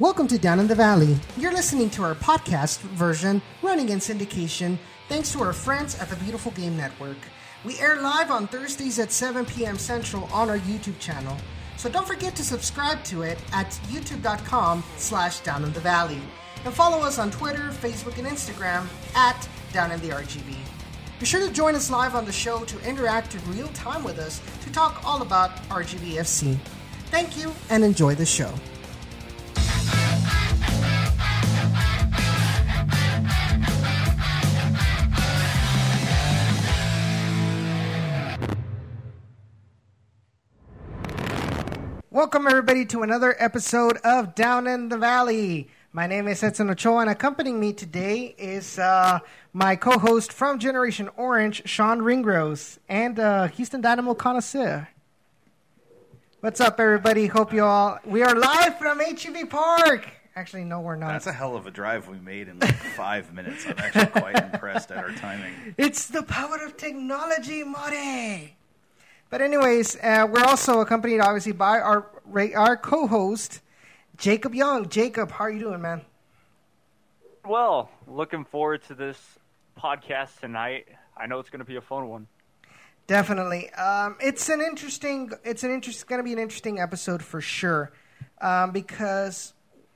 Welcome to Down in the Valley. You're listening to our podcast version running in syndication thanks to our friends at the Beautiful Game Network. We air live on Thursdays at 7 p.m. Central on our YouTube channel. So don't forget to subscribe to it at youtube.com slash down in the valley. And follow us on Twitter, Facebook, and Instagram at Down in the RGV. Be sure to join us live on the show to interact in real time with us to talk all about RGVFC. Thank you and enjoy the show. Welcome, everybody, to another episode of Down in the Valley. My name is Edson Ochoa, and accompanying me today is uh, my co host from Generation Orange, Sean Ringrose, and uh, Houston Dynamo connoisseur. What's up, everybody? Hope you all. We are live from HEB Park. Actually, no, we're not. That's a hell of a drive we made in like five minutes. I'm actually quite impressed at our timing. It's the power of technology, Marty. But anyways, uh, we're also accompanied obviously by our our co-host Jacob Young. Jacob, how are you doing, man? Well, looking forward to this podcast tonight. I know it's going to be a fun one. Definitely, um, it's an interesting. It's an interest. Going to be an interesting episode for sure, um, because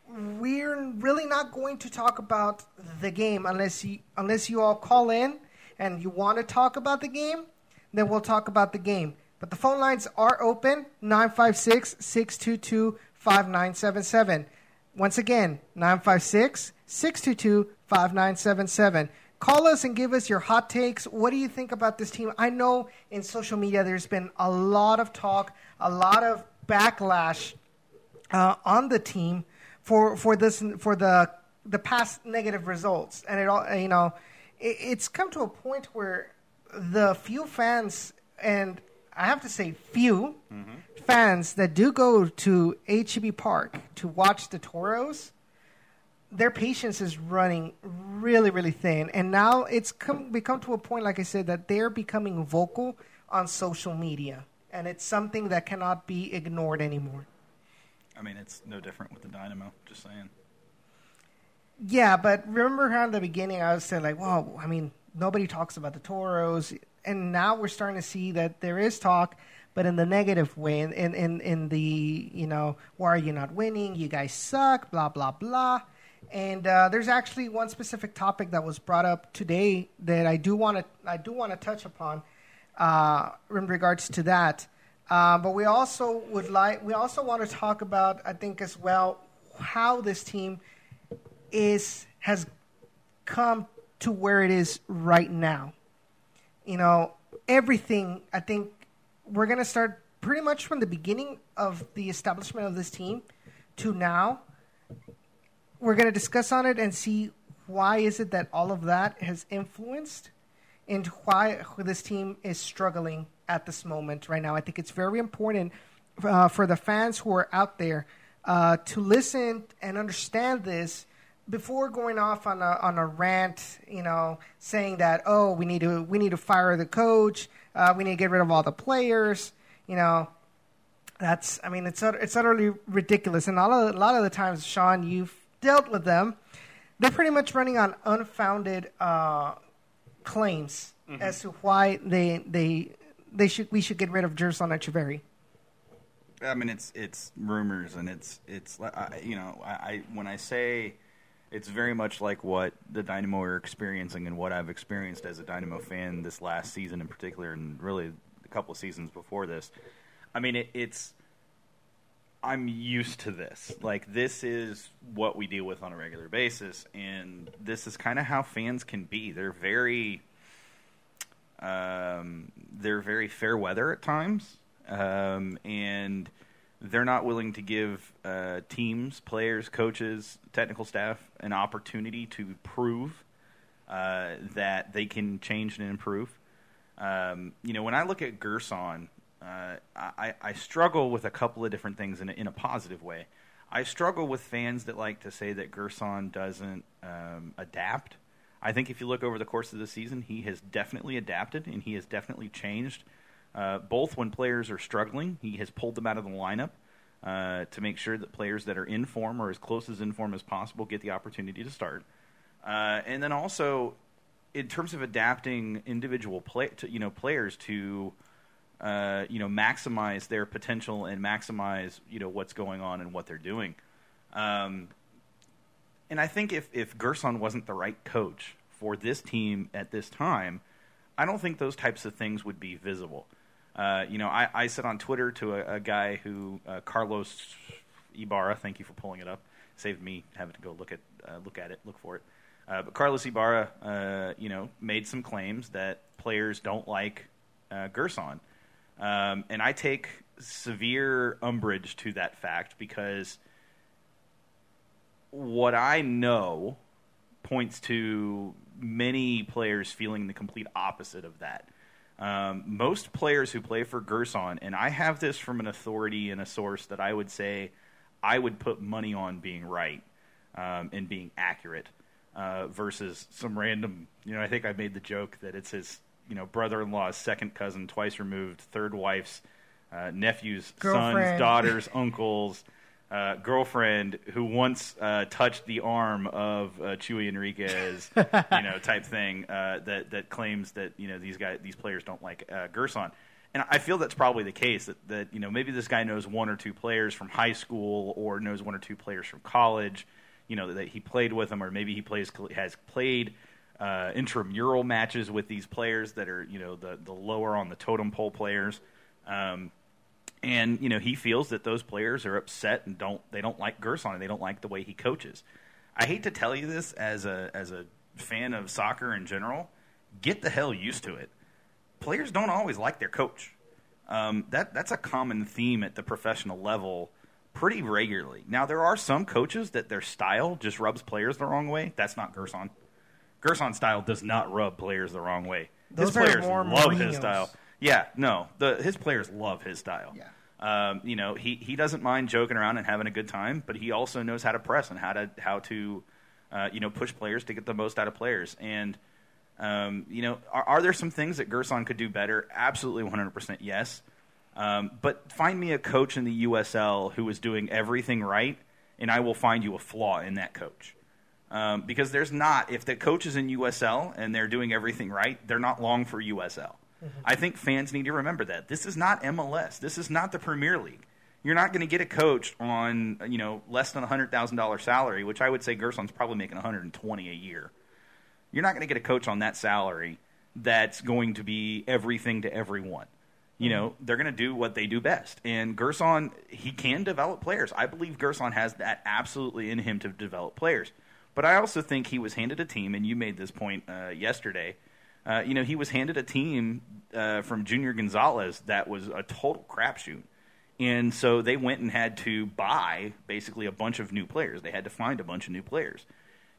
we're really not going to talk about the game unless you unless you all call in and you want to talk about the game. Then we'll talk about the game. But the phone lines are open 956 622 5977. Once again, 956 622 5977. Call us and give us your hot takes. What do you think about this team? I know in social media there's been a lot of talk, a lot of backlash uh, on the team for for this for the the past negative results, and it all you know it, it's come to a point where the few fans and I have to say few mm-hmm. fans that do go to HEB Park to watch the Toros, their patience is running really, really thin. And now it's come, become to a point, like I said, that they're becoming vocal on social media. And it's something that cannot be ignored anymore. I mean, it's no different with the Dynamo, just saying. Yeah, but remember how in the beginning I was saying, like, well, I mean, nobody talks about the Toros and now we're starting to see that there is talk, but in the negative way, in in in, the you know why are you not winning? You guys suck. Blah blah blah. And uh, there's actually one specific topic that was brought up today that I do want to I do want to touch upon uh, in regards to that. Uh, but we also would like we also want to talk about I think as well how this team is has come to where it is right now you know, everything, I think we're going to start pretty much from the beginning of the establishment of this team to now. We're going to discuss on it and see why is it that all of that has influenced and why this team is struggling at this moment right now. I think it's very important uh, for the fans who are out there uh, to listen and understand this before going off on a on a rant, you know, saying that oh we need to we need to fire the coach, uh, we need to get rid of all the players, you know, that's I mean it's it's utterly ridiculous. And a lot of, a lot of the times, Sean, you've dealt with them. They're pretty much running on unfounded uh, claims mm-hmm. as to why they they they should we should get rid of Gerson Echeverry. I mean, it's it's rumors and it's it's you know I, I when I say it's very much like what the Dynamo are experiencing and what I've experienced as a Dynamo fan this last season in particular, and really a couple of seasons before this. I mean, it, it's I'm used to this. Like this is what we deal with on a regular basis, and this is kind of how fans can be. They're very, um, they're very fair weather at times, um, and they're not willing to give uh, teams, players, coaches, technical staff an opportunity to prove uh, that they can change and improve. Um, you know, when I look at Gerson, uh, I, I, struggle with a couple of different things in a, in a, positive way. I struggle with fans that like to say that Gerson doesn't um, adapt. I think if you look over the course of the season, he has definitely adapted and he has definitely changed uh, both when players are struggling, he has pulled them out of the lineup. uh, to make sure that players that are in form or as close as in form as possible get the opportunity to start. Uh, and then also, in terms of adapting individual play, to, you know, players to uh, you know maximize their potential and maximize you know what's going on and what they're doing. Um, and I think if if Gerson wasn't the right coach for this team at this time, I don't think those types of things would be visible. Uh, you know, I, I said on Twitter to a, a guy who uh, Carlos Ibarra, thank you for pulling it up, saved me having to go look at uh, look at it, look for it. Uh, but Carlos Ibarra, uh, you know, made some claims that players don't like Gerson, um, and I take severe umbrage to that fact because what I know points to many players feeling the complete opposite of that. Um, most players who play for Gerson, and I have this from an authority and a source that I would say I would put money on being right um, and being accurate uh, versus some random. You know, I think I made the joke that it's his, you know, brother-in-law's second cousin, twice removed, third wife's uh, nephew's Girlfriend. sons, daughters, uncles. Uh, girlfriend who once uh, touched the arm of uh, Chuy Enriquez, you know, type thing uh, that that claims that you know these guys, these players don't like uh, Gerson, and I feel that's probably the case. That, that you know maybe this guy knows one or two players from high school or knows one or two players from college, you know, that he played with them, or maybe he plays has played uh, intramural matches with these players that are you know the the lower on the totem pole players. Um, and you know he feels that those players are upset and don't they don't like Gerson and they don't like the way he coaches. I hate to tell you this as a as a fan of soccer in general. Get the hell used to it. Players don't always like their coach. Um, that that's a common theme at the professional level pretty regularly. Now there are some coaches that their style just rubs players the wrong way. That's not Gerson. Gerson's style does not rub players the wrong way. Those his players love his style. Yeah, no, the his players love his style. Yeah. Um, you know, he, he doesn't mind joking around and having a good time, but he also knows how to press and how to how to uh, you know push players to get the most out of players. And um, you know, are, are there some things that Gerson could do better? Absolutely, one hundred percent, yes. Um, but find me a coach in the USL who is doing everything right, and I will find you a flaw in that coach. Um, because there's not, if the coach is in USL and they're doing everything right, they're not long for USL. I think fans need to remember that. This is not MLS. This is not the Premier League. You're not going to get a coach on, you know, less than a $100,000 salary, which I would say Gerson's probably making 120 a year. You're not going to get a coach on that salary that's going to be everything to everyone. You know, they're going to do what they do best. And Gerson, he can develop players. I believe Gerson has that absolutely in him to develop players. But I also think he was handed a team, and you made this point uh, yesterday. Uh, you know, he was handed a team uh, from Junior Gonzalez that was a total crapshoot. And so they went and had to buy basically a bunch of new players. They had to find a bunch of new players.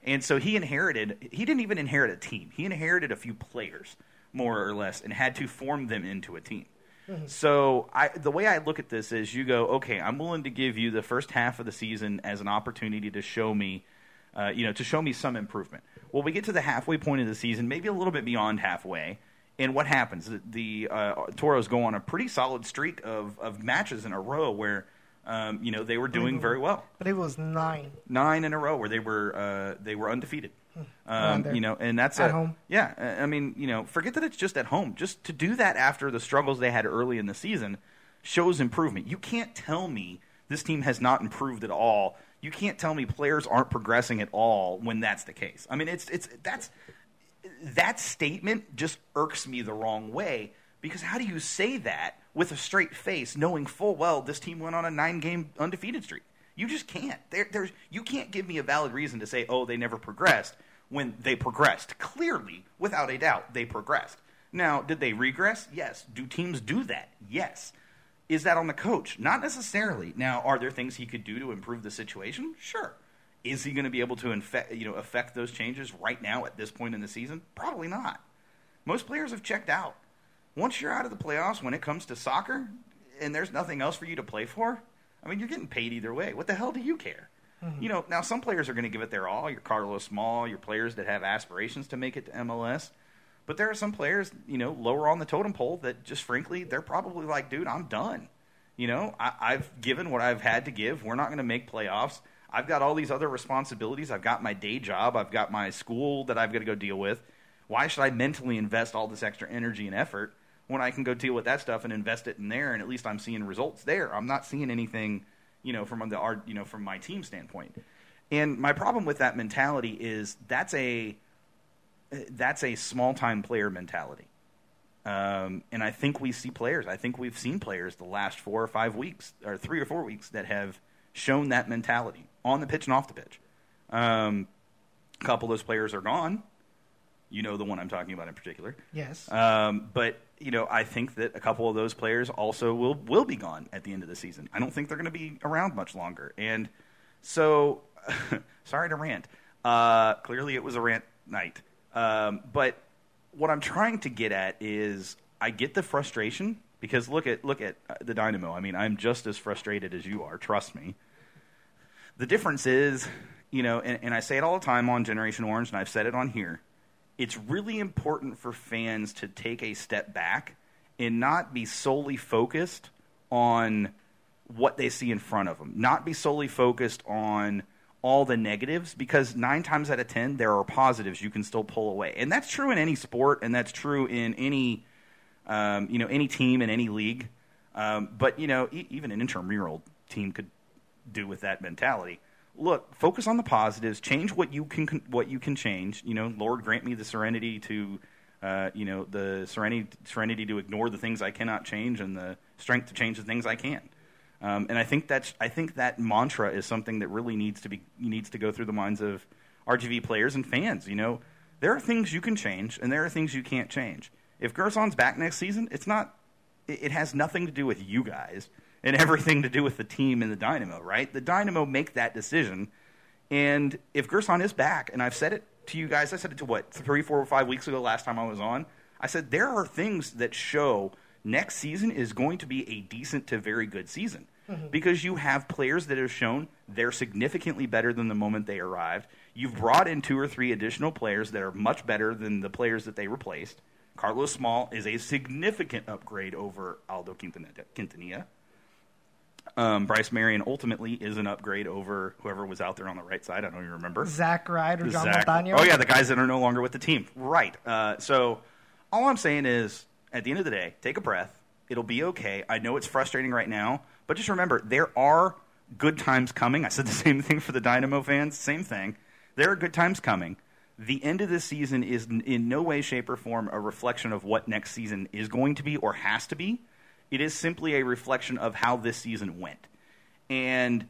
And so he inherited, he didn't even inherit a team. He inherited a few players, more or less, and had to form them into a team. So I, the way I look at this is you go, okay, I'm willing to give you the first half of the season as an opportunity to show me, uh, you know, to show me some improvement. Well, we get to the halfway point of the season, maybe a little bit beyond halfway, and what happens? The, the uh, Toros go on a pretty solid streak of, of matches in a row where, um, you know, they were doing very well But it was nine. nine in a row where they were uh, they were undefeated. Um, you know, and that's At a, home. Yeah, I mean, you know, forget that it's just at home. Just to do that after the struggles they had early in the season shows improvement. You can't tell me this team has not improved at all. You can't tell me players aren't progressing at all when that's the case. I mean, it's it's that's that statement just irks me the wrong way because how do you say that with a straight face, knowing full well this team went on a nine-game undefeated streak? You just can't. There, there's you can't give me a valid reason to say, oh, they never progressed when they progressed. Clearly, without a doubt, they progressed. Now, did they regress? Yes. Do teams do that? Yes. Is that on the coach? Not necessarily. Now, are there things he could do to improve the situation? Sure. Is he going to be able to infect, you know, affect those changes right now at this point in the season? Probably not. Most players have checked out. Once you're out of the playoffs when it comes to soccer and there's nothing else for you to play for, I mean, you're getting paid either way. What the hell do you care? Mm-hmm. You know, now some players are going to give it their all. Your Carlos Small, your players that have aspirations to make it to MLS. But there are some players, you know, lower on the totem pole that just frankly, they're probably like, dude, I'm done. You know, I, I've given what I've had to give. We're not going to make playoffs. I've got all these other responsibilities. I've got my day job. I've got my school that I've got to go deal with. Why should I mentally invest all this extra energy and effort when I can go deal with that stuff and invest it in there? And at least I'm seeing results there. I'm not seeing anything, you know, from the you know, from my team standpoint. And my problem with that mentality is that's a that's a small time player mentality. Um, and I think we see players. I think we've seen players the last four or five weeks, or three or four weeks, that have shown that mentality on the pitch and off the pitch. Um, a couple of those players are gone. You know the one I'm talking about in particular. Yes. Um, but you know, I think that a couple of those players also will will be gone at the end of the season. I don't think they're going to be around much longer. And so, sorry to rant. Uh, clearly, it was a rant night. Um, but what I'm trying to get at is, I get the frustration because look at look at uh, the Dynamo. I mean, I'm just as frustrated as you are. Trust me. The difference is, you know, and, and I say it all the time on Generation Orange, and I've said it on here. It's really important for fans to take a step back and not be solely focused on what they see in front of them, not be solely focused on all the negatives because nine times out of ten there are positives you can still pull away. And that's true in any sport and that's true in any um, you know any team in any league. Um, but you know e- even an intramural team could do with that mentality. Look focus on the positives. Change what you can what you can change. You know lord grant me the serenity to uh, you know the serenity serenity to ignore the things i cannot change and the strength to change the things i can um, and I think that's I think that mantra is something that really needs to be needs to go through the minds of RGV players and fans. You know, there are things you can change, and there are things you can't change. If Gerson's back next season, it's not. It, it has nothing to do with you guys and everything to do with the team and the Dynamo. Right? The Dynamo make that decision, and if Gerson is back, and I've said it to you guys, I said it to what three, four, or five weeks ago. Last time I was on, I said there are things that show next season is going to be a decent to very good season mm-hmm. because you have players that have shown they're significantly better than the moment they arrived. You've brought in two or three additional players that are much better than the players that they replaced. Carlos Small is a significant upgrade over Aldo Quintanilla. Um, Bryce Marion ultimately is an upgrade over whoever was out there on the right side. I don't even remember. Zach Wright or John Zach. Montaño. Oh, yeah, the guys that are no longer with the team. Right. Uh, so all I'm saying is, at the end of the day, take a breath. It'll be okay. I know it's frustrating right now, but just remember, there are good times coming. I said the same thing for the Dynamo fans, same thing. There are good times coming. The end of this season is in no way, shape, or form a reflection of what next season is going to be or has to be. It is simply a reflection of how this season went. And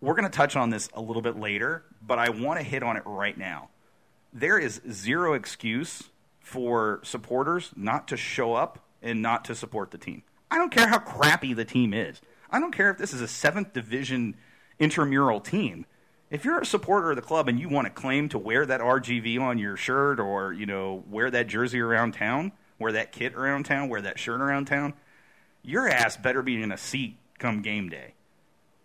we're going to touch on this a little bit later, but I want to hit on it right now. There is zero excuse for supporters not to show up and not to support the team. I don't care how crappy the team is. I don't care if this is a seventh division intramural team. If you're a supporter of the club and you want to claim to wear that RGV on your shirt or, you know, wear that jersey around town, wear that kit around town, wear that shirt around town, your ass better be in a seat come game day.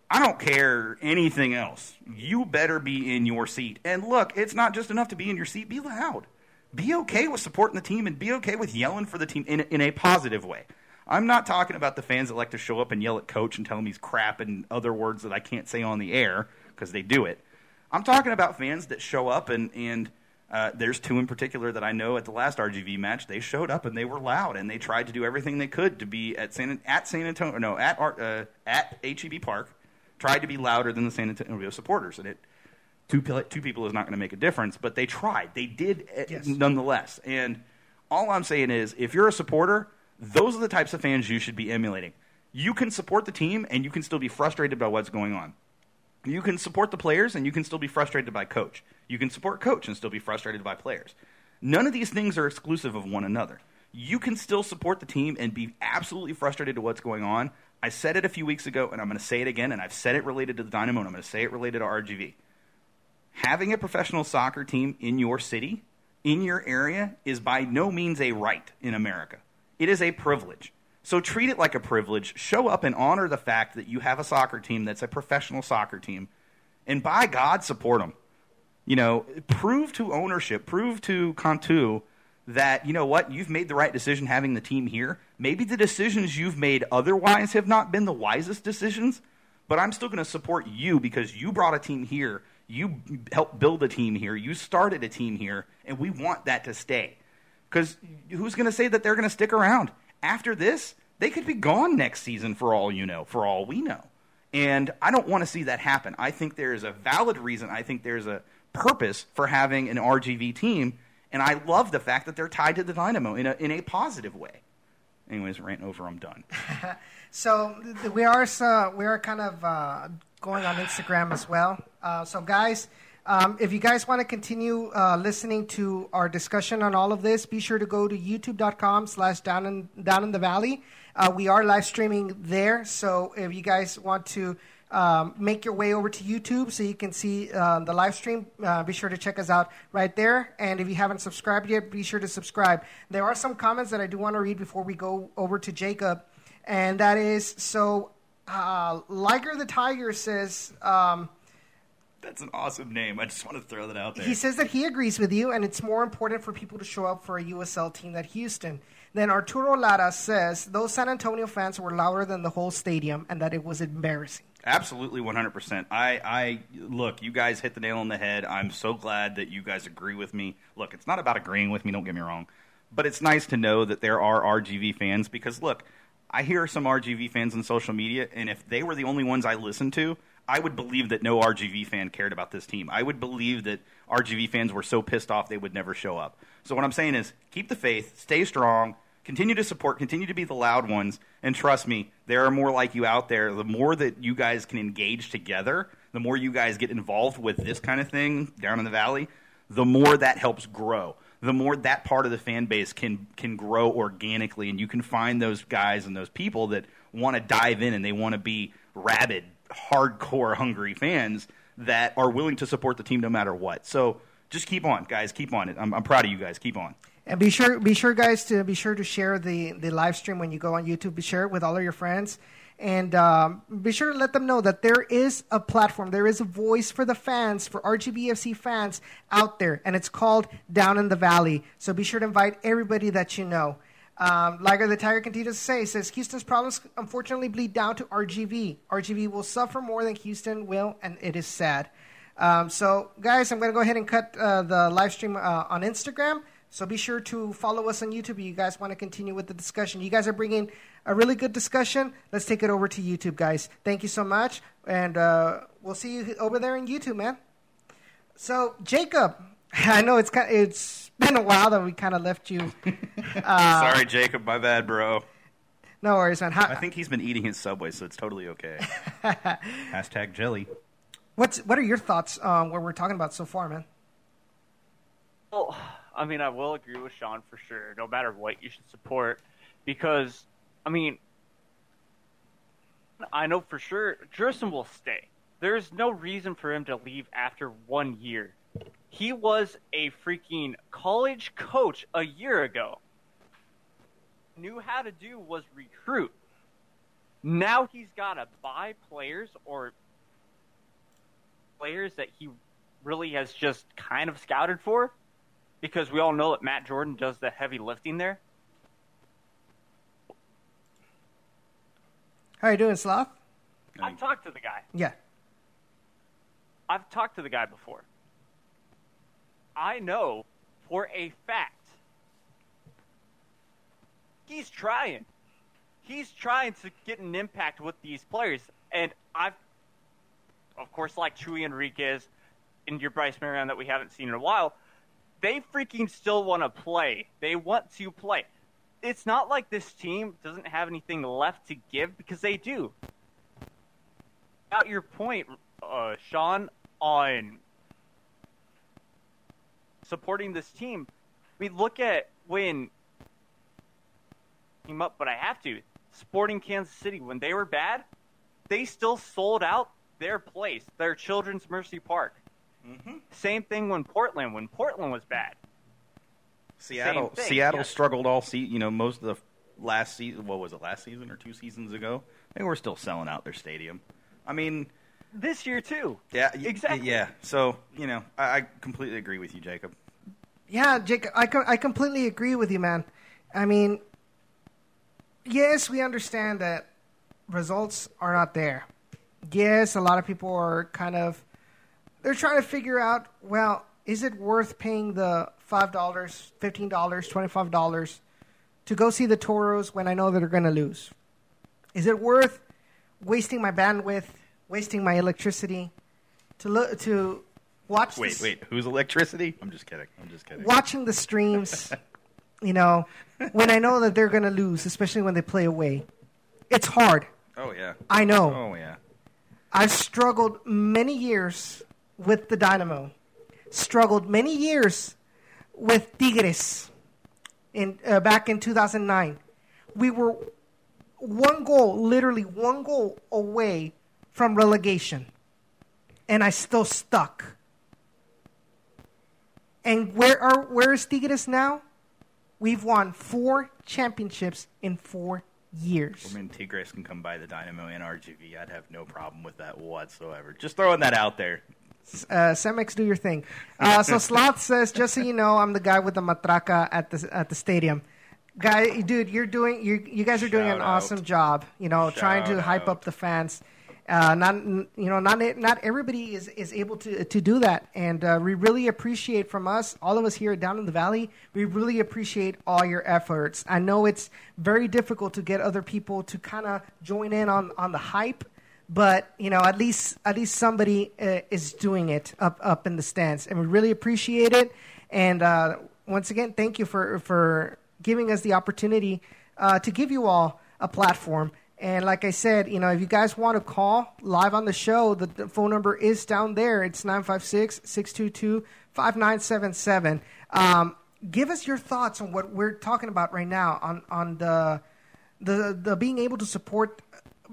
I don't care anything else. You better be in your seat. And look, it's not just enough to be in your seat, be loud. Be okay with supporting the team and be okay with yelling for the team in, in a positive way. I'm not talking about the fans that like to show up and yell at coach and tell him he's crap and other words that I can't say on the air because they do it. I'm talking about fans that show up and and uh, there's two in particular that I know at the last RGV match. They showed up and they were loud and they tried to do everything they could to be at San at San Antonio, no at uh, at HEB Park, tried to be louder than the San Antonio supporters. And it two two people is not going to make a difference, but they tried. They did uh, yes. nonetheless. And all I'm saying is, if you're a supporter those are the types of fans you should be emulating. You can support the team and you can still be frustrated by what's going on. You can support the players and you can still be frustrated by coach. You can support coach and still be frustrated by players. None of these things are exclusive of one another. You can still support the team and be absolutely frustrated to what's going on. I said it a few weeks ago and I'm going to say it again and I've said it related to the Dynamo and I'm going to say it related to RGV. Having a professional soccer team in your city, in your area, is by no means a right in America. It is a privilege. So treat it like a privilege. Show up and honor the fact that you have a soccer team that's a professional soccer team. And by God, support them. You know, prove to ownership, prove to Cantu that you know what you've made the right decision having the team here. Maybe the decisions you've made otherwise have not been the wisest decisions, but I'm still going to support you because you brought a team here. You helped build a team here. You started a team here, and we want that to stay. Because who's going to say that they're going to stick around after this? They could be gone next season for all you know, for all we know. And I don't want to see that happen. I think there is a valid reason. I think there's a purpose for having an RGV team and I love the fact that they're tied to the Dynamo in a, in a positive way. Anyways, rant over. I'm done. so we are uh, we are kind of uh, going on Instagram as well. Uh, so guys, um, if you guys want to continue uh, listening to our discussion on all of this, be sure to go to youtube.com/slash down in down in the valley. Uh, we are live streaming there, so if you guys want to um, make your way over to YouTube so you can see uh, the live stream. Uh, be sure to check us out right there. And if you haven't subscribed yet, be sure to subscribe. There are some comments that I do want to read before we go over to Jacob. And that is so, uh, Liger the Tiger says. Um, that's an awesome name. I just want to throw that out there. He says that he agrees with you, and it's more important for people to show up for a USL team than Houston. Then Arturo Lara says those San Antonio fans were louder than the whole stadium, and that it was embarrassing. Absolutely, 100%. I, I look, you guys hit the nail on the head. I'm so glad that you guys agree with me. Look, it's not about agreeing with me, don't get me wrong, but it's nice to know that there are RGV fans because look, I hear some RGV fans on social media, and if they were the only ones I listened to, I would believe that no RGV fan cared about this team. I would believe that RGV fans were so pissed off they would never show up. So what I'm saying is keep the faith, stay strong, Continue to support, continue to be the loud ones, and trust me, there are more like you out there. The more that you guys can engage together, the more you guys get involved with this kind of thing down in the valley, the more that helps grow. The more that part of the fan base can can grow organically, and you can find those guys and those people that want to dive in and they want to be rabid, hardcore, hungry fans that are willing to support the team no matter what. So just keep on, guys. Keep on it. I'm, I'm proud of you guys. Keep on. And be sure, be sure, guys, to be sure to share the, the live stream when you go on YouTube. Be share it with all of your friends, and um, be sure to let them know that there is a platform, there is a voice for the fans, for RGVFC fans out there, and it's called Down in the Valley. So be sure to invite everybody that you know. Um, Liger the Tiger continues to say, says Houston's problems unfortunately bleed down to RGV. RGV will suffer more than Houston will, and it is sad. Um, so, guys, I'm going to go ahead and cut uh, the live stream uh, on Instagram. So be sure to follow us on YouTube. If you guys want to continue with the discussion. You guys are bringing a really good discussion. Let's take it over to YouTube, guys. Thank you so much, and uh, we'll see you over there in YouTube, man. So Jacob, I know it's kind of, it's been a while that we kind of left you. Uh, Sorry, Jacob. My bad, bro. No worries, man. How, I think he's been eating his Subway, so it's totally okay. Hashtag jelly. What's what are your thoughts on what we're talking about so far, man? Well I mean, I will agree with Sean for sure. No matter what, you should support because, I mean, I know for sure Gerson will stay. There's no reason for him to leave after one year. He was a freaking college coach a year ago. Knew how to do was recruit. Now he's got to buy players or players that he really has just kind of scouted for because we all know that Matt Jordan does the heavy lifting there. How you doing, Sloth? I've talked to the guy. Yeah. I've talked to the guy before. I know for a fact he's trying. He's trying to get an impact with these players. And I've, of course, like Chuy Enriquez and your Bryce Marion that we haven't seen in a while – they freaking still want to play. They want to play. It's not like this team doesn't have anything left to give because they do. About your point, uh, Sean, on supporting this team, we look at when came up, but I have to. Sporting Kansas City, when they were bad, they still sold out their place, their Children's Mercy Park. Mm-hmm. Same thing when Portland, when Portland was bad. Seattle, Seattle struggled all season. You know, most of the last season. What was it? Last season or two seasons ago? They were still selling out their stadium. I mean, this year too. Yeah, exactly. Yeah. So you know, I, I completely agree with you, Jacob. Yeah, Jacob, I, co- I completely agree with you, man. I mean, yes, we understand that results are not there. Yes, a lot of people are kind of they're trying to figure out, well, is it worth paying the five dollars, fifteen dollars, twenty five dollars to go see the Toros when I know that they're going to lose? Is it worth wasting my bandwidth, wasting my electricity to look to watch? Wait, this- wait. Who's electricity? I'm just kidding. I'm just kidding. watching the streams, you know, when I know that they're going to lose, especially when they play away. It's hard. Oh yeah. I know. Oh yeah. I've struggled many years with the Dynamo. Struggled many years with Tigres in uh, back in 2009. We were one goal, literally one goal away from relegation. And I still stuck. And where are where is Tigres now? We've won four championships in four years. I mean, Tigres can come by the Dynamo and RGV. I'd have no problem with that whatsoever. Just throwing that out there. uh, Cemex, do your thing. Uh, so Sloth says, just so you know, I'm the guy with the matraca at the at the stadium. Guy, dude, you're doing you you guys are doing Shout an out. awesome job. You know, trying to Shout hype out. up the fans. Uh, not you know not not everybody is, is able to to do that, and uh, we really appreciate from us all of us here down in the valley. We really appreciate all your efforts. I know it's very difficult to get other people to kind of join in on on the hype, but you know at least at least somebody uh, is doing it up up in the stands, and we really appreciate it. And uh, once again, thank you for for giving us the opportunity uh, to give you all a platform. And like I said, you know, if you guys want to call live on the show, the, the phone number is down there. It's 956 622 5977. Um, Give us your thoughts on what we're talking about right now on, on the, the, the being able to support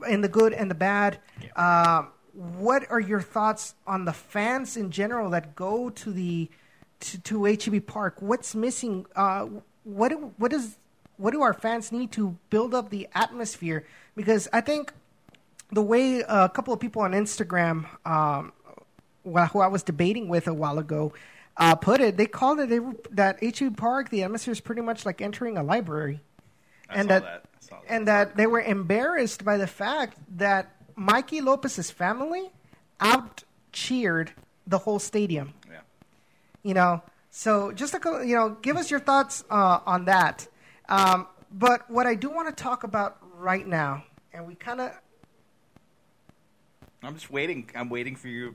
in the good and the bad. Uh, what are your thoughts on the fans in general that go to the to, to HEB Park? What's missing? Uh, what what does what do our fans need to build up the atmosphere? Because I think the way a couple of people on Instagram, um, who I was debating with a while ago, uh, put it, they called it they, that HEB Park. The atmosphere is pretty much like entering a library I and saw that, that. I saw that. and that they were embarrassed by the fact that Mikey Lopez's family out cheered the whole stadium. Yeah. You know, so just a, you know, give us your thoughts uh, on that. Um, but what I do want to talk about right now, and we kind of I'm just waiting. I'm waiting for you.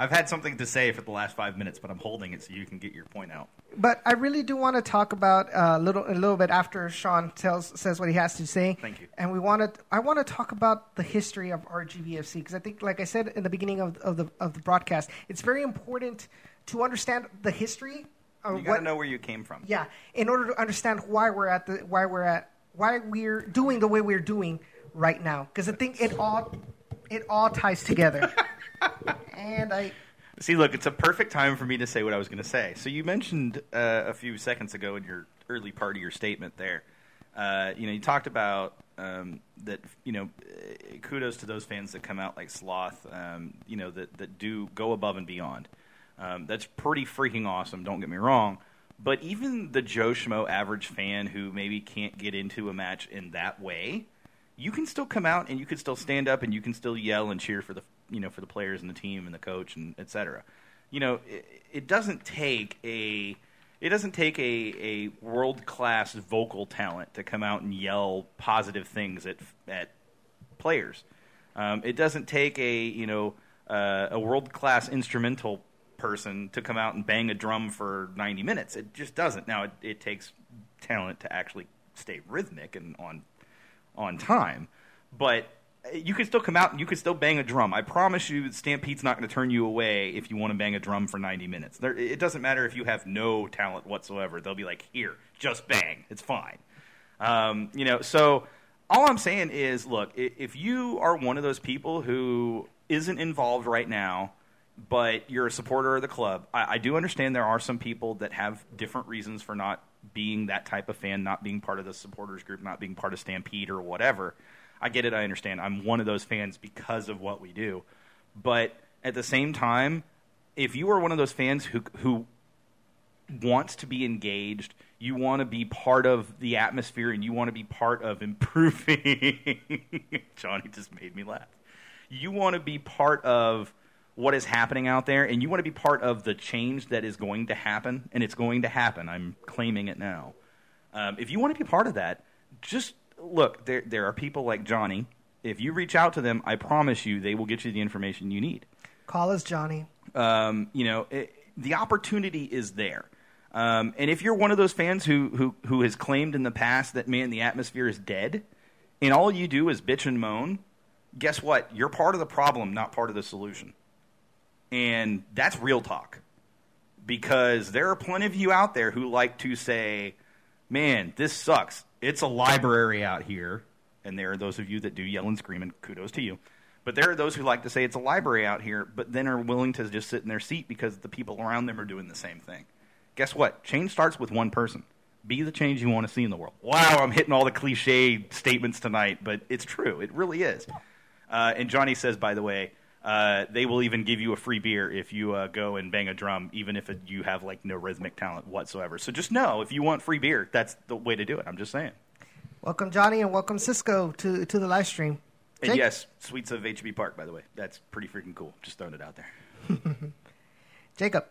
I've had something to say for the last five minutes, but I'm holding it so you can get your point out. But I really do want to talk about uh, a little a little bit after Sean tells says what he has to say. Thank you. And we want to I want to talk about the history of RGVFC because I think, like I said in the beginning of, of the of the broadcast, it's very important to understand the history. You got what, to know where you came from. Yeah, in order to understand why we're at the why we're at why we're doing the way we're doing right now, because I think it all it all ties together. and I See, look, it's a perfect time for me to say what I was going to say. So you mentioned uh, a few seconds ago in your early part of your statement there. Uh, you know, you talked about um, that. You know, kudos to those fans that come out like Sloth. Um, you know, that that do go above and beyond. Um, that's pretty freaking awesome. Don't get me wrong. But even the Joe Schmo average fan who maybe can't get into a match in that way, you can still come out and you can still stand up and you can still yell and cheer for the you know for the players and the team and the coach and et cetera. You know, it, it doesn't take a it doesn't take a, a world class vocal talent to come out and yell positive things at at players. Um, it doesn't take a you know uh, a world class instrumental person to come out and bang a drum for 90 minutes. It just doesn't. Now it, it takes talent to actually stay rhythmic and on on time, but you can still come out and you can still bang a drum. I promise you, Stampede's not going to turn you away if you want to bang a drum for 90 minutes. There, it doesn't matter if you have no talent whatsoever. They'll be like, here, just bang. It's fine. Um, you know, so all I'm saying is, look, if you are one of those people who isn't involved right now, but you're a supporter of the club, I, I do understand there are some people that have different reasons for not being that type of fan, not being part of the supporters group, not being part of Stampede or whatever. I get it. I understand. I'm one of those fans because of what we do. But at the same time, if you are one of those fans who who wants to be engaged. You want to be part of the atmosphere, and you want to be part of improving. Johnny just made me laugh. You want to be part of what is happening out there, and you want to be part of the change that is going to happen, and it's going to happen. I'm claiming it now. Um, if you want to be part of that, just look. There, there are people like Johnny. If you reach out to them, I promise you, they will get you the information you need. Call us Johnny. Um, you know, it, the opportunity is there. Um, and if you're one of those fans who, who who has claimed in the past that man, the atmosphere is dead, and all you do is bitch and moan, guess what? You're part of the problem, not part of the solution. And that's real talk. Because there are plenty of you out there who like to say, man, this sucks. It's a library out here. And there are those of you that do yell and scream, and kudos to you. But there are those who like to say it's a library out here, but then are willing to just sit in their seat because the people around them are doing the same thing. Guess what? Change starts with one person. Be the change you want to see in the world. Wow, I'm hitting all the cliche statements tonight, but it's true. It really is. Uh, and Johnny says, by the way, uh, they will even give you a free beer if you uh, go and bang a drum, even if it, you have like no rhythmic talent whatsoever. So just know if you want free beer, that's the way to do it. I'm just saying. Welcome Johnny and welcome Cisco to to the live stream. And Jake? yes, Sweets of HEB Park, by the way. That's pretty freaking cool. Just throwing it out there. Jacob.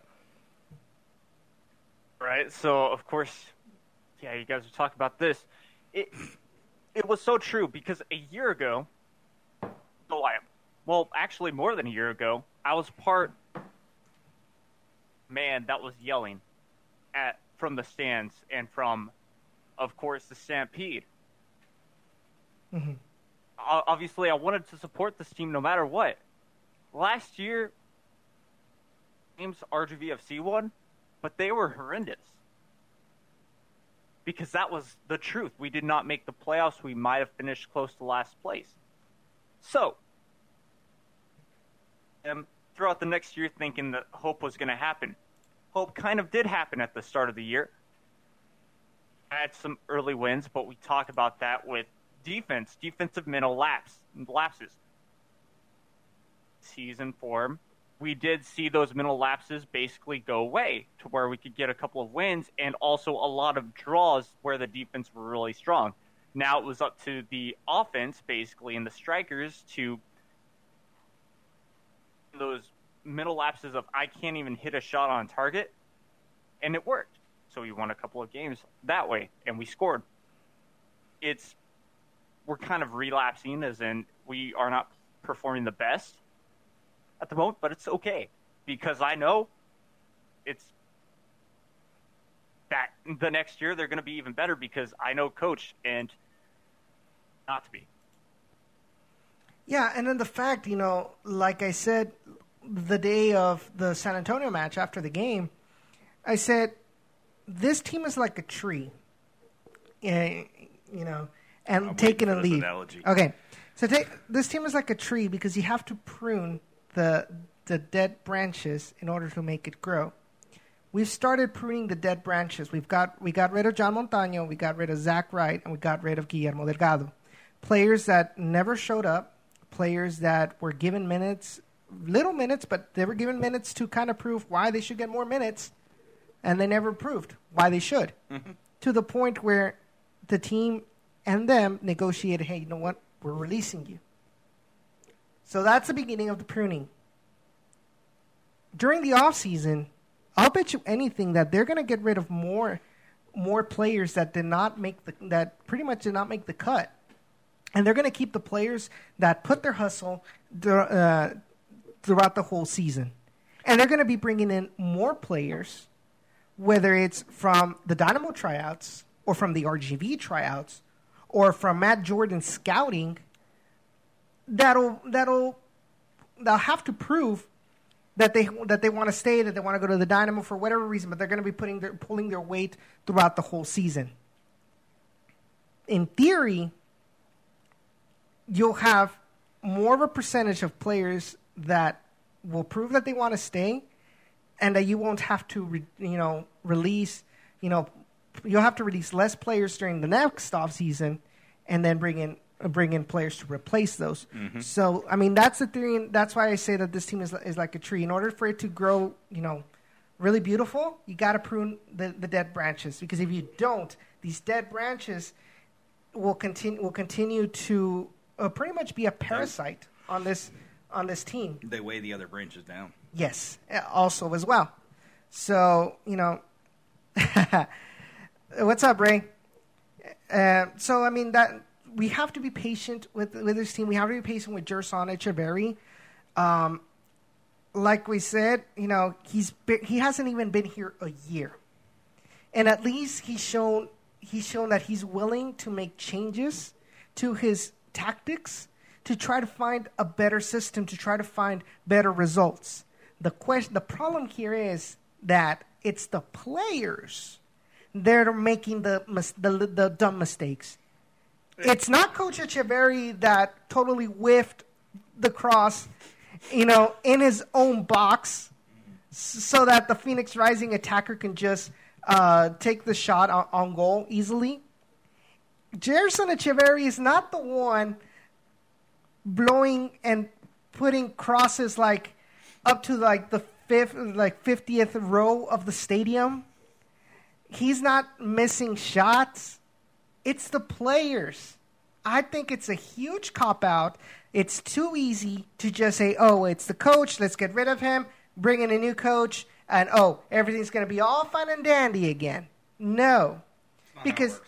Right. So of course, yeah, you guys were talking about this. It it was so true because a year ago, I well, actually more than a year ago, I was part man that was yelling at from the stands and from, of course, the Stampede. hmm Obviously, I wanted to support this team no matter what. Last year, teams RGVFC won, but they were horrendous. Because that was the truth. We did not make the playoffs. We might have finished close to last place. So, um, throughout the next year, thinking that hope was going to happen. Hope kind of did happen at the start of the year. Had some early wins, but we talked about that with defense, defensive mental lapse, lapses. Season form, we did see those mental lapses basically go away to where we could get a couple of wins and also a lot of draws where the defense were really strong. Now it was up to the offense, basically, and the strikers to those middle lapses of I can't even hit a shot on target, and it worked. So we won a couple of games that way, and we scored. It's we're kind of relapsing, as in we are not performing the best at the moment, but it's okay because I know it's that the next year they're going to be even better because I know coach and not to be. Yeah, and then the fact, you know, like I said, the day of the San Antonio match after the game, I said, this team is like a tree, Eh, you know, and I'm taking a for this leaf. analogy. Okay, so take, this team is like a tree because you have to prune the the dead branches in order to make it grow. We've started pruning the dead branches. We've got we got rid of John Montano, we got rid of Zach Wright, and we got rid of Guillermo Delgado. Players that never showed up, players that were given minutes, little minutes, but they were given minutes to kind of prove why they should get more minutes, and they never proved why they should. Mm-hmm. To the point where the team and them negotiated, hey, you know what? We're releasing you. So that's the beginning of the pruning. During the off season, I'll bet you anything that they're going to get rid of more more players that did not make the that pretty much did not make the cut. And they're going to keep the players that put their hustle dur- uh, throughout the whole season. And they're going to be bringing in more players, whether it's from the Dynamo tryouts or from the RGV tryouts or from Matt Jordan scouting. That'll that'll they'll have to prove that they that they want to stay, that they want to go to the Dynamo for whatever reason, but they're going to be putting their pulling their weight throughout the whole season. In theory, you'll have more of a percentage of players that will prove that they want to stay, and that you won't have to, re, you know, release, you know, you'll have to release less players during the next off season, and then bring in bring in players to replace those. Mm-hmm. So, I mean, that's the theory. And that's why I say that this team is is like a tree. In order for it to grow, you know, really beautiful, you got to prune the, the dead branches because if you don't, these dead branches will continue will continue to uh, pretty much be a parasite on this on this team. They weigh the other branches down. Yes, uh, also as well. So you know, what's up, Ray? Uh, so I mean that we have to be patient with with this team. We have to be patient with Gerson Echeverry. Um, like we said, you know, he's been, he hasn't even been here a year, and at least he's shown he's shown that he's willing to make changes to his tactics to try to find a better system, to try to find better results. The question, the problem here is that it's the players that are making the the, the dumb mistakes. It's not Coach Echeverry that totally whiffed the cross, you know, in his own box, so that the Phoenix Rising attacker can just uh, take the shot on, on goal easily. Gerson Echeverry is not the one blowing and putting crosses like up to like the fifth, like fiftieth row of the stadium. He's not missing shots. It's the players. I think it's a huge cop out. It's too easy to just say, "Oh, it's the coach. Let's get rid of him. Bring in a new coach." and oh, everything's going to be all fun and dandy again. No, because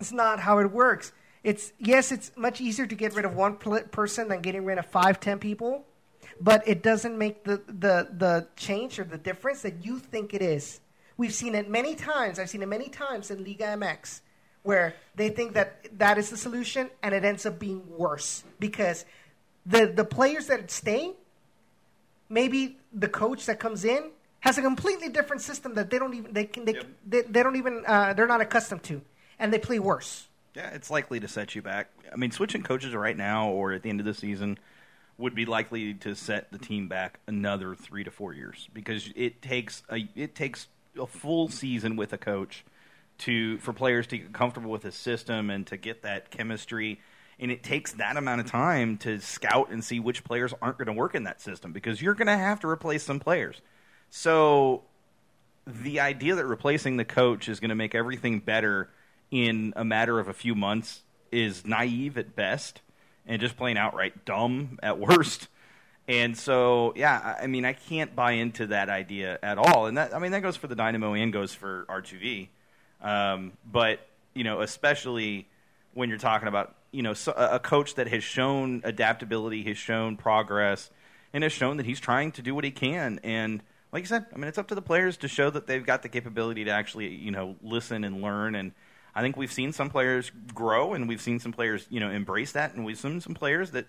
it's not how it works. It's yes, it's much easier to get rid of one person than getting rid of five, ten people, but it doesn't make the, the, the change or the difference that you think it is. We've seen it many times. I've seen it many times in Liga MX where they think that that is the solution and it ends up being worse because the, the players that stay, maybe the coach that comes in has a completely different system that they don't even they can they, yep. they, they, don't even uh, they're not accustomed to, and they play worse. Yeah, it's likely to set you back. I mean, switching coaches right now or at the end of the season would be likely to set the team back another three to four years because it takes a it takes a full season with a coach to for players to get comfortable with his system and to get that chemistry and it takes that amount of time to scout and see which players aren't going to work in that system because you're going to have to replace some players. So the idea that replacing the coach is going to make everything better in a matter of a few months is naive at best and just plain outright dumb at worst. And so, yeah, I mean, I can't buy into that idea at all. And that, I mean, that goes for the Dynamo and goes for RGV. Um, but, you know, especially when you're talking about, you know, a coach that has shown adaptability, has shown progress, and has shown that he's trying to do what he can. And like you said, I mean, it's up to the players to show that they've got the capability to actually, you know, listen and learn. And I think we've seen some players grow, and we've seen some players, you know, embrace that, and we've seen some players that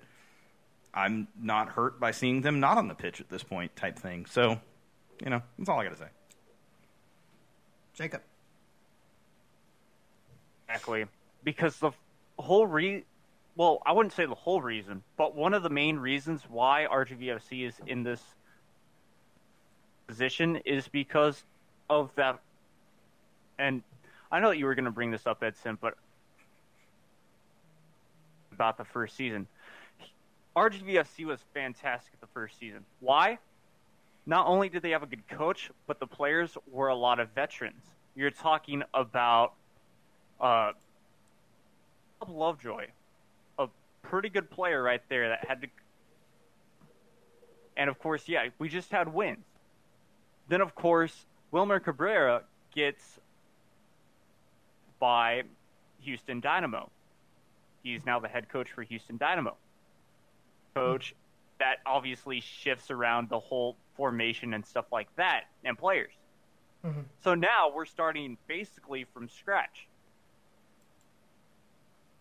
I'm not hurt by seeing them not on the pitch at this point, type thing. So, you know, that's all I got to say. Jacob. Exactly, because the whole re well, I wouldn't say the whole reason, but one of the main reasons why RGVFC is in this position is because of that. And I know that you were going to bring this up, Edson, but about the first season. RGVFC was fantastic the first season. Why? Not only did they have a good coach, but the players were a lot of veterans. You're talking about uh, Lovejoy, a pretty good player right there that had to. And of course, yeah, we just had wins. Then, of course, Wilmer Cabrera gets by Houston Dynamo. He's now the head coach for Houston Dynamo. Coach that obviously shifts around the whole formation and stuff like that and players. Mm-hmm. So now we're starting basically from scratch.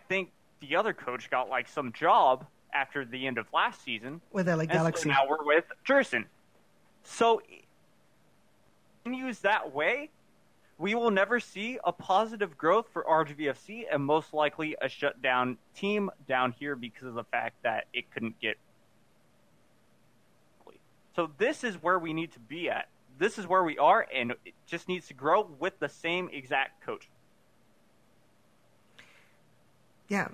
I think the other coach got like some job after the end of last season. With LA Galaxy. So now we're with Gerson. So continues that way, we will never see a positive growth for RGVFC and most likely a shutdown team down here because of the fact that it couldn't get. So this is where we need to be at. This is where we are, and it just needs to grow with the same exact coach. Yeah,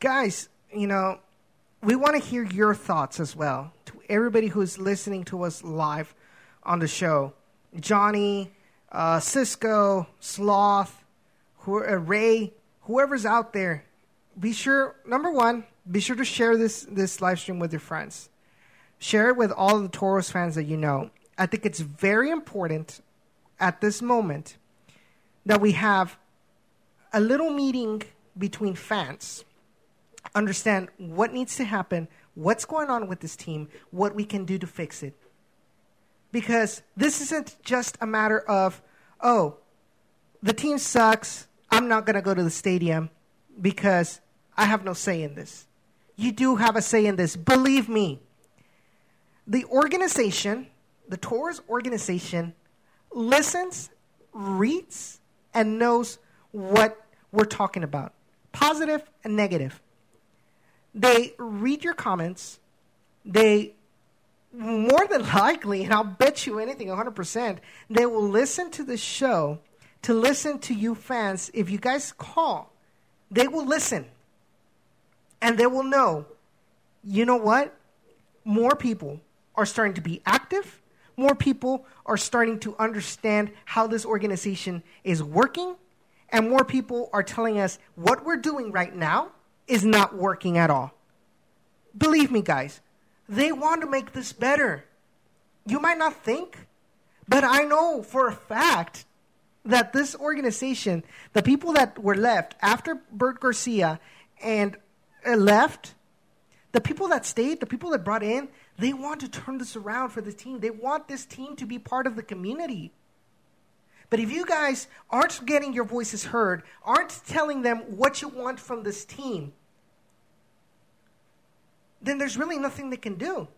guys, you know, we want to hear your thoughts as well. To everybody who's listening to us live on the show, Johnny, uh, Cisco, Sloth, who, uh, Ray, whoever's out there, be sure number one, be sure to share this this live stream with your friends. Share it with all the Toros fans that you know. I think it's very important at this moment that we have a little meeting between fans, understand what needs to happen, what's going on with this team, what we can do to fix it. Because this isn't just a matter of, oh, the team sucks, I'm not going to go to the stadium because I have no say in this. You do have a say in this. Believe me. The organization, the Toros organization, listens, reads, and knows what we're talking about positive and negative. They read your comments. They more than likely, and I'll bet you anything, 100%, they will listen to the show to listen to you fans. If you guys call, they will listen. And they will know, you know what? More people are starting to be active. More people are starting to understand how this organization is working. And more people are telling us what we're doing right now is not working at all. Believe me, guys, they want to make this better. You might not think, but I know for a fact that this organization, the people that were left after Bert Garcia and uh, left, the people that stayed, the people that brought in, they want to turn this around for the team. They want this team to be part of the community. But if you guys aren't getting your voices heard, aren't telling them what you want from this team, then there's really nothing they can do.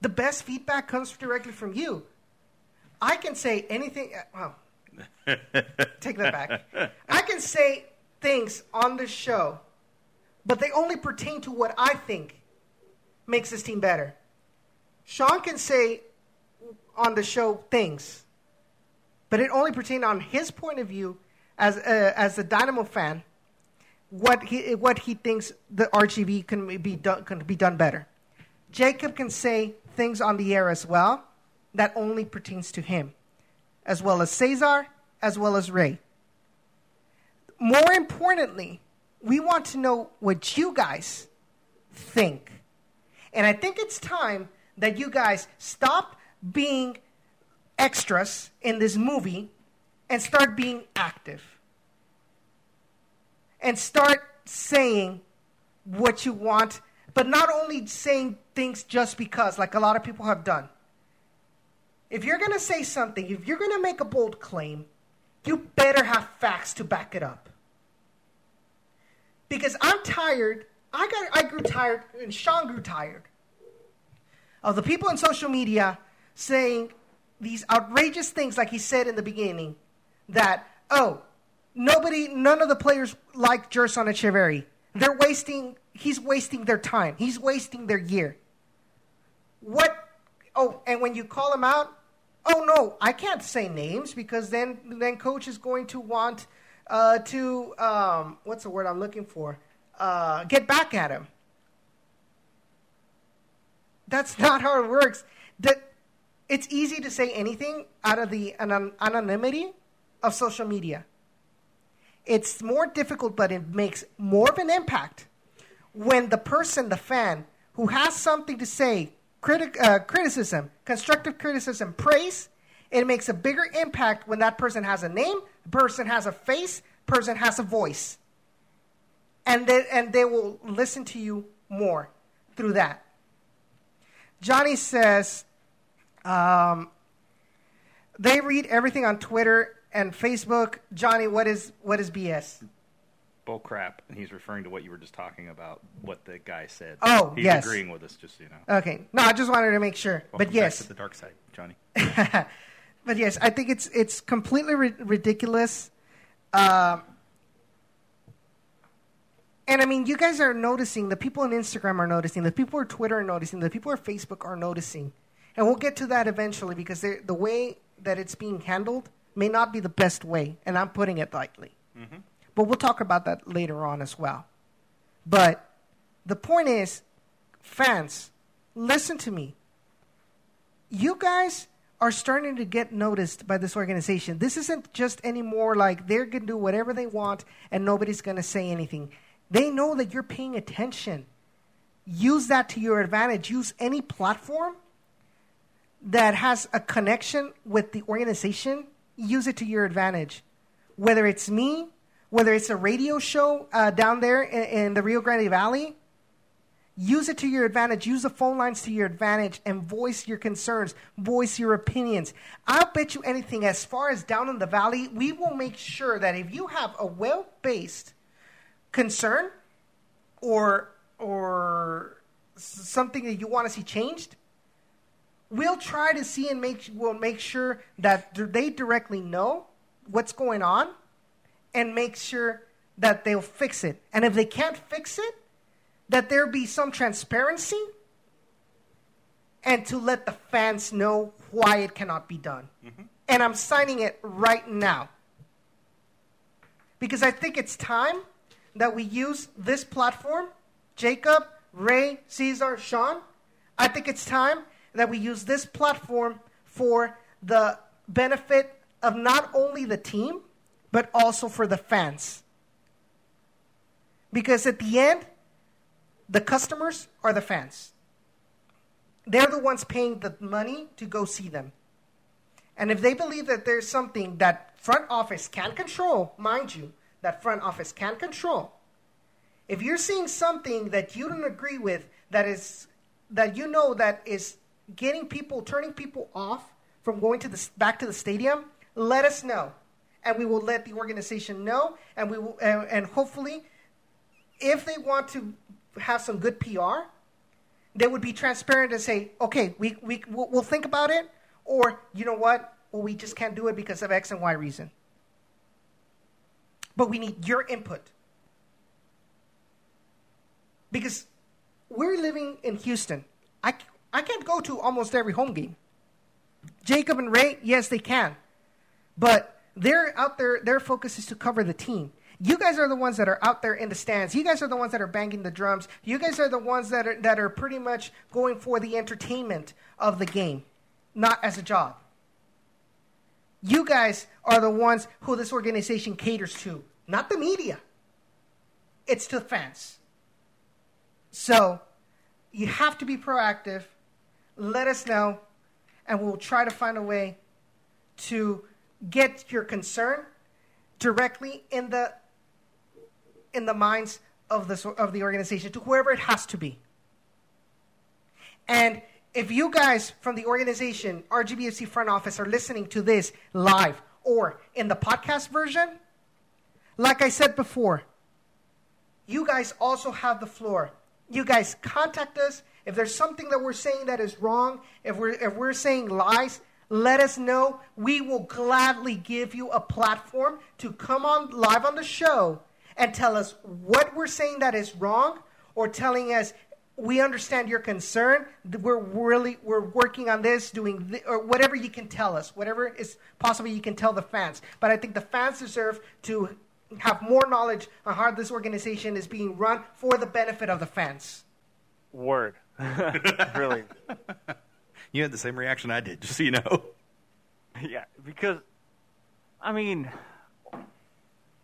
The best feedback comes directly from you. I can say anything. Uh, well, take that back. I can say things on the show, but they only pertain to what I think makes this team better. Sean can say on the show things, but it only pertains on his point of view as a, as a Dynamo fan what he, what he thinks the RGV can be, done, can be done better. Jacob can say things on the air as well that only pertains to him, as well as Cesar, as well as Ray. More importantly, we want to know what you guys think. And I think it's time that you guys stop being extras in this movie and start being active and start saying what you want, but not only saying things just because, like a lot of people have done. If you're going to say something, if you're going to make a bold claim, you better have facts to back it up. Because I'm tired, I, got, I grew tired, and Sean grew tired of the people in social media saying these outrageous things, like he said in the beginning, that, oh, nobody, none of the players like Gerson Echeverry. They're wasting, he's wasting their time. He's wasting their year. What, oh, and when you call him out, oh no, I can't say names because then, then coach is going to want uh, to, um, what's the word I'm looking for? Uh, get back at him. That's not how it works. That it's easy to say anything out of the anonymity of social media. It's more difficult, but it makes more of an impact when the person, the fan, who has something to say, criti- uh, criticism, constructive criticism, praise, it makes a bigger impact when that person has a name, person has a face, person has a voice. And they, and they will listen to you more through that. Johnny says, um, they read everything on Twitter and Facebook, Johnny, what is what is BS? Bull crap. And he's referring to what you were just talking about, what the guy said. Oh, he's yes. agreeing with us, just so you know. Okay. No, I just wanted to make sure. Welcome but yes. to the dark side, Johnny. but yes, I think it's it's completely ri- ridiculous. Um, and I mean, you guys are noticing. The people on Instagram are noticing. The people on Twitter are noticing. The people on Facebook are noticing. And we'll get to that eventually because the way that it's being handled may not be the best way, and I'm putting it lightly. Mm-hmm. But we'll talk about that later on as well. But the point is, fans, listen to me. You guys are starting to get noticed by this organization. This isn't just anymore like they're going to do whatever they want and nobody's going to say anything. They know that you're paying attention. Use that to your advantage. Use any platform that has a connection with the organization, use it to your advantage. Whether it's me, whether it's a radio show uh, down there in, in the Rio Grande Valley, use it to your advantage. Use the phone lines to your advantage and voice your concerns, voice your opinions. I'll bet you anything, as far as down in the valley, we will make sure that if you have a well based concern or, or something that you want to see changed, we'll try to see and make we'll make sure that they directly know what's going on and make sure that they'll fix it. And if they can't fix it, that there be some transparency and to let the fans know why it cannot be done. Mm-hmm. And I'm signing it right now. Because I think it's time that we use this platform, Jacob, Ray, Caesar, Sean. I think it's time that we use this platform for the benefit of not only the team, but also for the fans. Because at the end, the customers are the fans. They're the ones paying the money to go see them. And if they believe that there's something that front office can control, mind you, that front office can control, if you're seeing something that you don't agree with that is that you know that is getting people, turning people off from going to the back to the stadium, let us know, and we will let the organization know, and we will, and, and hopefully, if they want to have some good PR, they would be transparent and say, okay, we, we, we'll, we'll think about it, or you know what, well, we just can't do it because of X and Y reason. But we need your input. Because we're living in Houston. I, I can't go to almost every home game. Jacob and Ray, yes, they can. But they're out there, their focus is to cover the team. You guys are the ones that are out there in the stands. You guys are the ones that are banging the drums. You guys are the ones that are, that are pretty much going for the entertainment of the game, not as a job. You guys are the ones who this organization caters to, not the media. It's to the fans. So you have to be proactive let us know, and we'll try to find a way to get your concern directly in the in the minds of the of the organization to whoever it has to be. And if you guys from the organization RGVFC front office are listening to this live or in the podcast version, like I said before, you guys also have the floor. You guys contact us if there's something that we're saying that is wrong, if we're, if we're saying lies, let us know. We will gladly give you a platform to come on live on the show and tell us what we're saying that is wrong or telling us we understand your concern. We're really we're working on this, doing th- or whatever you can tell us, whatever is possible you can tell the fans. But I think the fans deserve to have more knowledge on how this organization is being run for the benefit of the fans. Word. really. You had the same reaction I did, just so you know. Yeah, because I mean,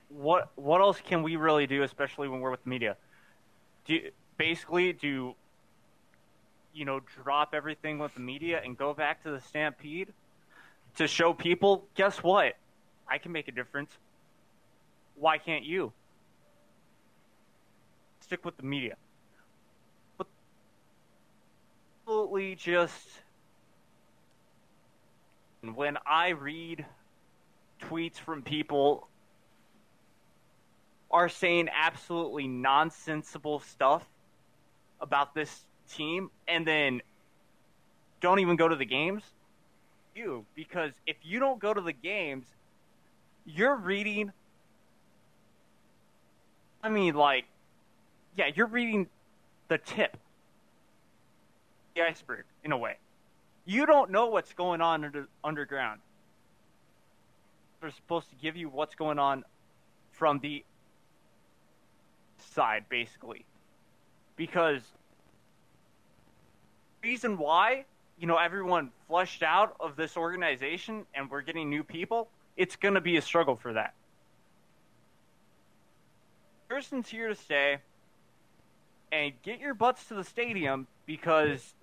what what else can we really do, especially when we're with media? Do you, basically do you know drop everything with the media and go back to the Stampede to show people? Guess what? I can make a difference. Why can't you? Stick with the media absolutely just when I read tweets from people are saying absolutely nonsensical stuff about this team and then don't even go to the games you because if you don't go to the games you're reading I mean like yeah you're reading the tip the iceberg in a way. You don't know what's going on under, underground. They're supposed to give you what's going on from the side, basically. Because reason why you know everyone flushed out of this organization and we're getting new people, it's going to be a struggle for that. Person's here to stay, and get your butts to the stadium because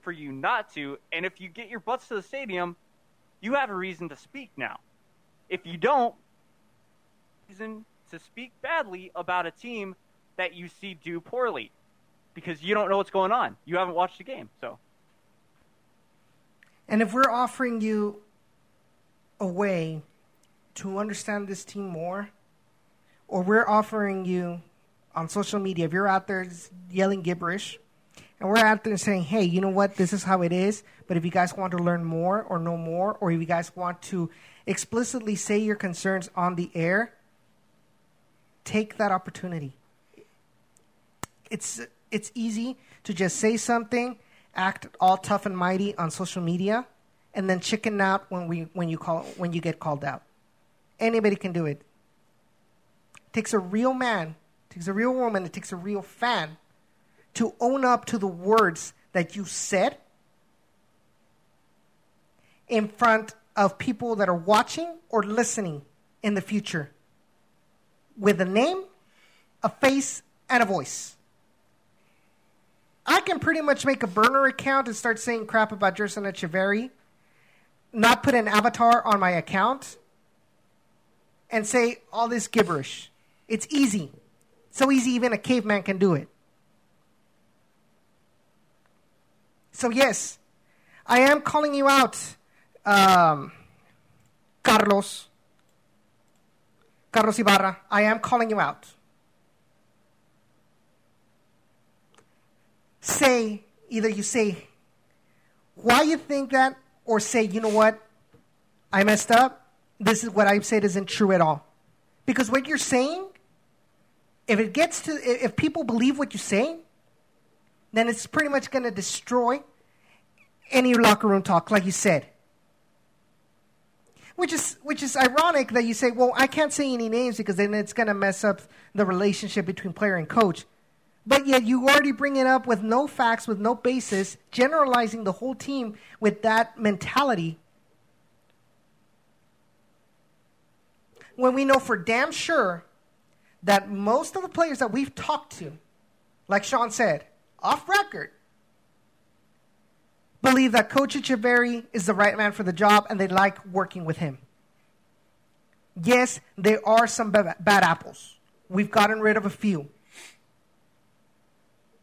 for you not to, and if you get your butts to the stadium, you have a reason to speak now. If you don't, reason to speak badly about a team that you see do poorly because you don't know what's going on. You haven't watched the game, so. And if we're offering you a way to understand this team more, or we're offering you on social media, if you're out there yelling gibberish, and we're out there saying, hey, you know what, this is how it is, but if you guys want to learn more or know more, or if you guys want to explicitly say your concerns on the air, take that opportunity. It's, it's easy to just say something, act all tough and mighty on social media, and then chicken out when, we, when, you, call, when you get called out. Anybody can do it. It takes a real man, it takes a real woman, it takes a real fan to own up to the words that you said in front of people that are watching or listening in the future with a name, a face, and a voice. I can pretty much make a burner account and start saying crap about Gerson Echeverry, not put an avatar on my account, and say all this gibberish. It's easy. So easy, even a caveman can do it. So, yes, I am calling you out, um, Carlos. Carlos Ibarra, I am calling you out. Say, either you say why you think that, or say, you know what, I messed up. This is what I've said isn't true at all. Because what you're saying, if it gets to, if people believe what you're saying, then it's pretty much going to destroy any locker room talk, like you said. Which is, which is ironic that you say, well, I can't say any names because then it's going to mess up the relationship between player and coach. But yet you already bring it up with no facts, with no basis, generalizing the whole team with that mentality. When we know for damn sure that most of the players that we've talked to, like Sean said, off record, believe that Coach Echeverry is the right man for the job and they like working with him. Yes, there are some bad apples. We've gotten rid of a few.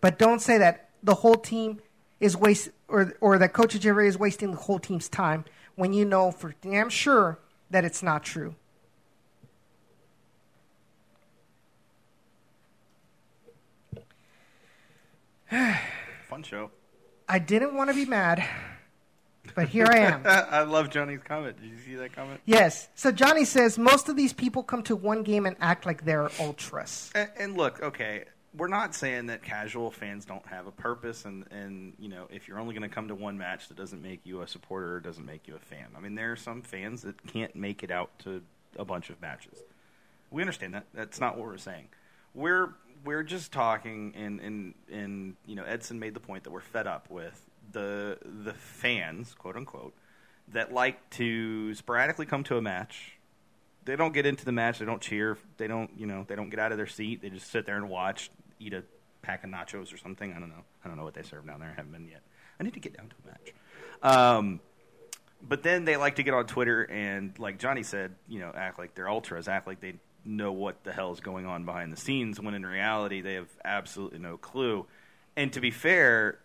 But don't say that the whole team is waste or or that Coach Echeverry is wasting the whole team's time when you know for damn sure that it's not true. Fun show. I didn't want to be mad, but here I am. I love Johnny's comment. Did you see that comment? Yes. So Johnny says most of these people come to one game and act like they're ultras. And, and look, okay, we're not saying that casual fans don't have a purpose, and and you know, if you're only going to come to one match, that doesn't make you a supporter or doesn't make you a fan. I mean, there are some fans that can't make it out to a bunch of matches. We understand that. That's not what we're saying. We're we're just talking, and and and you know, Edson made the point that we're fed up with the the fans, quote unquote, that like to sporadically come to a match. They don't get into the match. They don't cheer. They don't, you know, they don't get out of their seat. They just sit there and watch, eat a pack of nachos or something. I don't know. I don't know what they serve down there. I haven't been yet. I need to get down to a match. Um, but then they like to get on Twitter and, like Johnny said, you know, act like they're ultras, act like they know what the hell is going on behind the scenes, when in reality they have absolutely no clue. And to be fair,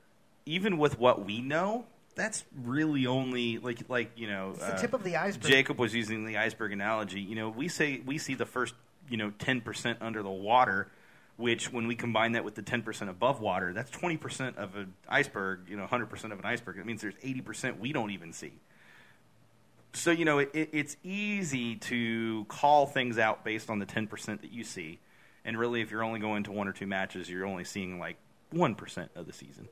even with what we know, that's really only like like you know It's the uh, tip of the iceberg. Jacob was using the iceberg analogy. You know, we say we see the first you know ten percent under the water, which when we combine that with the ten percent above water, that's twenty percent of an iceberg. You know, hundred percent of an iceberg. It means there's eighty percent we don't even see. So you know, it, it, it's easy to call things out based on the ten percent that you see, and really, if you're only going to one or two matches, you're only seeing like one percent of the season.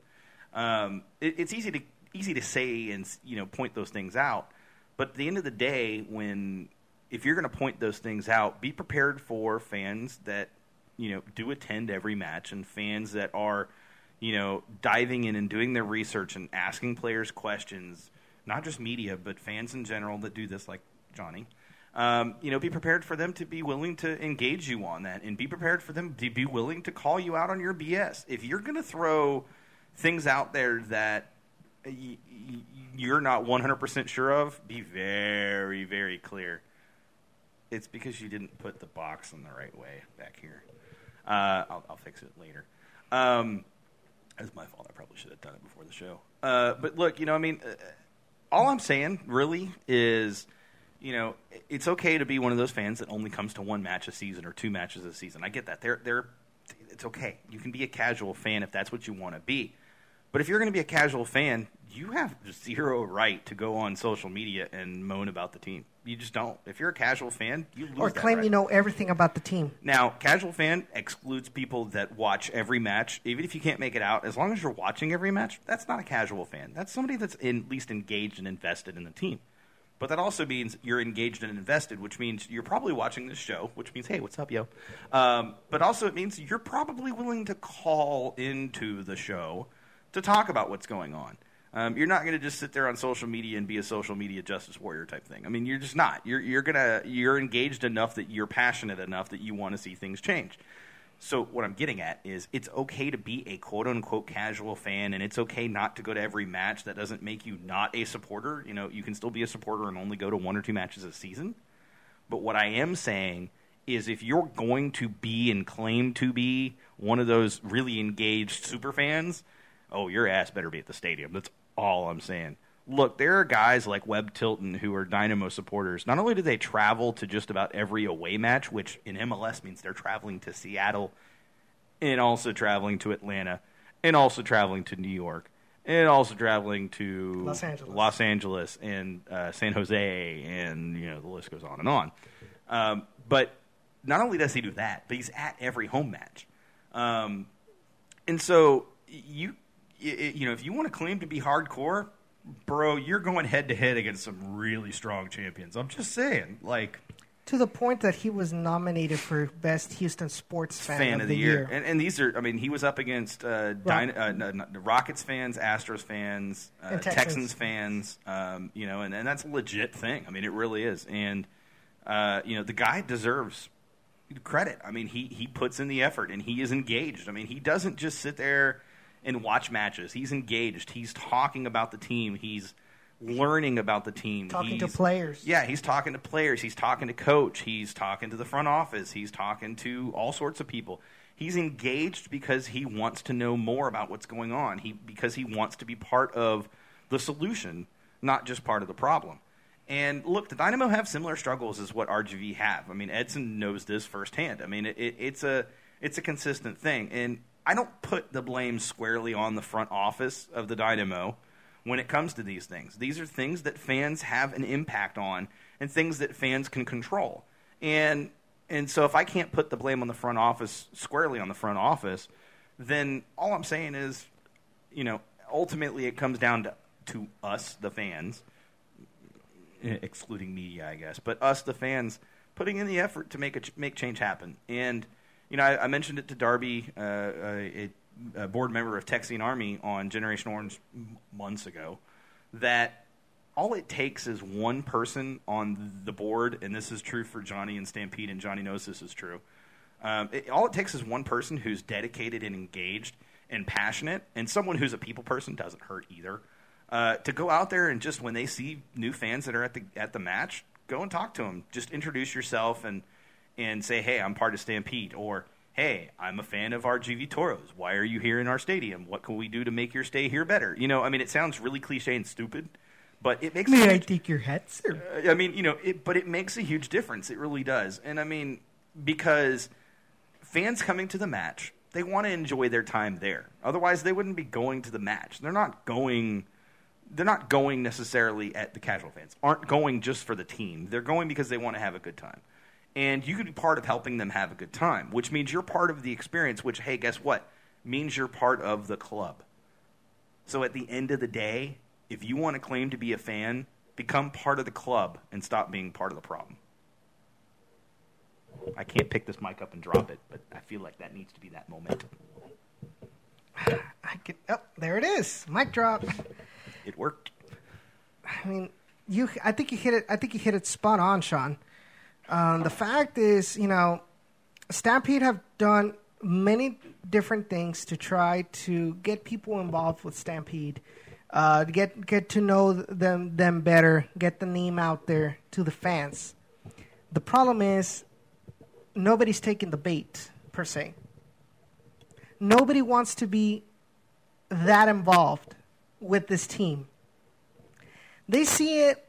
Um, it, it's easy to easy to say and you know point those things out, but at the end of the day, when if you're going to point those things out, be prepared for fans that you know do attend every match and fans that are you know, diving in and doing their research and asking players questions, not just media, but fans in general that do this, like Johnny. Um, you know, be prepared for them to be willing to engage you on that, and be prepared for them to be willing to call you out on your BS. If you're going to throw things out there that y- y- you're not 100% sure of, be very, very clear. It's because you didn't put the box in the right way back here. Uh, I'll, I'll fix it later. Um, it's my fault. I probably should have done it before the show. Uh, but look, you know, I mean, uh, all I'm saying really is, you know, it's okay to be one of those fans that only comes to one match a season or two matches a season. I get that. They're, they're, it's okay. You can be a casual fan if that's what you want to be. But if you're going to be a casual fan, you have zero right to go on social media and moan about the team. You just don't. If you're a casual fan, you lose Or claim right. you know everything about the team. Now, casual fan excludes people that watch every match, even if you can't make it out. As long as you're watching every match, that's not a casual fan. That's somebody that's in, at least engaged and invested in the team. But that also means you're engaged and invested, which means you're probably watching this show, which means, hey, what's up, yo? Um, but also, it means you're probably willing to call into the show to talk about what's going on. Um, you're not going to just sit there on social media and be a social media justice warrior type thing. I mean, you're just not. You're you're gonna you're engaged enough that you're passionate enough that you want to see things change. So what I'm getting at is it's okay to be a quote unquote casual fan, and it's okay not to go to every match. That doesn't make you not a supporter. You know, you can still be a supporter and only go to one or two matches a season. But what I am saying is if you're going to be and claim to be one of those really engaged super fans, oh, your ass better be at the stadium. That's all I'm saying. Look, there are guys like Webb Tilton who are Dynamo supporters. Not only do they travel to just about every away match, which in MLS means they're traveling to Seattle and also traveling to Atlanta and also traveling to New York and also traveling to Los Angeles. Los Angeles and uh, San Jose, and you know the list goes on and on. Um, but not only does he do that, but he's at every home match. Um, and so you you know if you want to claim to be hardcore, bro, you're going head to head against some really strong champions. I'm just saying, like To the point that he was nominated for Best Houston Sports Fan, fan, of the, year. And, and these are, I mean, he was up against uh, Dyna- uh, no, no, the Rockets fans, Astros fans, uh, Texans. Texans. fans, um, you know, and, and that's a legit thing. I mean, it really is. And, uh, you know, the guy deserves credit. I mean, he, he puts in the effort and he is engaged. I mean, he doesn't just sit there and watch matches. He's engaged. He's talking about the team. He's learning about the team. Talking to players. Yeah, he's talking to players. He's talking to coach. He's talking to the front office. He's talking to all sorts of people. He's engaged because he wants to know more about what's going on. He because he wants to be part of the solution, not just part of the problem. And look, the Dynamo have similar struggles as what RGV have. I mean, Edson knows this firsthand. I mean, it, it, it's a it's a consistent thing, and I don't put the blame squarely on the front office of the Dynamo when it comes to these things. These are things that fans have an impact on, and things that fans can control. And and so, if I can't put the blame on the front office squarely on the front office, then all I'm saying is, you know, ultimately it comes down to to us, the fans, eh, excluding media, I guess, but us, the fans, putting in the effort to make a make change happen. And you know, I, I mentioned it to Darby, uh, a, a board member of Texian Army on Generation Orange months ago, that all it takes is one person on the board, and this is true for Johnny and Stampede, and Johnny knows this is true. Um, it, all it takes is one person who's dedicated and engaged and passionate, and someone who's a people person doesn't hurt either. Uh, to go out there and just when they see new fans that are at the at the match, go and talk to them. Just introduce yourself and and say, "Hey, I'm part of Stampede," or "Hey, I'm a fan of RGV Toros. Why are you here in our stadium? What can we do to make your stay here better?" You know, I mean, it sounds really cliche and stupid, but it makes a May I huge- take your hat, sir? Uh, I mean, you know, it, but it makes a huge difference. It really does. And I mean, because fans coming to the match, they want to enjoy their time there. Otherwise, they wouldn't be going to the match. They're not going. They're not going necessarily at the casual fans. Aren't going just for the team. They're going because they want to have a good time. And you could be part of helping them have a good time, which means you're part of the experience. Which, hey, guess what? Means you're part of the club. So at the end of the day, if you want to claim to be a fan, become part of the club and stop being part of the problem. I can't pick this mic up and drop it, but I feel like that needs to be that momentum. I can, oh, there it is. Mic drop. It worked. I mean, you. I think you hit it. I think you hit it spot on, Sean. Um, the fact is, you know, Stampede have done many different things to try to get people involved with Stampede, uh, get get to know them them better, get the name out there to the fans. The problem is, nobody's taking the bait per se. Nobody wants to be that involved with this team. They see it.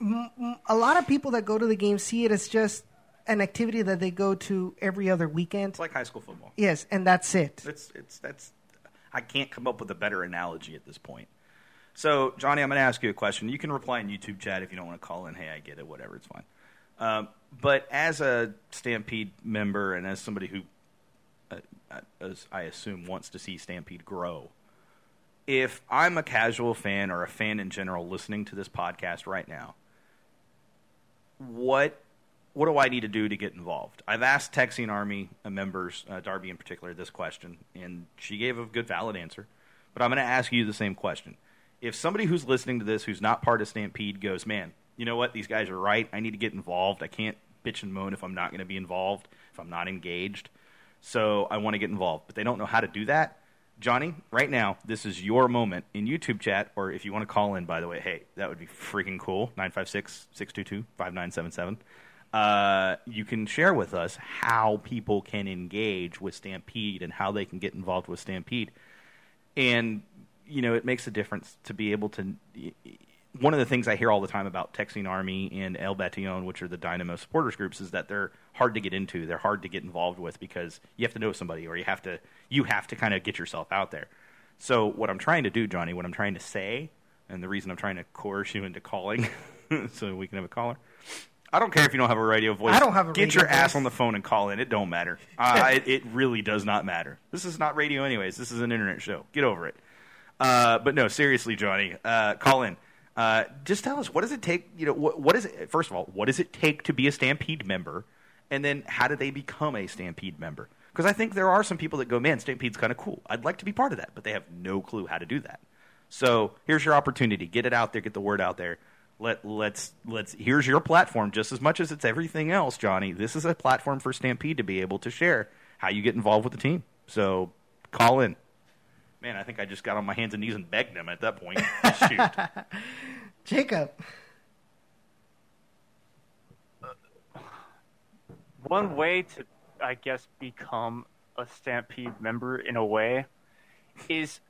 A lot of people that go to the game see it as just an activity that they go to every other weekend. It's like high school football. Yes, and that's it. It's it's that's I can't come up with a better analogy at this point. So, Johnny, I'm going to ask you a question. You can reply in YouTube chat if you don't want to call in. Hey, I get it. Whatever, it's fine. Um, but as a Stampede member and as somebody who, uh, uh, as I assume, wants to see Stampede grow, if I'm a casual fan or a fan in general listening to this podcast right now, what what do I need to do to get involved? I've asked Texian Army members, uh, Darby in particular, this question, and she gave a good, valid answer. But I'm going to ask you the same question. If somebody who's listening to this, who's not part of Stampede, goes, man, you know what? These guys are right. I need to get involved. I can't bitch and moan if I'm not going to be involved, if I'm not engaged. So I want to get involved. But they don't know how to do that. Johnny, right now, this is your moment in YouTube chat, or if you want to call in, by the way, hey, that would be freaking cool. 956 622 5977. Uh, you can share with us how people can engage with Stampede and how they can get involved with Stampede. And, you know, it makes a difference to be able to. One of the things I hear all the time about Texian Army and El Batallon, which are the Dynamo supporters groups, is that they're hard to get into. They're hard to get involved with because you have to know somebody or you have to you have to kind of get yourself out there. So what I'm trying to do, Johnny, what I'm trying to say, and the reason I'm trying to coerce you into calling so we can have a caller. I don't care if you don't have a radio voice. I don't have a Get your ass on the phone and call in. It don't matter. Uh, it, it really does not matter. This is not radio, anyways. This is an internet show. Get over it. Uh, but no, seriously, Johnny, uh, call in. Uh, just tell us what does it take. You know, what, what is it? First of all, what does it take to be a Stampede member, and then how do they become a Stampede member? Because I think there are some people that go, man, Stampede's kind of cool. I'd like to be part of that, but they have no clue how to do that. So here's your opportunity. Get it out there. Get the word out there. Let let's let's. Here's your platform. Just as much as it's everything else, Johnny. This is a platform for Stampede to be able to share how you get involved with the team. So call in. Man, I think I just got on my hands and knees and begged them at that point. Shoot. Jacob. One way to, I guess, become a Stampede member in a way is,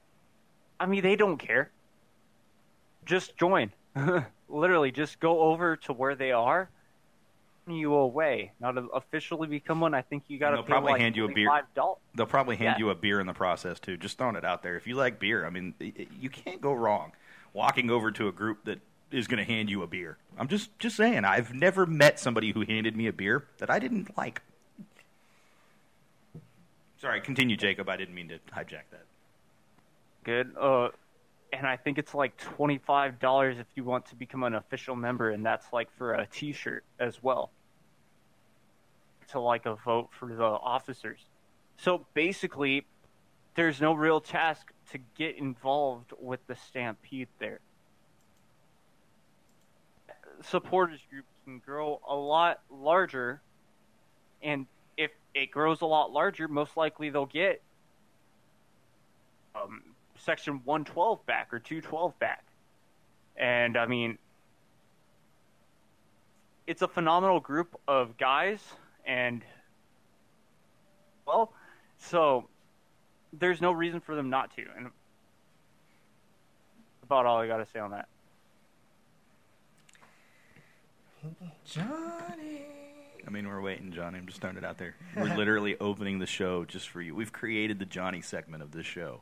I mean, they don't care. Just join. Literally, just go over to where they are. You away. Now to officially become one, I think you got to probably like hand you a beer. $25. They'll probably hand Yeah. you a beer in the process too. Just throwing it out there. If you like beer, I mean, you can't go wrong walking over to a group that is going to hand you a beer. I'm just just saying. I've never met somebody who handed me a beer that I didn't like. Sorry, continue, Jacob. I didn't mean to hijack that. good. Uh, and I think it's like twenty five dollars if you want to become an official member, and that's like for a T shirt as well. To like a vote for the officers. So basically, there's no real task to get involved with the stampede there. Supporters group can grow a lot larger, and if it grows a lot larger, most likely they'll get um, section 112 back or 212 back. And I mean, it's a phenomenal group of guys, and well, so there's no reason for them not to. And about all I got to say on that. Johnny. I mean, we're waiting, Johnny. I'm just throwing it out there. We're literally opening the show just for you. We've created the Johnny segment of this show,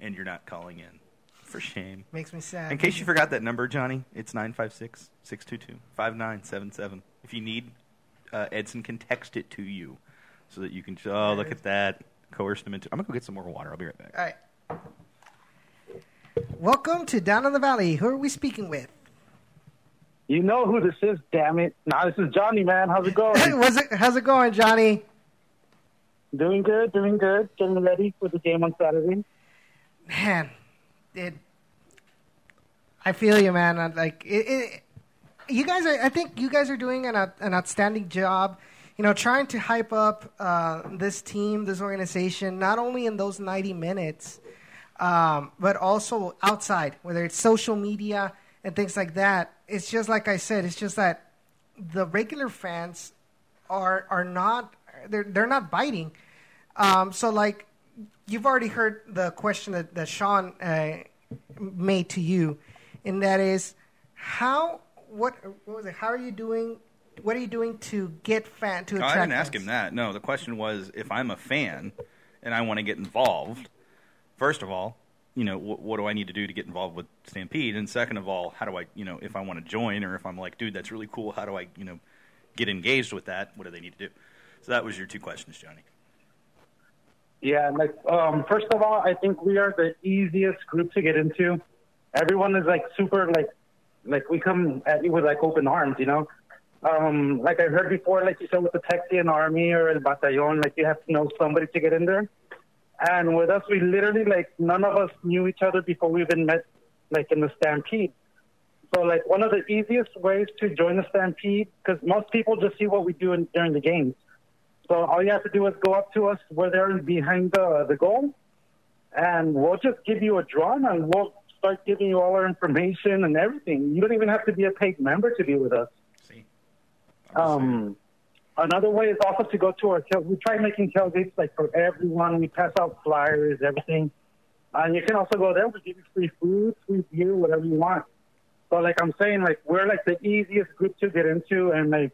and you're not calling in. For shame. Makes me sad. In case you forgot that number, Johnny, it's 956 622 5977. If you need, uh, Edson can text it to you so that you can, oh, look at that. Coerce them into. I'm going to go get some more water. I'll be right back. All right. Welcome to Down in the Valley. Who are we speaking with? You know who this is, damn it. Nah, this is Johnny, man. How's it going? Was it, how's it going, Johnny? doing good, doing good. Getting ready for the game on Saturday. man, it. I feel you, man. I- Like it, it, you guys are. I think you guys are doing an an outstanding job. You know, trying to hype up uh, this team, this organization, not only in those ninety minutes, um, but also outside, whether it's social media and things like that. It's just like I said. It's just that the regular fans are are not they're they're not biting. Um, so like you've already heard the question that, that Sean uh, made to you, and that is how what what was it? How are you doing? What are you doing to get fan to attract? I didn't ask fans? him that. No, the question was if I'm a fan and I want to get involved. First of all, you know, wh- what do I need to do to get involved with Stampede? And second of all, how do I, you know, if I want to join or if I'm like, dude, that's really cool. How do I, you know, get engaged with that? What do they need to do? So that was your two questions, Johnny. Yeah, like um, first of all, I think we are the easiest group to get into. Everyone is like super like like we come at you with like open arms, you know. Um, like I heard before, like you said with the Texian army or El Batallon, like you have to know somebody to get in there. And with us, we literally like none of us knew each other before we even met, like in the Stampede. So like one of the easiest ways to join the Stampede, because most people just see what we do in, during the games. So all you have to do is go up to us. We're there behind the the goal, and we'll just give you a drum, and we'll start giving you all our information and everything. You don't even have to be a paid member to be with us. See? Um, another way is also to go to our tail. We try making tailgates like for everyone. We pass out flyers, everything. And you can also go there. We give you free food, free beer, whatever you want. So like I'm saying, like we're like the easiest group to get into, and like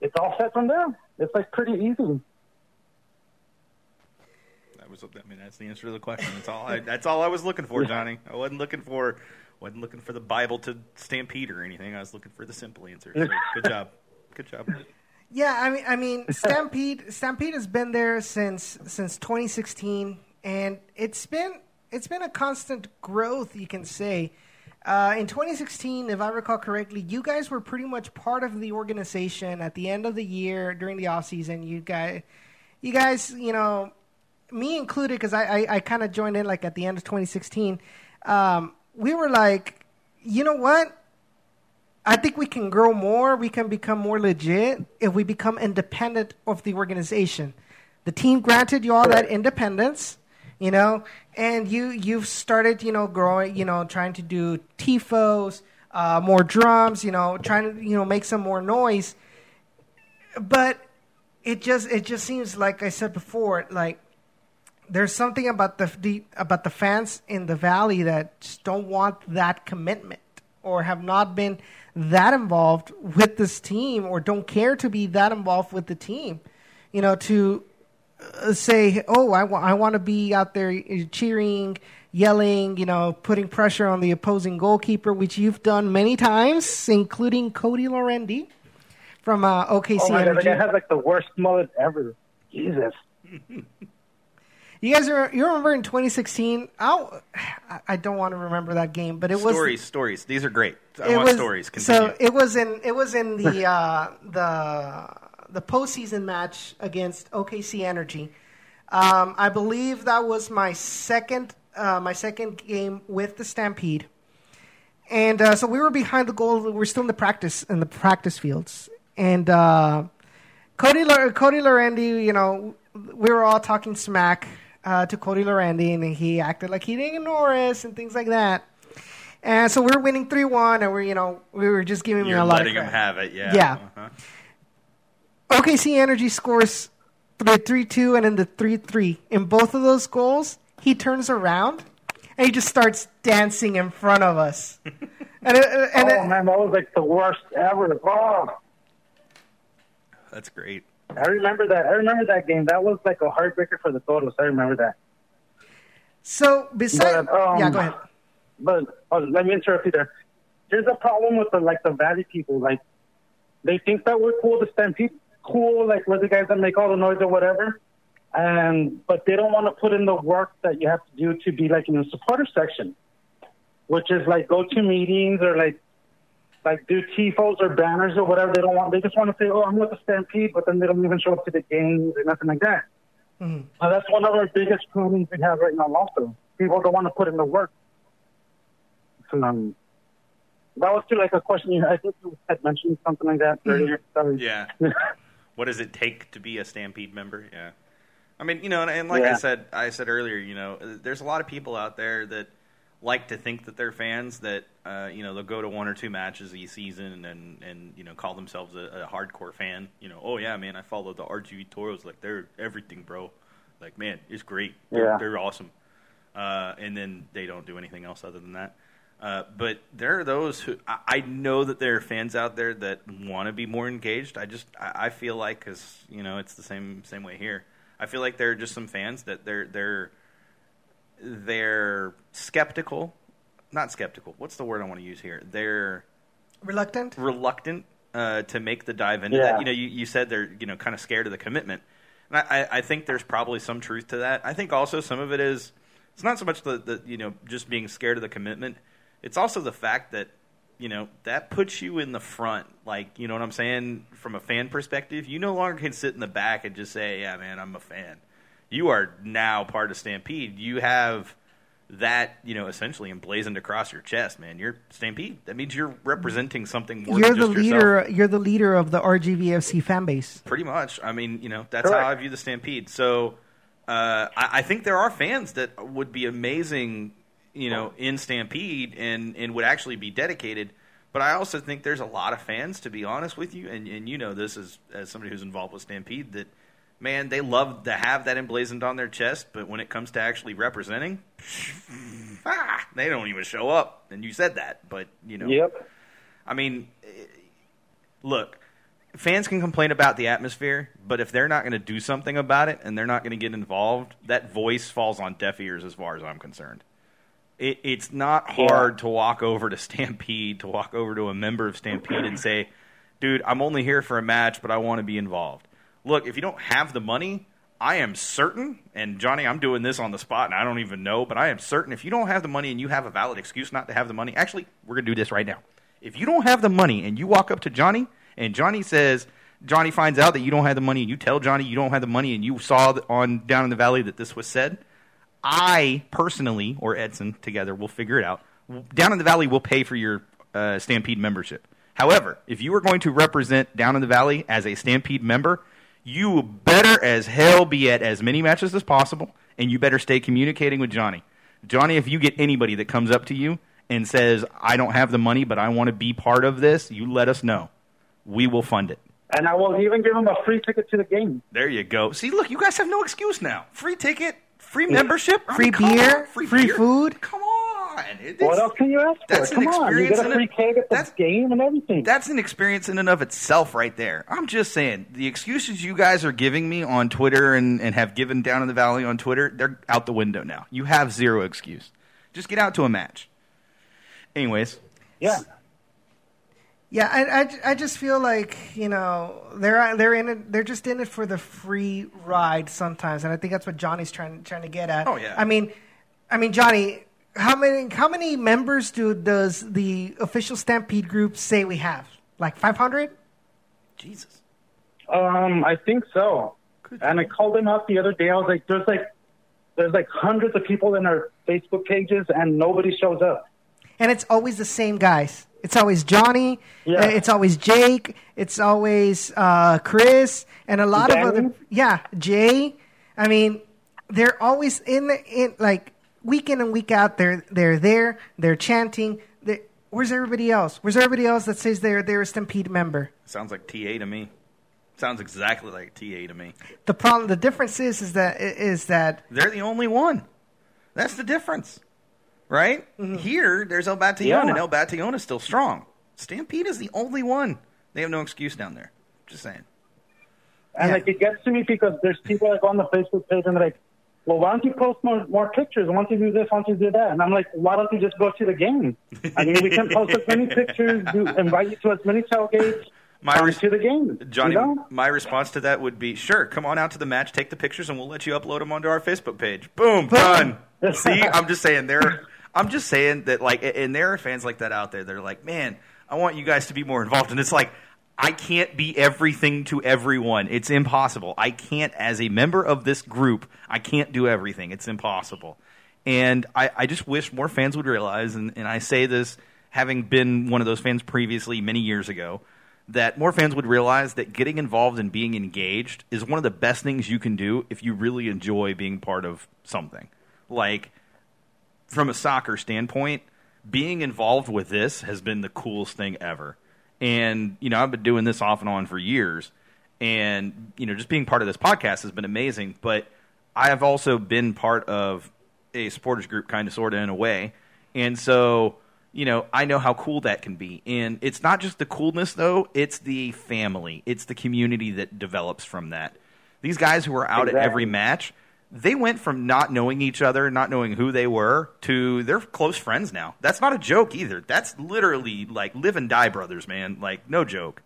it's all set from there. It's like pretty easy. That was, I mean, that's the answer to the question. That's all. I, that's all I was looking for, Johnny. I wasn't looking for, wasn't looking for the Bible to stampede or anything. I was looking for the simple answer. So good job, good job. Yeah, I mean, I mean, Stampede, Stampede has been there since since 2016, and it's been it's been a constant growth, you can say. Uh, in 2016, if I recall correctly, you guys were pretty much part of the organization at the end of the year during the off season. You guys, you guys, you know, me included, because I, I, I kind of joined in like at the end of 2016. Um, we were like, you know what? I think we can grow more. We can become more legit if we become independent of the organization. The team granted you all that independence, you know, and you you've started, you know, growing, you know, trying to do tifos, uh, more drums, you know, trying to you know make some more noise. But it just it just seems like I said before, like there's something about the, the about the fans in the valley that just don't want that commitment or have not been that involved with this team or don't care to be that involved with the team you know to uh, say oh I wa- I want to be out there cheering yelling you know putting pressure on the opposing goalkeeper which you've done many times including Cody Laurendi from uh, OKC Oh my god, that guy has like the worst mullet ever. Jesus. You guys are you remember in 2016? I'll, I I don't want to remember that game, but it was stories, stories. These are great. I want was, stories. Continue. So it was in it was in the uh, the the postseason match against OKC Energy. Um, I believe that was my second uh, my second game with the Stampede, and uh, so we were behind the goal. We were still in the practice in the practice fields, and uh, Cody Cody Laurendi, you know, we were all talking smack uh, to Cody Laurendi, and he acted like he didn't ignore us and things like that. And so we were winning three one, and we're you know we were just giving You're me a lot letting of him crap. have it. Yeah. Yeah. Uh-huh. OKC Energy scores the three two and then the three three. In both of those goals, he turns around and he just starts dancing in front of us. and it, and oh it, man, that was like the worst ever. Oh, That's great. I remember that. I remember that game. That was like a heartbreaker for the Toros. I remember that. so besides, But, um, yeah, go ahead. But oh, let me interrupt you there. There's a problem with the like the valley people. Like they think that we're cool, the stampede cool, like we're the guys that make all the noise or whatever. And but they don't want to put in the work that you have to do to be like in the supporter section, which is like go to meetings or like like do tifos or banners or whatever. They don't want. They just want to say, "Oh, I'm with the Stampede," but then they don't even show up to the games or nothing like that. Mhm. Uh, that's one of our biggest problems we have right now, also. people don't want to put in the work. So, um, that was too like a question. You, I think you had mentioned something like that earlier. Sorry. Yeah. what does it take to be a Stampede member? Yeah. I mean, you know, and, and like I said, I said earlier, you know, there's a lot of people out there that like to think that they're fans that uh, you know they'll go to one or two matches a season and and you know call themselves a, a hardcore fan. You know, oh yeah, man, I follow the RGV Toros like they're everything, bro. Like man, it's great. They're, Yeah. they're awesome. Uh, and then they don't do anything else other than that. Uh, but there are those who I, I know that there are fans out there that want to be more engaged. I just I, I feel like because you know it's the same same way here. I feel like there are just some fans that they're they're they're skeptical, not skeptical. What's the word I want to use here? They're Reluctant? reluctant uh, to make the dive into Yeah. that. You know, you, you said they're you know kind of scared of the commitment, and I, I- I think there's probably some truth to that. I think also some of it is it's not so much the, the you know just being scared of the commitment. It's also the fact that you know that puts you in the front. Like you know what I'm saying from a fan perspective. You no longer can sit in the back and just say, "Yeah, man, I'm a fan." You are now part of Stampede. You have that you know essentially emblazoned across your chest, man. You're Stampede. That means you're representing something more You're than the just leader. yourself. You're the leader of the RGVFC fan base. Pretty much. I mean, you know, that's Correct. how I view the Stampede. So uh, I, I think there are fans that would be amazing, you know, in Stampede and, and would actually be dedicated. But I also think there's a lot of fans, to be honest with you, and, and you know this as, as somebody who's involved with Stampede, that, man, they love to have that emblazoned on their chest, but when it comes to actually representing, ah, they don't even show up. And you said that, but, you know. Yep. I mean, eh, look, fans can complain about the atmosphere, but if they're not going to do something about it and they're not going to get involved, that voice falls on deaf ears as far as I'm concerned. It, it's not Yeah. hard to walk over to Stampede, to walk over to a member of Stampede and say, dude, I'm only here for a match, but I want to be involved. Look, if you don't have the money, I am certain, and Johnny, I'm doing this on the spot and I don't even know, but I am certain if you don't have the money and you have a valid excuse not to have the money, actually, we're going to do this right now. If you don't have the money and you walk up to Johnny and Johnny says, Johnny finds out that you don't have the money and you tell Johnny you don't have the money and you saw on down in the valley that this was said, I personally, or Edson together, will figure it out. Down in the Valley will pay for your uh, Stampede membership. However, if you are going to represent Down in the Valley as a Stampede member, you better as hell be at as many matches as possible, and you better stay communicating with Johnny. Johnny, if you get anybody that comes up to you and says, I don't have the money, but I want to be part of this, you let us know. We will fund it. And I will even give them a free ticket to the game. There you go. See, look, you guys have no excuse now. Free ticket, free membership, I Free mean, beer, on, free, free beer. food. Come on. It- What else can you ask for? that's an Come on, you experience get in a it. free cake at the That's- game and everything. That's an experience in and of itself right there. I'm just saying, the excuses you guys are giving me on Twitter and, and have given down in the valley on Twitter, they're out the window now. You have zero excuse. Just get out to a match. Anyways, yeah. Yeah, I, I, I just feel like you know they're they're in it. They're just in it for the free ride sometimes, and I think that's what Johnny's trying trying to get at. Oh, yeah. I mean, I mean Johnny, how many how many members do does the official Stampede group say we have? Like five hundred? Jesus. Um, I think so. Good. And I called them up the other day. I was like, "There's like, there's like hundreds of people in our Facebook pages, and nobody shows up." And it's always the same guys. It's always Johnny. Yeah. uh, It's always Jake. It's always uh, Chris, and a lot of other. Yeah, Jay. I mean, they're always in the in like week in and week out. They're they're there. They're chanting. They, where's everybody else? Where's everybody else that says they're they're a Stampede member? Sounds like TA to me. Sounds exactly like TA to me. The problem, the difference is, is that is that They're the only one. That's the difference. Right? Mm-hmm. Here, there's El Batallon, Yeah. and El Batallon is still strong. Stampede is the only one. They have no excuse down there. Just saying. And Yeah. like it gets to me because there's people like on the Facebook page and they're like, "Well, why don't you post more more pictures? Why don't you do this? Why don't you do that?" And I'm like, "Why don't you just go to the game? I mean, we can post as many pictures, do, invite you to as many tailgates, My um, res- to the game." Johnny, you know? my response to that would be, sure, come on out to the match, take the pictures, and we'll let you upload them onto our Facebook page. Boom, done. See, I'm just saying there. I'm just saying that, like, and there are fans like that out there. They're like, man, I want you guys to be more involved, and it's like. I can't be everything to everyone. It's impossible. I can't, as a member of this group, I can't do everything. It's impossible. And I, I just wish more fans would realize, and, and I say this having been one of those fans previously many years ago, that more fans would realize that getting involved and being engaged is one of the best things you can do if you really enjoy being part of something. Like, from a soccer standpoint, being involved with this has been the coolest thing ever. And, you know, I've been doing this off and on for years. And, you know, just being part of this podcast has been amazing. But I have also been part of a supporters group, kind of, sort of, in a way. And so, you know, I know how cool that can be. And it's not just the coolness, though, it's the family, it's the community that develops from that. These guys who are out Exactly. at every match, they went from not knowing each other, not knowing who they were, to they're close friends now. That's not a joke either. That's literally like live and die brothers, man. Like, no joke.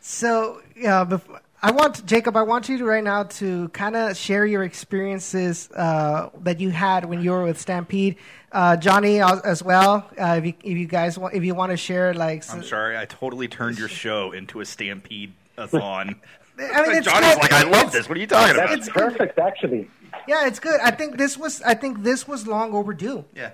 So, yeah, bef- I want Jacob. I want you to right now to kind of share your experiences uh, that you had when you were with Stampede, uh, Johnny as, as well. Uh, if you if you guys want, if you want to share, like, I'm sorry, I totally turned your show into a stampede a thon. I mean, it's Johnny's good. like, I love this. What are you talking about? That's perfect, actually. Yeah, it's good. I think this was. I think this was long overdue. Yeah.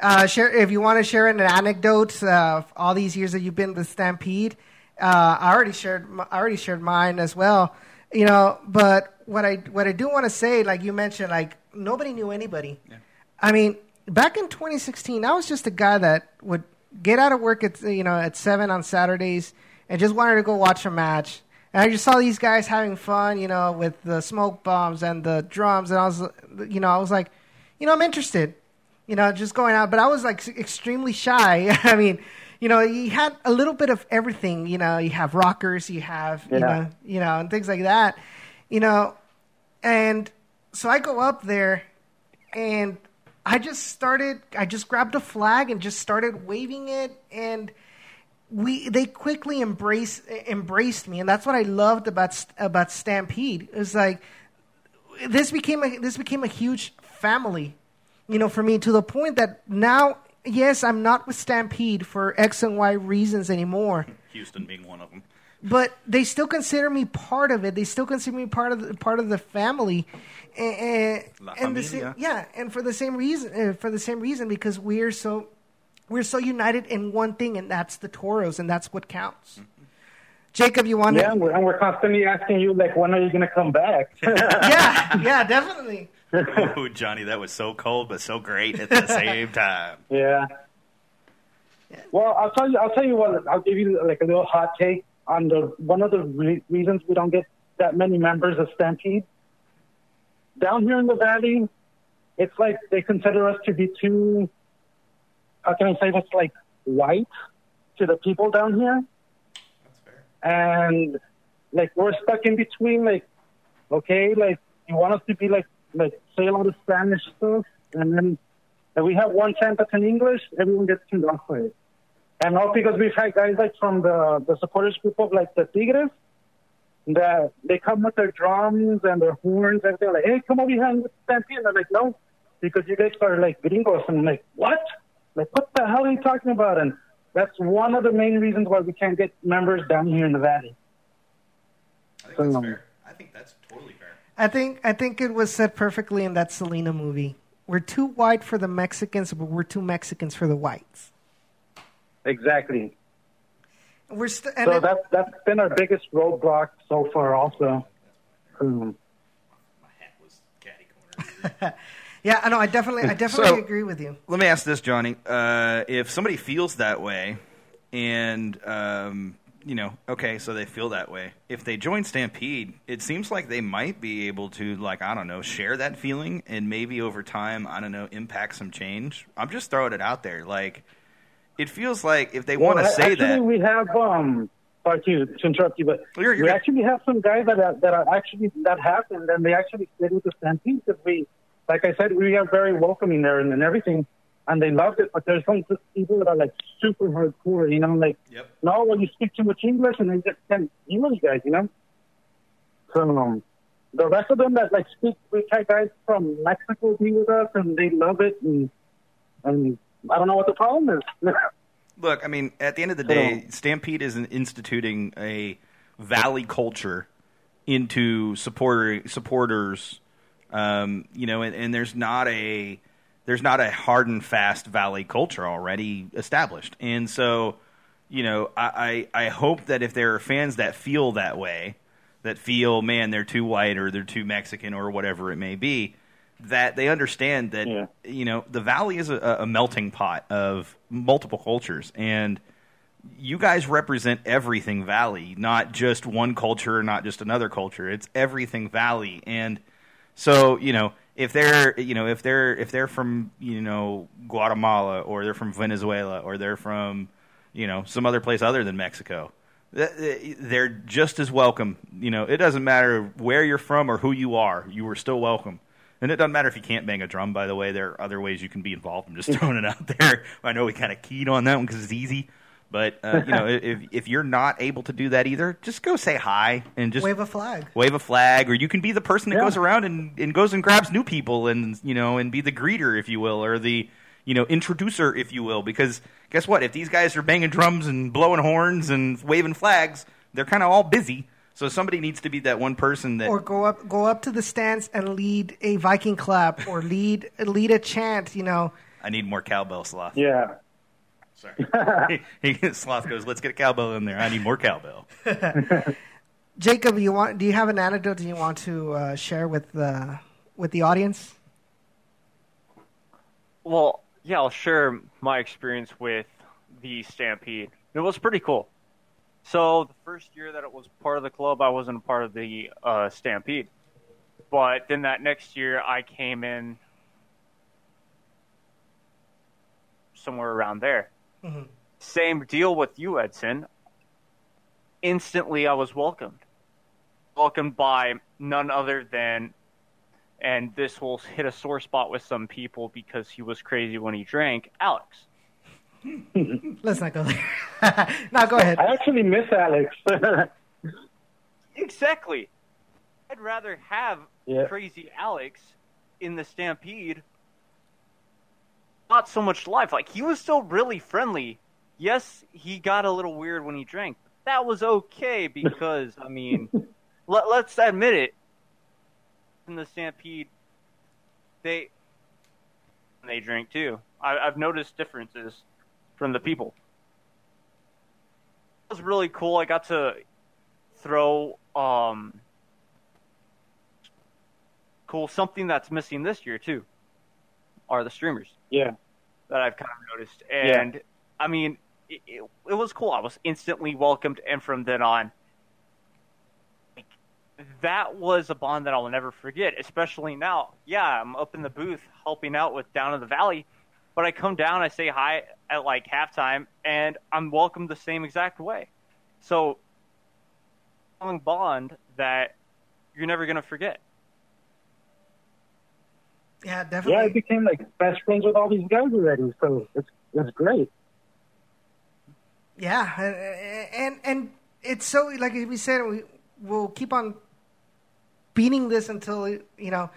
Uh, share if you want to share an anecdote. Uh, all these years that you've been with Stampede, uh, I already shared. I already shared mine as well. You know, but what I what I do want to say, like you mentioned, like nobody knew anybody. Yeah. I mean, back in 2016, I was just a guy that would get out of work at you know at seven on Saturdays and just wanted to go watch a match. And I just saw these guys having fun, you know, with the smoke bombs and the drums, and I was, you know, I was like, you know, I'm interested you know, just going out. But I was like extremely shy. I mean, you know, you had a little bit of everything. You know, you have rockers, you have, you know, you know, and things like that. You know, and so I go up there, and I just started. I just grabbed a flag and just started waving it, and we they quickly embrace embraced me, and that's what I loved about about Stampede. It was like this became a this became a huge family, you know, for me to the point that now, yes, I'm not with Stampede for X and Y reasons anymore, Houston being one of them. but they still consider me part of it. They still consider me part of the, part of the family, and, and the same, yeah, and for the same reason, uh, for the same reason, because we're so we're so united in one thing, and that's the Toros, and that's what counts. Mm-hmm. Jacob, you want Yeah, to? we're, and we're constantly asking you, like, when are you going to come back? Yeah, yeah, definitely. oh, Johnny, that was so cold but so great at the same time. yeah. Well, I'll tell you. I'll tell you what. I'll give you like a little hot take on the one of the re- reasons we don't get that many members of Stampede. Down here in the valley, it's like they consider us to be too. How can I say this? Like white to the people down here. and like we're stuck in between like okay like you want us to be like like say a lot of spanish stuff and then we have one sentence in english everyone gets turned off by it and all because we've had guys like from the the supporters group of like the tigres that they come with their drums and their horns and they're like hey come over here and stampede and they're like no because you guys are like gringos and I'm like what like what the hell are you talking about and that's one of the main reasons why we can't get members down here in the valley I think that's that's fair. fair. I think that's totally fair. I think I think it was said perfectly in that Selena movie. We're too white for the Mexicans, but we're too Mexicans for the whites. Exactly. We're st- and So it- that's that's been our biggest roadblock so far, also. Um, My hat was catty corner. yeah, I know. I definitely, I definitely So- agree with you. Let me ask this, Johnny. Uh, if somebody feels that way, and um, you know, okay, so they feel that way. If they join Stampede, it seems like they might be able to, like, I don't know, share that feeling, and maybe over time, I don't know, impact some change. I'm just throwing it out there. Like, it feels like if they want to say actually, that, we have um. Sorry to, to interrupt you, but You're- you're we actually have some guys that are, that are actually that happened, and they actually stayed with the Stampede because we, like I said, we are very welcoming there and, and everything, and they loved it. But there's some people that are like super hardcore, you know, like Yep. no, well, you speak too much English, and they just can't deal guys, you know. So um, the rest of them that like speak, we had guys from Mexico be with us, and they love it, and and I don't know what the problem is. Look, I mean, at the end of the day, Stampede is instituting a valley culture into supporter supporters. Um, you know, and, and there's not a there's not a hard and fast Valley culture already established, and so you know I, I I hope that if there are fans that feel that way, that feel man they're too white or they're too Mexican or whatever it may be, that they understand that Yeah. you know the Valley is a, a melting pot of multiple cultures and you guys represent everything Valley, not just one culture, or not just another culture. It's everything Valley, and so you know if they're you know if they're if they're from you know Guatemala or they're from Venezuela or they're from you know some other place other than Mexico, they're just as welcome. You know, it doesn't matter where you're from or who you are, you are still welcome. And it doesn't matter if you can't bang a drum. By the way, there are other ways you can be involved. I'm just throwing it out there. I know we kind of keyed on that one because it's easy. But uh, you know, if if you're not able to do that either, just go say hi and just Wave a flag. wave a flag, or you can be the person that Yeah. goes around and, and goes and grabs new people, and you know, and be the greeter, if you will, or the you know introducer, if you will. Because guess what? If these guys are banging drums and blowing horns and waving flags, they're kind of all busy. So somebody needs to be that one person that Or go up, go up to the stands and lead a Viking clap, or lead lead a chant. You know, I need more cowbell sloth. Yeah. Sorry, he, sloth goes. Let's get a cowbell in there. I need more cowbell. Jacob, you want? Do you have an anecdote that you want to uh, share with the with the audience? Well, yeah, I'll share my experience with the Stampede. It was pretty cool. So the first year that it was part of the club, I wasn't a part of the uh, Stampede. But then that next year, I came in somewhere around there. Mhm. Same deal with you, Edson. Instantly, I was welcomed. Welcomed by none other than and this will hit a sore spot with some people because he was crazy when he drank. Alex. Let's not go there. no, go ahead. I actually miss Alex. Exactly. I'd rather have Yeah. crazy Alex in the Stampede. Not so much life. Like he was still really friendly. Yes, he got a little weird when he drank. But that was okay because I mean, let, let's admit it. In the Stampede, they they drink too. I, I've noticed differences from the people. It was really cool. I got to throw um cool something that's missing this year too are the streamers yeah. that I've kind of noticed. And I mean, it, it, it was cool. I was instantly welcomed, and from then on, like, that was a bond that I'll never forget. Especially now, yeah, I'm up in the booth helping out with Down in the Valley, but I come down, I say hi at like halftime, and I'm welcomed the same exact way. So, strong bond that you're never gonna forget. Yeah, definitely. Yeah, I became like best friends with all these guys already, so it's it's great. Yeah, and and, it's so like we said, we will keep on beating this until you know.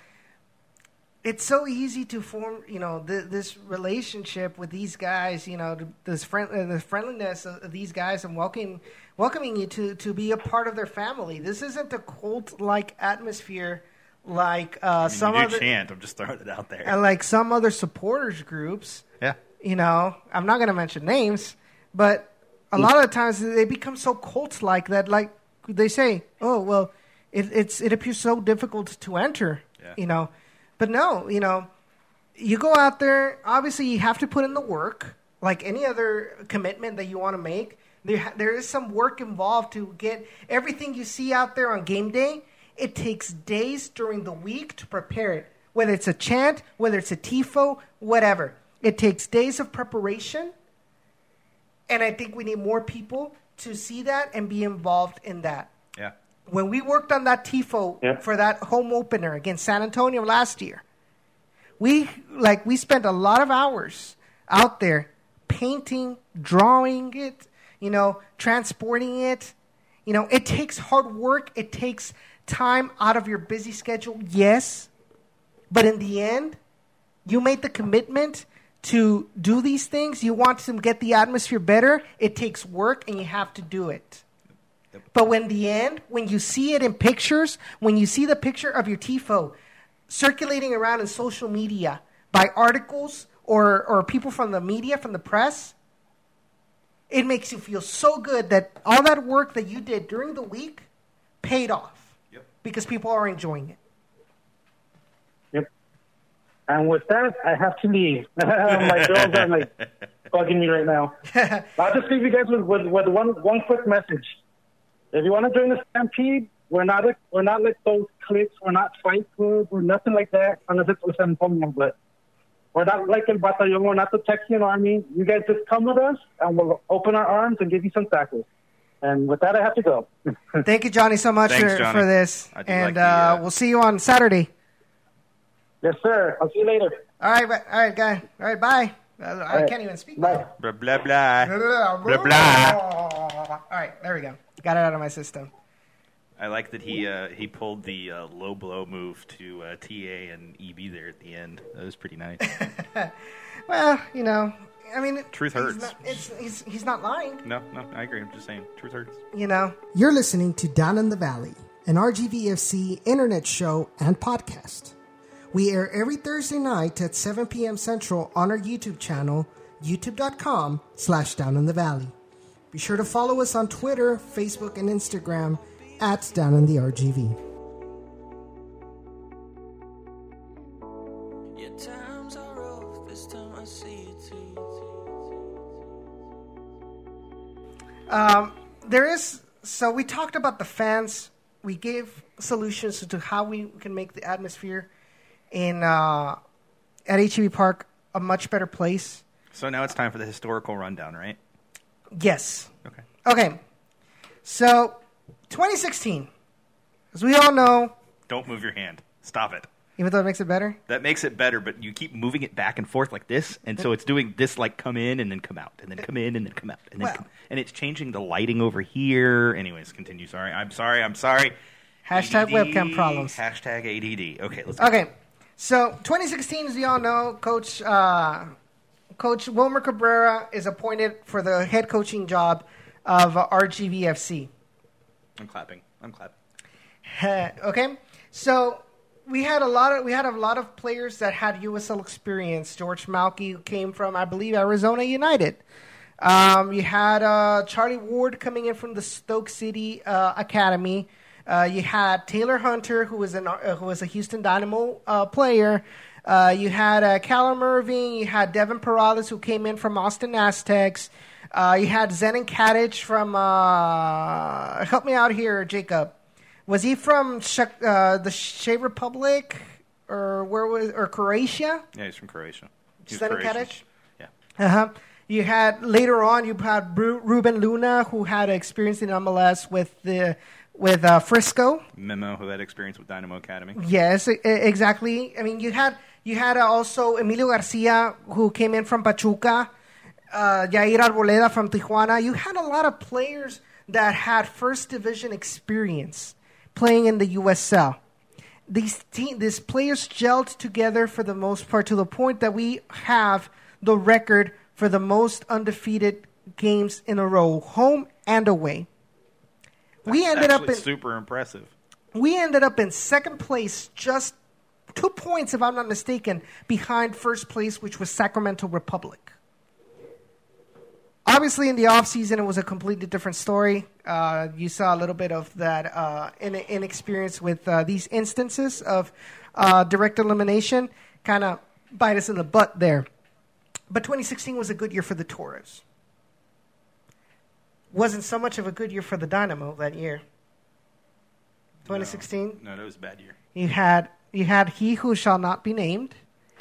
It's so easy to form, you know, th- this relationship with these guys. You know, this friend, uh, the friendliness of, these guys, and welcoming, welcoming you to to be a part of their family. This isn't a cult-like atmosphere like uh, I mean, some other chant. I'm just throwing it out there. and like some other supporters groups yeah. you know, I'm not going to mention names, but a lot of the times they become so cult like that, like they say, oh, well, it, it's, it appears so difficult to enter, Yeah. you know. But no, you know, you go out there, obviously you have to put in the work, like any other commitment that you want to make. There, there is some work involved to get everything you see out there on game day. It takes days during the week to prepare it, whether it's a chant, whether it's a tifo, whatever. It takes days of preparation, and I think we need more people to see that and be involved in that. Yeah. When we worked on that tifo Yeah. for that home opener against San Antonio last year, we like we spent a lot of hours out there painting, drawing it, you know, transporting it. You know, it takes hard work. It takes time out of your busy schedule. Yes, but in the end, you made the commitment to do these things. You want to get the atmosphere better. It takes work, and you have to do it. But when the end, when you see it in pictures, when you see the picture of your tifo circulating around in social media by articles or or people from the media, from the press, it makes you feel so good that all that work that you did during the week paid off. Because people are enjoying it. Yep. And with that, I have to leave. My girls are like bugging me right now. I'll just leave you guys with, with, with one one quick message. If you want to join the Stampede, we're not a, we're not like those cliques. We're not fight club. We're nothing like that. Unless it's with San Antonio, but we're not like El Batallón. We're not the Texian army. You guys just come with us, and we'll open our arms and give you some tackles. And with that, I have to go. Thank you, Johnny, so much Thanks, for, Johnny. for this. I do And like the, uh, uh, we'll see you on Saturday. yes, sir. I'll see you later. All right, bye- all right, guy. All right, bye. I, I right. can't even speak. Bye. Blah blah blah. Blah, Blah, blah. All right, there we go. Got it out of my system. I like that he uh, he pulled the uh, low blow move to uh, TA and EB there at the end. That was pretty nice. Well, you know, I mean, it- Truth he's hurts. Not, it's, he's, he's not lying. no, no, I agree. I'm just saying, truth hurts. You know. You're listening to Down in the Valley, an RGVFC internet show and podcast. We air every Thursday night at 7 p.m. Central on our YouTube channel, youtube.com slash Down in the Valley. Be sure to follow us on Twitter, Facebook, and Instagram at Down in the RGV. Um, there is so we talked about the fans. We gave solutions to how we can make the atmosphere in uh, at HEB Park a much better place. So now it's time for the historical rundown, right? Yes. Okay. Okay. So 2016, as we all know, Don't move your hand. Stop it. Even though it makes it better. That makes it better, but you keep moving it back and forth like this, and so it's doing this like come in and then come out, and then come in and then come out, and then Well- come, and it's changing the lighting over here. Anyways, continue. Sorry, I'm sorry. I'm sorry. Hashtag webcam problems. Hashtag ADD. Okay, let's go. Okay, so 2016, as we all know, Coach uh, Coach Wilmer Cabrera is appointed for the head coaching job of uh, RGVFC. I'm clapping. I'm clapping. okay, so we had a lot of we had a lot of players that had USL experience. George Malki who came from, I believe, Arizona United. Um, you had uh, Charlie Ward coming in from the Stoke City uh, Academy. Uh, you had Taylor Hunter, who was an uh, who was a Houston Dynamo uh, player. Uh, you had Callum Irving. You had Devin Perales, who came in from Austin Aztex. You had Zenon Katic from. Help me out here, Jacob. Was he from Czech, uh, the Czech Republic or where was or Croatia? Yeah, he's from Croatia. He's Croatian. Yeah. Uh huh. You had later on. You had Ru- Ruben Luna, who had experience in MLS with the with uh, Frisco. Memo, who had experience with Dynamo Academy. Yes, exactly. I mean, you had you had uh, also Emilio Garcia, who came in from Pachuca. Uh, Jair Arboleda from Tijuana. You had a lot of players that had first division experience playing in the USL. These team, these players gelled together for the most part to the point that we have the record for the most undefeated games in a row, home and away. We ended up in super impressive. we ended up in second place, just two points, if I'm not mistaken, behind first place, which was Sacramento Republic. Obviously, in the offseason, it was a completely different story. Uh, you saw a little bit of that uh, in, inexperience with uh, these instances of uh, direct elimination, kind of bite us in the butt there. But 2016 was a good year for the Toros. Wasn't so much of a good year for the Dynamo that year. 2016. No, that was a bad year. You had you had he who shall not be named.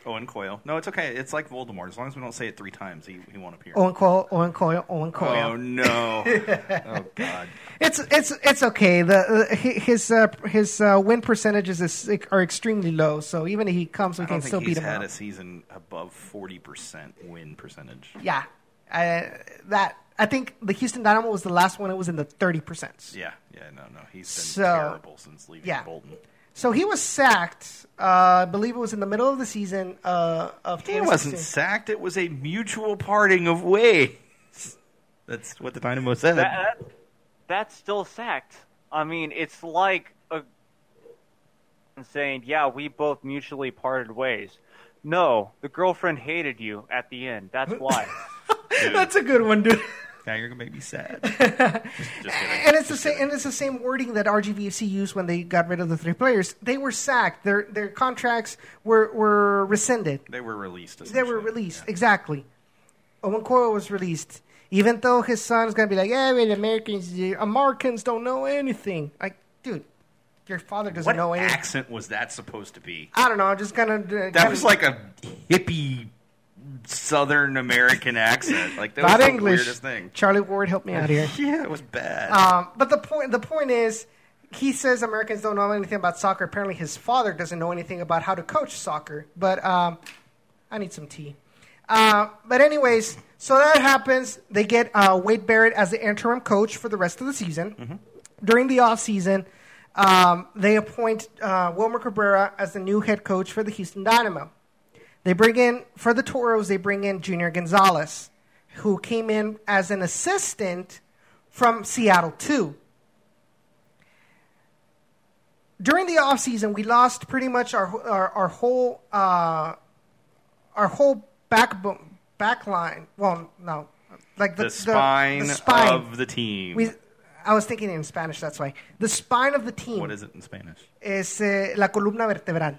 Owen Coyle. No, it's okay. It's like Voldemort. As long as we don't say it three times, he, he won't appear. Owen Coyle, Owen Coyle, Owen Coyle. Oh, no. oh, God. It's it's it's okay. The uh, his uh, his uh, win percentages is, are extremely low. So even if he comes, we I can still beat he's him. had up. a season above 40% win percentage. Yeah, I, that I think the Houston Dynamo was the last one. It was in the thirty percent. Yeah, yeah, no, no. He's been So- terrible since leaving yeah. Bolton. So he was sacked. Uh, I believe it was in the middle of the season uh, of. He wasn't sacked. It was a mutual parting of ways. That's what the Dynamo said. That, that, that's still sacked. I mean, it's like a saying, "Yeah, we both mutually parted ways." No, the girlfriend hated you at the end. That's why. That's a good one, dude. Now you're gonna make me sad. just, just. And it's the same. And it's the same wording that RGVFC used when they got rid of the three players. They were sacked. Their their contracts were were rescinded. They were released. They were essentially. released Yeah. exactly. Owen Coyle was released, even though his son's gonna be like, "Yeah, wait, Americans, Americans don't know anything." Like, dude, your father doesn't What know anything. accent was that supposed to be? I don't know. I'm just gonna. Uh, That was like a hippie Southern American accent. Like that was not the English. weirdest thing. Charlie Ward, help me out here. Yeah, it was bad. Um, but the point the point is, he says Americans don't know anything about soccer. Apparently, his father doesn't know anything about how to coach soccer. But um, I need some tea. Uh, but anyways, so that happens. They get uh, Wade Barrett as the interim coach for the rest of the season. During the off season, um, they appoint uh, Wilmer Cabrera as the new head coach for the Houston Dynamo. They bring in for the Toros. They bring in Junior Gonzalez, who came in as an assistant from Seattle too. During the offseason, we lost pretty much our our, our whole uh, our whole backbone back line. Well, no, like the, the, spine the spine. of the team. We, I was thinking in Spanish. That's why the spine of the team what is it in Spanish? is uh, la columna vertebral.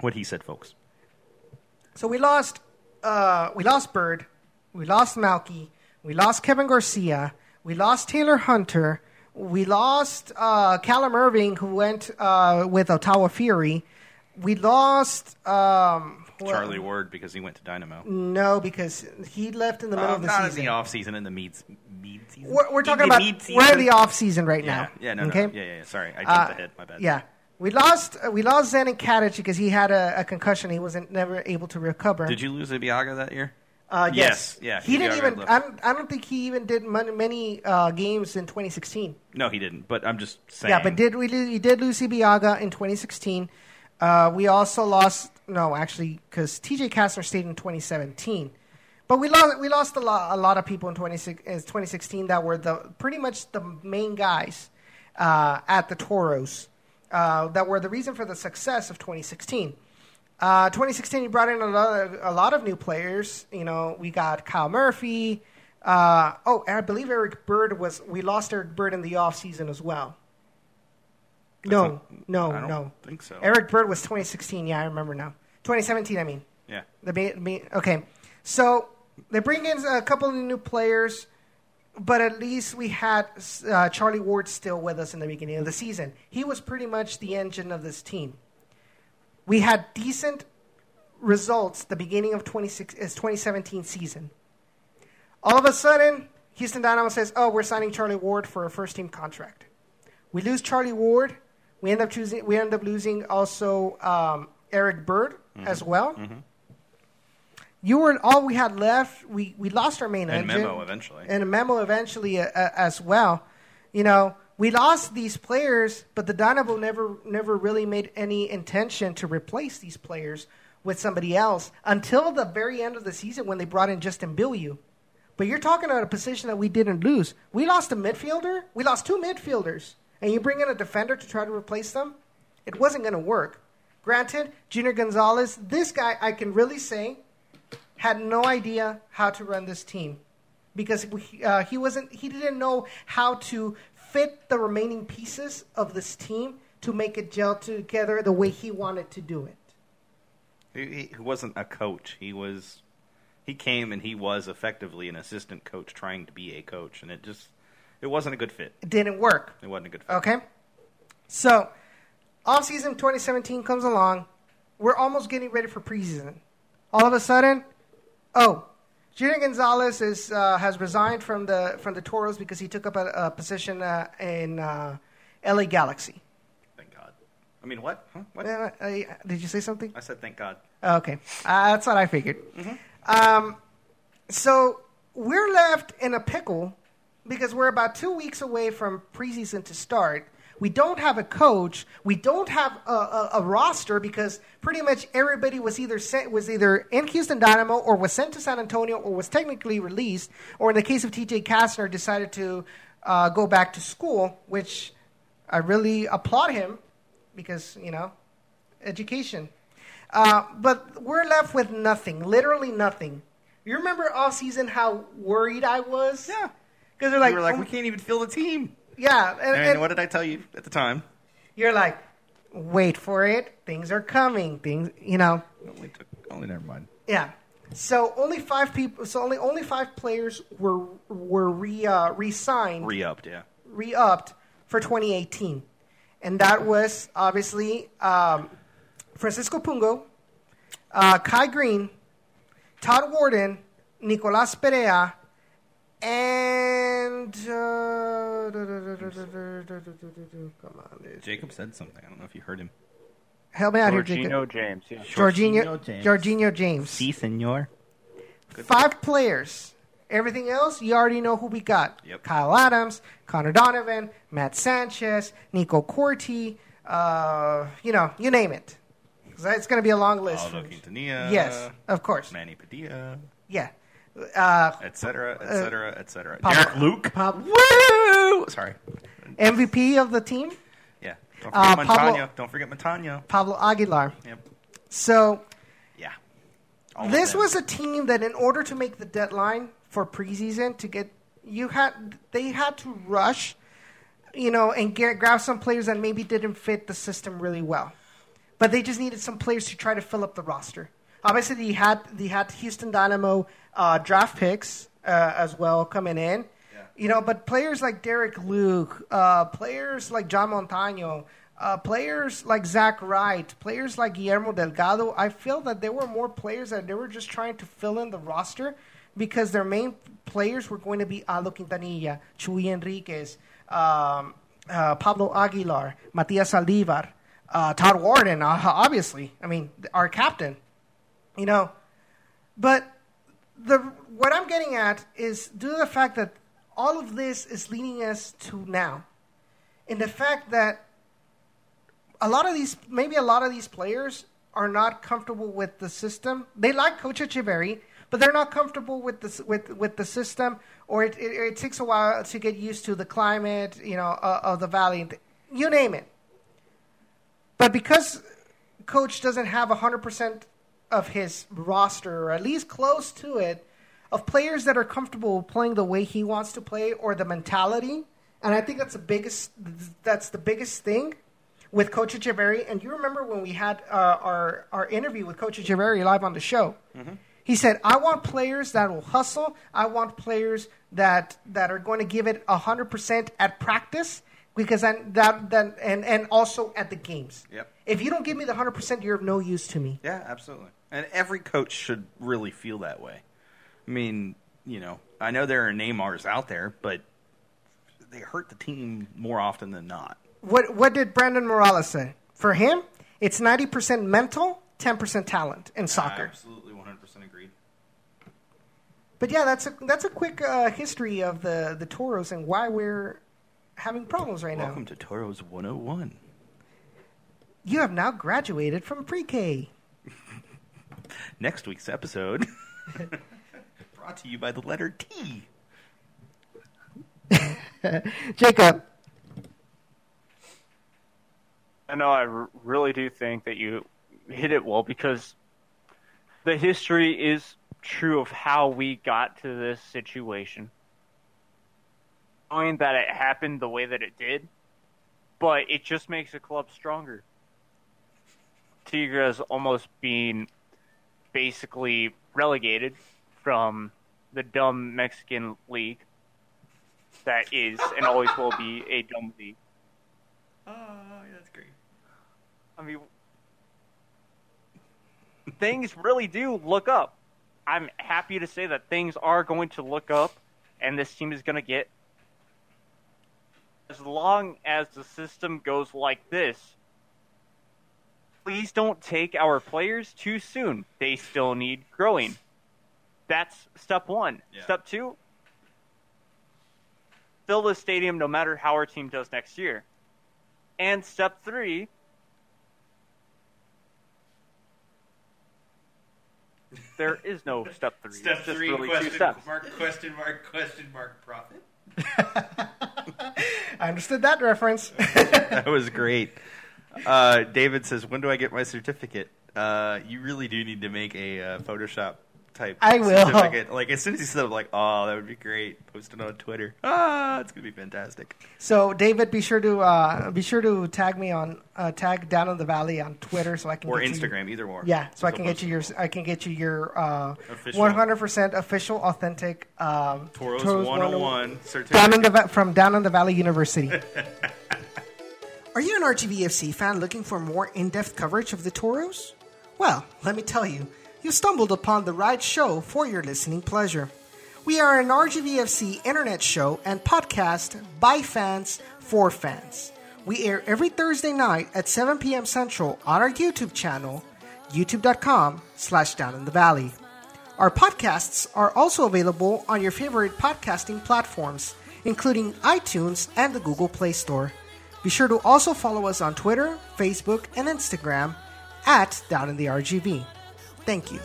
What he said, folks. So we lost, uh, we lost Bird, we lost Malki, we lost Kevin Garcia, we lost Taylor Hunter, we lost uh, Callum Irving, who went uh, with Ottawa Fury. We lost um, Charlie Ward because he went to Dynamo. No, because he left in the middle Um, of the not season. in the off season, in the mid season. we're, we're talking In about we're in the off season right Yeah, now. yeah, no, okay? no, yeah, yeah, yeah. Sorry, I Uh, jumped ahead. My bad. Yeah, we lost uh, we lost Zenon Katic because he had a, a concussion. He wasn't never able to recover. Did you lose Ibiaga that year? Uh, Yes, yes. yeah, He he didn't even. I don't, I don't think he even did many, many uh, games in 2016. No, he didn't. But I'm just saying. Yeah, but did we? lo- We did lose Ibiaga in 2016. Uh, we also lost. No, actually, because TJ Kastner stayed in 2017. But we lost. We lost a lot. A lot of people in 26 in 2016 that were the pretty much the main guys uh, at the Toros. Uh, that were the reason for the success of 2016. Uh, 2016, he brought in a lot, of, a lot of new players. You know, we got Kyle Murphy. Uh, oh, and I believe Eric Bird was. We lost Eric Bird in the offseason as well. No, no, I don't no. think so. Eric Bird was 2016. Yeah, I remember now. 2017, I mean. Yeah. The okay, so they bring in a couple of new players, but at least we had uh, Charlie Ward still with us in the beginning of the season. He was pretty much the engine of this team. We had decent results the beginning of 2017 season. All of a sudden, Houston Dynamo says, "Oh, we're signing Charlie Ward for a first team contract." We lose Charlie Ward. We end up choosing. We end up losing also um, Eric Bird Mm-hmm. as well. You were all we had left. We we lost our main And engine Memo eventually. and a memo eventually uh, uh, as well. You know, we lost these players, but the Dynamo never never really made any intention to replace these players with somebody else until the very end of the season when they brought in Justin Bilyeu. But you're talking about a position that we didn't lose. We lost a midfielder. We lost two midfielders, and you bring in a defender to try to replace them. It wasn't going to work. Granted, Junior Gonzalez, this guy, I can really say, had no idea how to run this team because uh, he wasn't he didn't know how to fit the remaining pieces of this team to make it gel together the way he wanted to do it. He, he wasn't a coach. He was. He came and he was effectively an assistant coach trying to be a coach, and it just it wasn't a good fit. It didn't work. It wasn't a good fit. Okay? So, off season 2017 comes along. We're almost getting ready for preseason. All of a sudden, oh, Junior Gonzalez is, uh, has resigned from the from the Toros because he took up a, a position uh, in uh, LA Galaxy. Thank God. I mean, what? Huh? What? Uh, did you say something? I said thank God. Okay, uh, that's what I figured. Um, so we're left in a pickle because we're about two weeks away from preseason to start. We don't have a coach. We don't have a, a, a roster because pretty much everybody was either sent was either in Houston Dynamo or was sent to San Antonio or was technically released, or in the case of TJ Kastner, decided to uh, go back to school, which I really applaud him because you know education. Uh, but we're left with nothing, literally nothing. You remember off season how worried I was? Yeah. Because they're like, we were like, oh, we can't even fill the team. Yeah, and, And, and what did I tell you at the time? you're like, wait for it. Things are coming. Things, you know, Only took. Only never mind. yeah. So only five people. So only only five players were were re uh, re-signed, Re-upped, yeah. re-upped for 2018, and that was obviously um, Francisco Pungo, uh, Kai Green, Todd Warden, Nicolas Perea, and uh, come on, dude. Jacob said something. I don't know if you heard him. help me out here, Jacob. Jorginho James. Yeah. Jorginho, Jorginho James. Jorginho James. Si, senor. Five players. Everything else, you already know who we got. Yep. Kyle Adams, Connor Donovan, Matt Sanchez, Nico Corti, uh, you know, you name it. 'Cause It's going to be a long list. Aldo Quintanilla. yes, of course. Manny Padilla, Yeah. Uh, et cetera, et cetera, et cetera. Pablo- Derek Luke. Pab- Woo! Sorry. MVP of the team, Yeah. Don't Uh, forget Pablo- Don't forget Montano. Pablo Aguilar. Yep. So Yeah. All this was a team that, in order to make the deadline for preseason, to get you had they had to rush, you know, and get, grab some players that maybe didn't fit the system really well, but they just needed some players to try to fill up the roster. Obviously, they had they had Houston Dynamo uh, draft picks uh, as well coming in. You know, but players like Derek Luke, uh, players like John Montano, uh, players like Zach Wright, players like Guillermo Delgado, I feel that there were more players that they were just trying to fill in the roster because their main players were going to be Aldo Quintanilla, Chuy Enriquez, um, uh, Pablo Aguilar, Matias Aldivar, uh, Todd Warden, uh, obviously. I mean, our captain. You know, but the what I'm getting at is due to the fact that all of this is leading us to now, in the fact that a lot of these, maybe a lot of these players are not comfortable with the system. They like Coach Echeverry, but they're not comfortable with the with with the system, or it, it, it takes a while to get used to the climate, you know, uh, of the valley. You name it. But because coach doesn't have 100% of his roster, or at least close to it, of players that are comfortable playing the way he wants to play or the mentality, and I think that's the biggest that's the biggest thing with Coach Echeverry. And you remember when we had uh, our our interview with Coach Echeverry live on the show? He said, "I want players that will hustle. I want players that that are going to give it hundred percent at practice." Because then that then and, and also at the games. Yep. If you don't give me the hundred percent, you're of no use to me. Yeah, absolutely. And every coach should really feel that way. I mean, you know, I know there are Neymars out there, but they hurt the team more often than not. What what did Brandon Morales say? For him, it's ninety percent mental, ten percent talent in soccer. Absolutely, 100% agreed. But yeah, that's a that's a quick uh, history of the the Toros and why we're having problems right Welcome now. Welcome to Toros 101. You have now graduated from pre-K. Next week's episode brought to you by the letter T. Jacob, I know I r- really do think that you hit it well because the history is true of how we got to this situation. Knowing that it happened the way that it did, but it just makes the club stronger. Tigres almost being basically relegated from the dumb Mexican league that is and always will be a dumb league. Oh, that's great. I mean, things really do look up. I'm happy to say that things are going to look up, and this team is going to get. As long as the system goes like this, please don't take our players too soon. They still need growing. That's step one. Yeah. Step two, fill the stadium no matter how our team does next year. And step three, there is no step three. Step it's just three, really two question steps. mark, question mark, question mark, profit. I understood that reference. That was great. Uh, David says, "When do I get my certificate?" uh, you really do need to make a uh, Photoshop type I will. certificate. Like as soon as you said, I'm like, oh, that would be great. Post it on Twitter. Ah, it's gonna be fantastic. So David, be sure to uh, be sure to tag me on uh, tag down in the valley on Twitter so I can Or get you- Instagram, either or. yeah, so I can get you your I can get you your uh, 100% official, authentic um, Toros, Toros 101 down certificate. in the from down in the Valley University. Are you an RGVFC fan looking for more in-depth coverage of the Toros? Well, let me tell you, you stumbled upon the right show for your listening pleasure. We are an RGVFC internet show and podcast by fans for fans. We air every Thursday night at 7 p.m. Central on our YouTube channel, youtube.com slash down in the valley. Our podcasts are also available on your favorite podcasting platforms, including iTunes and the Google Play Store. Be sure to also follow us on Twitter, Facebook, and Instagram at Down in the RGV. Thank you.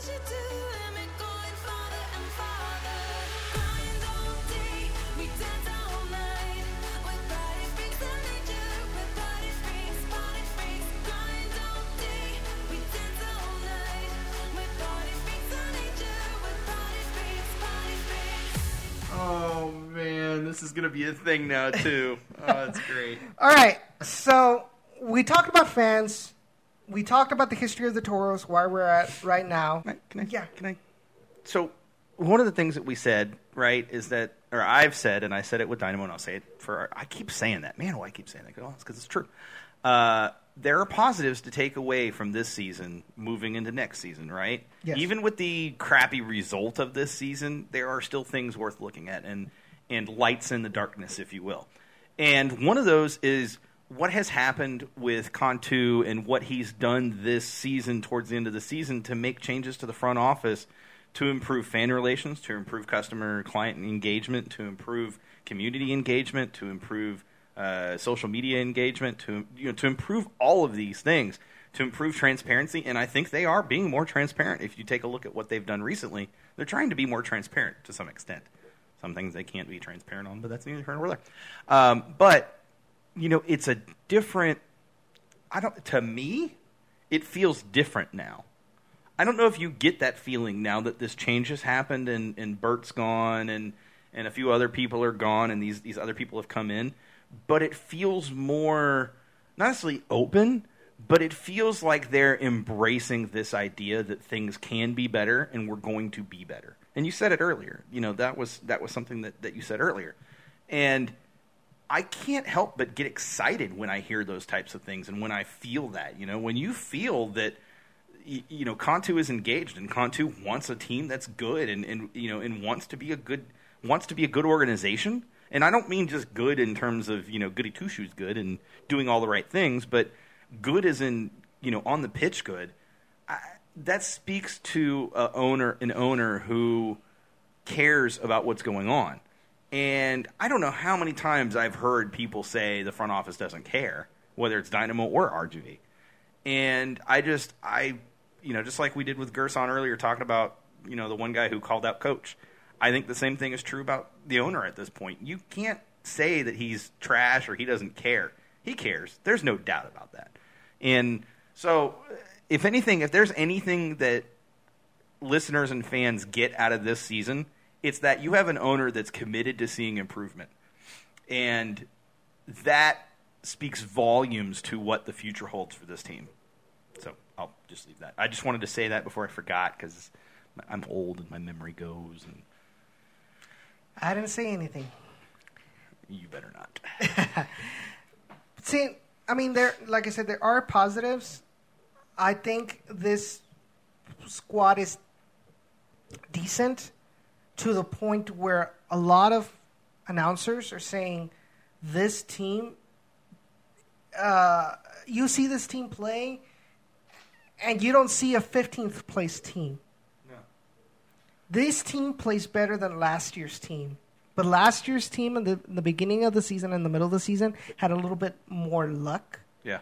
Gonna be a thing now too. oh, that's great. All right, so we talked about fans. We talked about the history of the Toros, where we're at right now. Can I, can I? Yeah. Can I? So, one of the things that we said, right, is that, or I've said, and I said it with Dynamo, and I'll say it for. I keep saying that. Man, why I keep saying that? Well, it's because it's true. Uh, there are positives to take away from this season moving into next season, right? Yes. Even with the crappy result of this season, there are still things worth looking at and and lights in the darkness, if you will. And one of those is what has happened with Cantu and what he's done this season towards the end of the season to make changes to the front office to improve fan relations, to improve customer client engagement, to improve community engagement, to improve uh, social media engagement, to you know to improve all of these things, to improve transparency. And I think they are being more transparent. If you take a look at what they've done recently, they're trying to be more transparent to some extent. Some things they can't be transparent on, but that's neither here nor there. Um, but you know, it's a different. I don't. To me, it feels different now. I don't know if you get that feeling now that this change has happened and, and Bert's gone and, and a few other people are gone and these, these other people have come in, but it feels more, not necessarily open, but it feels like they're embracing this idea that things can be better and we're going to be better. And you said it earlier. You know, that was, that was something that, that you said earlier. And I can't help but get excited when I hear those types of things and when I feel that. You know, when you feel that you know Cantu is engaged and Cantu wants a team that's good and, and you know and wants to be a good wants to be a good organization. And I don't mean just good in terms of you know goody two shoes good and doing all the right things, but good as in you know on the pitch good. That speaks to a owner an owner who cares about what's going on. And I don't know how many times I've heard people say the front office doesn't care, whether it's Dynamo or RGV. And I just, I, you know, just like we did with Gerson earlier, talking about, you know, the one guy who called out coach. I think the same thing is true about the owner at this point. You can't say that he's trash or he doesn't care. He cares. There's no doubt about that. And so, if anything, if there's anything that listeners and fans get out of this season, it's that you have an owner that's committed to seeing improvement. And that speaks volumes to what the future holds for this team. So I'll just leave that. I just wanted to say that before I forgot because I'm old and my memory goes, and I didn't say anything. you better not. See, I mean, there, like I said, there are positives. I think this squad is decent to the point where a lot of announcers are saying this team. Uh, you see this team play, and you don't see a 15th place team. This team plays better than last year's team. But last year's team in the, in the beginning of the season and the middle of the season had a little bit more luck, Yeah.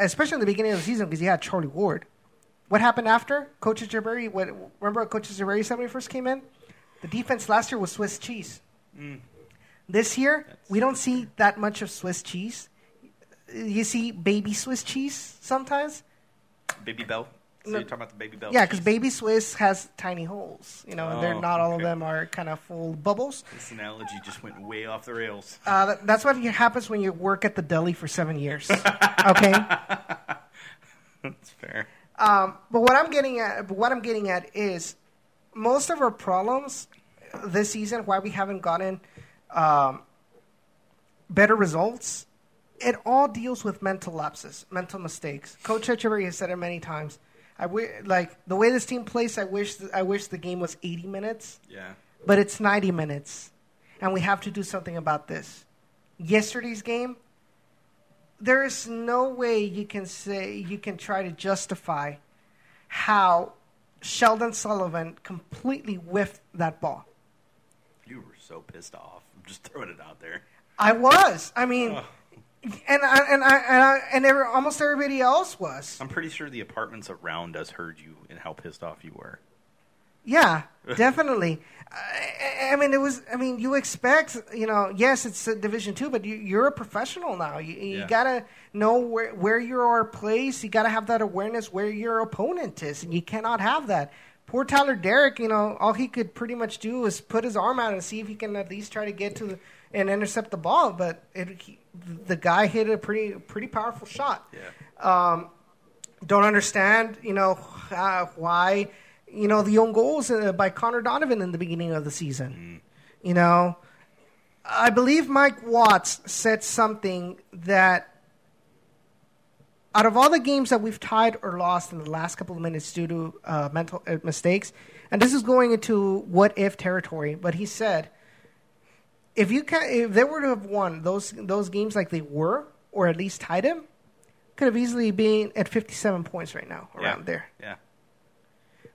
Especially in the beginning of the season because you had Charlie Ward. What happened after? Coach Echeverry, what, remember what Coach Echeverry said when he first came in? The defense last year was Swiss cheese. Mm. This year, we don't see that much of Swiss cheese. You see baby Swiss cheese sometimes. Babybel. So you're talking about the Babybel? Yeah, because Baby Swiss has tiny holes. You know, and they're Oh, not all of okay. them are kind of full bubbles. This analogy just went way off the rails. Uh, that- that's what happens when you work at the deli for seven years. Okay. That's fair. Um, but what I'm getting at, but what I'm getting at is most of our problems this season, why we haven't gotten um, better results, it all deals with mental lapses, mental mistakes. Coach Echeverry has said it many times. I w- like the way this team plays. I wish I wish the game was 80 minutes, Yeah. but it's 90 minutes, and we have to do something about this. Yesterday's game, there is no way you can say you can try to justify how Sheldon Sullivan completely whiffed that ball. You were so pissed off. I'm just throwing it out there. I was. I mean. And I, and I and I, and every, almost everybody else was. I'm pretty sure the apartments around us heard you and how pissed off you were. Yeah, definitely. I, I mean, it was. I mean, you expect, you know, yes, it's a Division Two, but you, you're a professional now. You, you Yeah. gotta know where where you are placed. You gotta have that awareness where your opponent is, and you cannot have that. Poor Tyler Deric, you know, all he could pretty much do was put his arm out and see if he can at least try to get to the, and intercept the ball. But it, he, the guy hit a pretty pretty powerful shot Yeah. um, don't understand, you know, uh, why, you know, the own goals uh, by Connor Donovan in the beginning of the season. You know, I believe Mike Watts said something that out of all the games that we've tied or lost in the last couple of minutes due to uh, mental uh, mistakes, and this is going into what if territory, but he said, if you can, if they were to have won those those games like they were, or at least tied him, could have easily been at 57 points right now, around yeah. there. Yeah.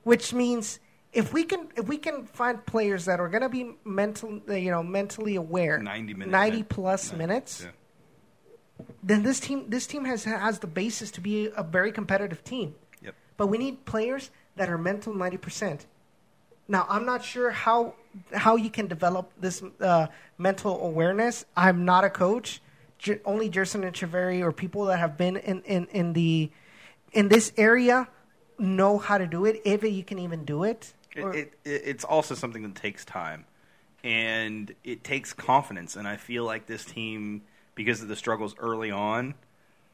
Which means if we can if we can find players that are going to be mental, uh, you know, mentally aware, 90 minutes. 90 in. plus Yeah. minutes, Yeah. then this team this team has has the basis to be a very competitive team. Yep. But we need players that are mental 90%. Now, I'm not sure how how you can develop this uh, mental awareness. I'm not a coach. J- only Gerson and Chiveri or people that have been in, in, in the in this area know how to do it, if you can even do it. It, Or- it, it, it's also something that takes time, and it takes confidence. And I feel like this team, because of the struggles early on,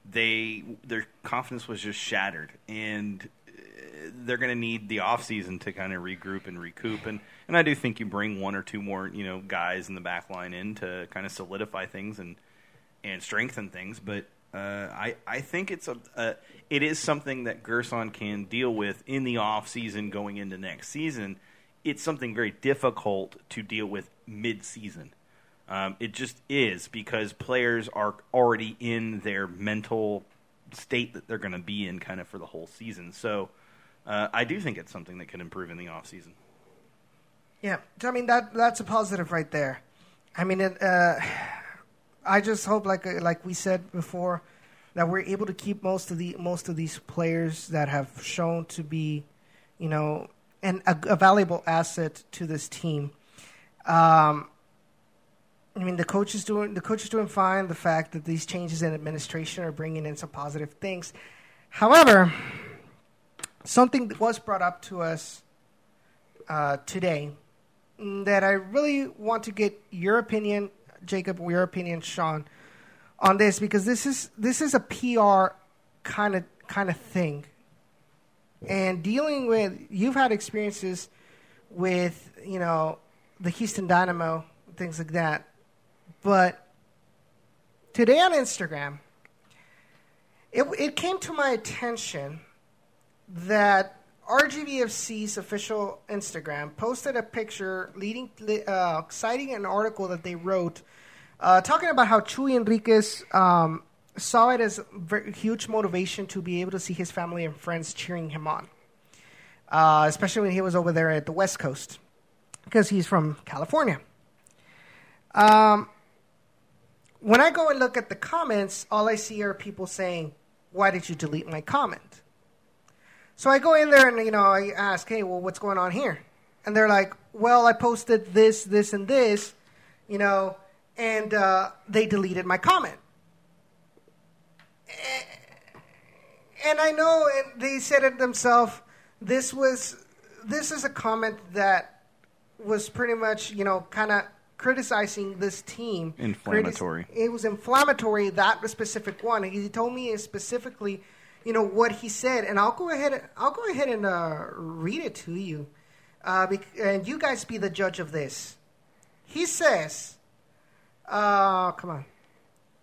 they their confidence was just shattered, and uh, they're going to need the off season to kind of regroup and recoup. And and I do think you bring one or two more you know guys in the back line in to kind of solidify things and and strengthen things. But uh, I I think it's a uh, it is something that Gerson can deal with in the off season going into next season. It's something very difficult to deal with mid season. Um, it just is because players are already in their mental state that they're going to be in kind of for the whole season. So uh, I do think it's something that can improve in the off season. Yeah, I mean that that's a positive right there. I mean, it, uh, I just hope, like uh, like we said before, that we're able to keep most of the most of these players that have shown to be, you know, an, a, a valuable asset to this team. Um, I mean, the coach is doing the coach is doing fine. The fact that these changes in administration are bringing in some positive things. However, something that was brought up to us uh, today that I really want to get your opinion, Jacob, your opinion, Sean, on this because this is this is a PR kind of kind of thing, and dealing with you've had experiences with you know the Houston Dynamo things like that, but today on Instagram, it it came to my attention that RGVFC's official Instagram posted a picture leading, uh, citing an article that they wrote uh, talking about how Chuy Enriquez um, saw it as very huge motivation to be able to see his family and friends cheering him on, uh, especially when he was over there at the West Coast because he's from California. Um, when I go and look at the comments, all I see are people saying, "Why did you delete my comment?" So I go in there and you know I ask, "Hey, well, what's going on here?" And they're like, "Well, I posted this, this, and this, you know, and uh, they deleted my comment." and I know and they said it themselves. This was this is a comment that was pretty much you know kind of criticizing this team. Inflammatory. Critis- it was inflammatory that specific one. He told me specifically, you know what he said, and I'll go ahead. I'll go ahead and uh, read it to you, uh, and you guys be the judge of this. He says, uh, "Come on."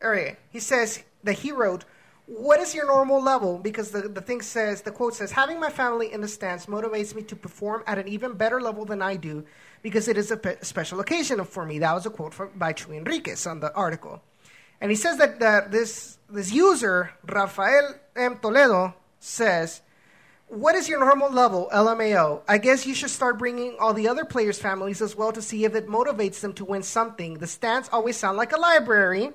All right. He says that he wrote, What is your normal level? Because the, the thing says, the quote says, Having my family in the stands motivates me to perform at an even better level than I do because it is a pe- special occasion for me. That was a quote from, by Chuy Enriquez on the article. And he says that, that this, this user, Rafael M. Toledo, says, what is your normal level, LMAO? I guess you should start bringing all the other players' families as well to see if it motivates them to win something. The stands always sound like a library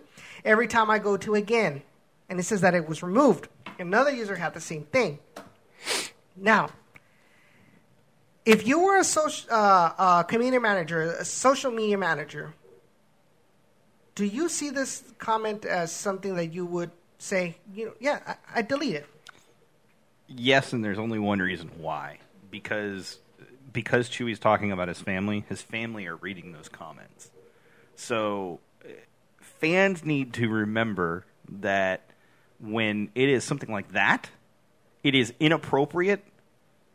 every time I go to again. And it says that it was removed. Another user had the same thing. Now, if you were a social, uh, uh, community manager, a social media manager, do you see this comment as something that you would say, you know, yeah, I, I delete it? Yes, and there's only one reason why. Because because Chuy's talking about his family, his family are reading those comments. So fans need to remember that when it is something like that, it is inappropriate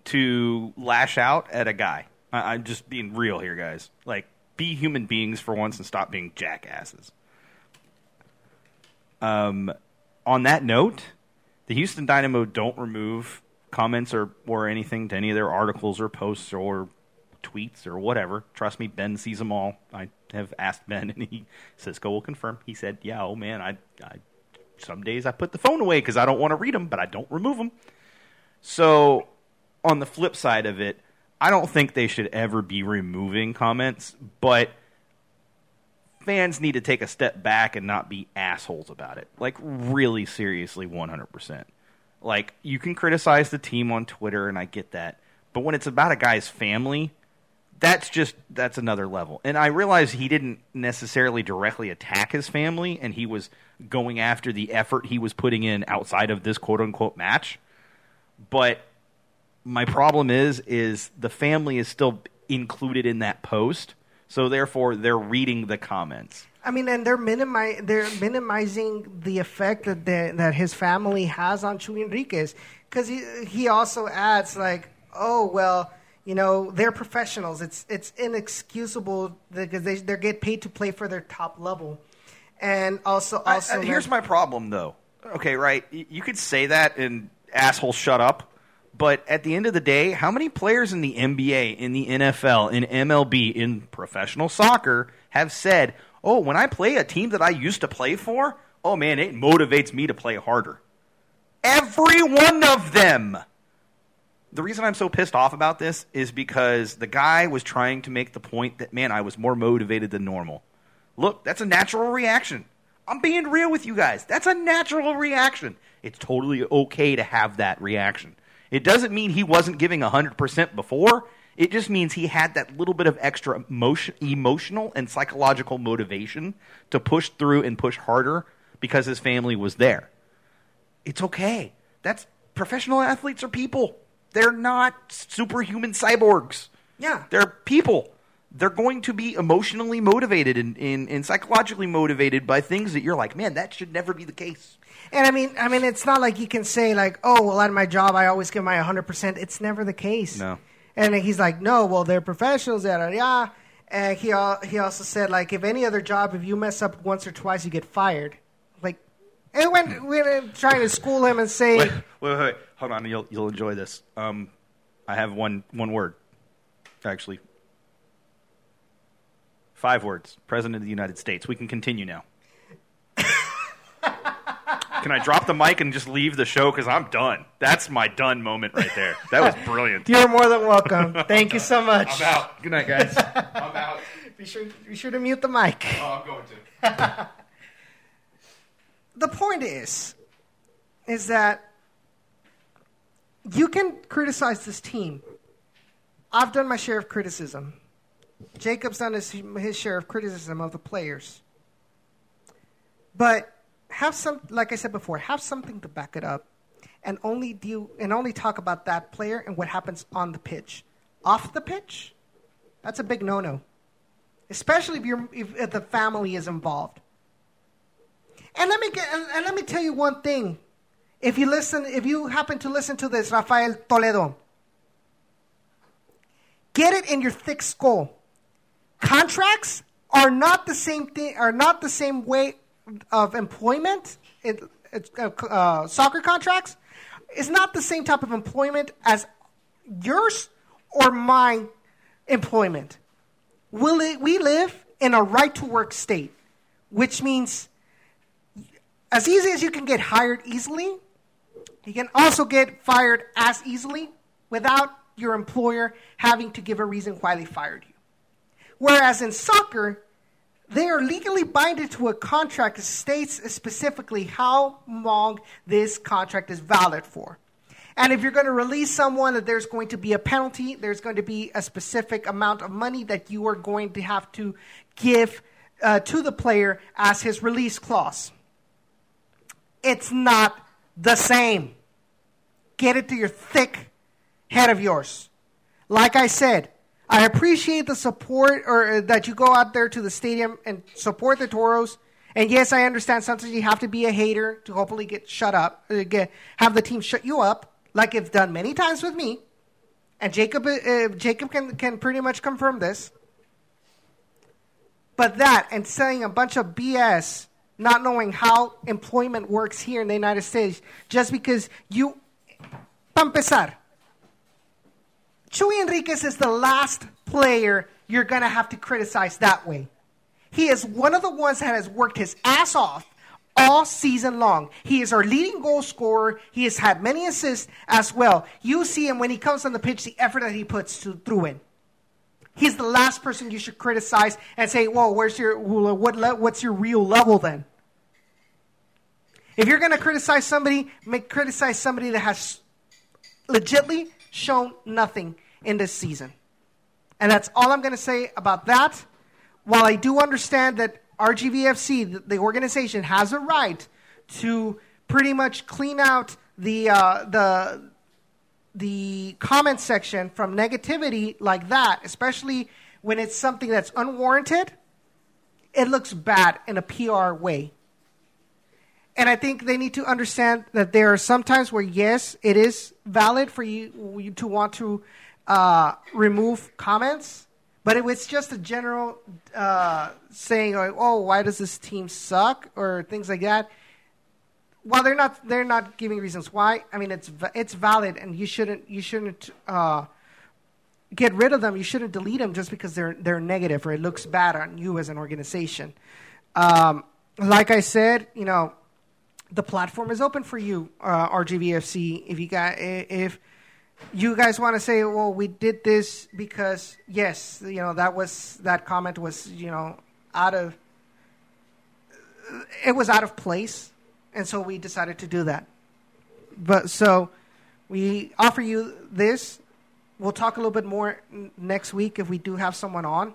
to lash out at a guy. I, I'm just being real here, guys. Like, be human beings for once and stop being jackasses. Um, on that note, the Houston Dynamo don't remove comments or, or anything to any of their articles or posts or tweets or whatever. Trust me, Ben sees them all. I have asked Ben, and he Cisco will confirm. He said, "Yeah, oh man, I, I some days I put the phone away because I don't want to read them, but I don't remove them." So, on the flip side of it, I don't think they should ever be removing comments, but fans need to take a step back and not be assholes about it. Like, really seriously, 100%. Like, you can criticize the team on Twitter, and I get that. But when it's about a guy's family, that's just, that's another level. And I realize he didn't necessarily directly attack his family, and he was going after the effort he was putting in outside of this quote unquote match. But my problem is is the family is still included in that post so therefore they're reading the comments. I mean, and they're minimi- they're minimizing the effect that the, that his family has on Chuy Enriquez. Because he he also adds like, oh well, you know, they're professionals. It's it's inexcusable because they they get paid to play for their top level, and also also I- here's my problem though. Okay right. You could say that and asshole shut up but at the end of the day how many players in the nba in the nfl in mlb in professional soccer have said oh when i play a team that i used to play for oh man it motivates me to play harder every one of them the reason I'm so pissed off about this is because the guy was trying to make the point that, man, I was more motivated than normal. Look, that's a natural reaction. I'm being real with you guys. That's a natural reaction. It's totally okay to have that reaction. It doesn't mean he wasn't giving 100% before. It just means he had that little bit of extra emotion, emotional and psychological motivation to push through and push harder because his family was there it's okay. That's professional athletes are people. They're not superhuman cyborgs. Yeah. They're people. They're going to be emotionally motivated and, and, and psychologically motivated by things that you're like, man, that should never be the case. And I mean, I mean, it's not like you can say like, "Oh, well, at my job, I always give my 100." percent It's never the case. No. And he's like, "No, well, they're professionals." Yada yada. And he al- he also said like, if any other job, if you mess up once or twice, you get fired. Like, and when we're trying to school him and say, Wait, wait, wait. Hold on. You'll, you'll enjoy this. Um, I have one, one word, actually. Five words. President of the United States. We can continue now. can I drop the mic and just leave the show? Because I'm done. That's my done moment right there. That was brilliant. "You're more than welcome. Thank you so much." I'm out. Good night, guys. I'm out. Be sure be sure to mute the mic. Oh, I'm going to. the point is, is that you can criticize this team. I've done my share of criticism. Jacob's done his, his share of criticism of the players. But have some, like I said before, have something to back it up. and only deal and only talk about that player and what happens on the pitch. Off the pitch, that's a big no-no, especially if you're if, if the family is involved. And let me get, and, and let me tell you one thing. If you listen, if you happen to listen to this, Rafael Toledo, get it in your thick skull. Contracts are not the same thing. Are not the same way of employment. It, it, uh, uh, soccer contracts is not the same type of employment as yours or my employment. Will it, we live in a right to work state, which means as easy as you can get hired easily, you can also get fired as easily without your employer having to give a reason why they fired you. Whereas in soccer, they are legally binded to a contract that states specifically how long this contract is valid for. And if you're going to release someone, that there's going to be a penalty, there's going to be a specific amount of money that you are going to have to give uh, to the player as his release clause. It's not the same. Get it to your thick head of yours. Like I said, I appreciate the support or uh, that you go out there to the stadium and support the Toros. And yes, I understand sometimes you have to be a hater to hopefully get shut up, uh, get, have the team shut you up, like it's done many times with me. And Jacob, uh, Jacob can, can pretty much confirm this. But that and saying a bunch of BS, not knowing how employment works here in the United States, just because you, para empezar, Chuy Enriquez is the last player you're going to have to criticize that way. He is one of the ones that has worked his ass off all season long. He is our leading goal scorer. He has had many assists as well. You see him when he comes on the pitch, the effort that he puts to, through in. He's the last person you should criticize and say, "Whoa, where's your what? What's your real level then?" If you're going to criticize somebody, make criticize somebody that has legitly shown nothing in this season. And that's all I'm going to say about that. While I do understand that RGVFC, the, organization, has a right to pretty much clean out the uh, the the comment section from negativity like that, especially when it's something that's unwarranted, it looks bad in a PR way. And I think they need to understand that there are some times where, yes, it is valid for you, you to want to uh, remove comments, but it was just a general uh, saying, like, "Oh, why does this team suck?" or things like that. While they're not, they're not giving reasons why. I mean, it's it's valid, and you shouldn't you shouldn't uh, get rid of them. You shouldn't delete them just because they're they're negative or it looks bad on you as an organization. Um, like I said, you know, the platform is open for you, uh, RGVFC. If you got if you guys want to say, well, we did this because yes, you know that was that comment was you know out of it was out of place, and so we decided to do that. But so we offer you this. We'll talk a little bit more next week if we do have someone on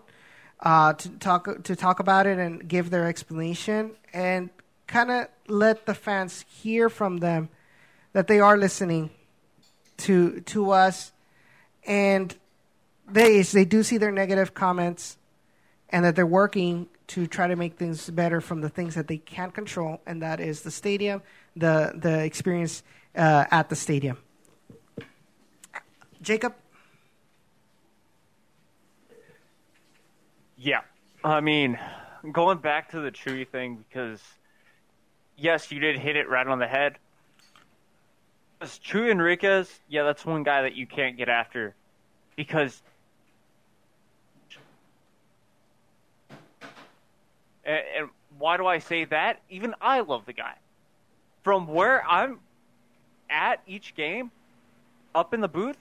uh, to talk to talk about it and give their explanation and kind of let the fans hear from them that they are listening to to us, and they they do see their negative comments, and that they're working to try to make things better from the things that they can't control, and that is the stadium, the the experience uh, at the stadium. Jacob. Yeah. I mean, going back to the Chuy thing, because yes, you did hit it right on the head. As Chuy Enriquez, yeah, that's one guy that you can't get after because. And, why do I say that? Even I love the guy. From where I'm at each game, up in the booth,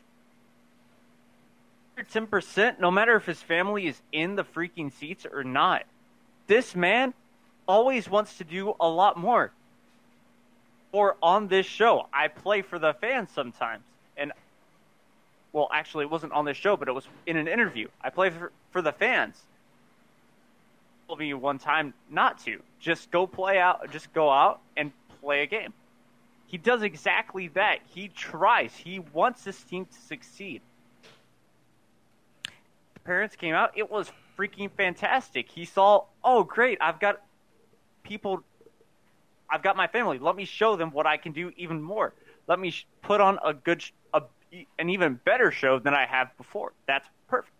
10%, no matter if his family is in the freaking seats or not. This man always wants to do a lot more. Or on this show, I play for the fans sometimes. And, well, actually, it wasn't on this show, but it was in an interview. I play for, for the fans. Told me one time not to. Just go play out, just go out and play a game. He does exactly that. He tries. He wants this team to succeed. Parents came out. It was freaking fantastic. He saw, oh, great, I've got people, I've got my family. Let me show them what I can do even more. Let me sh- put on a good, sh- a, an even better show than I have before. That's perfect.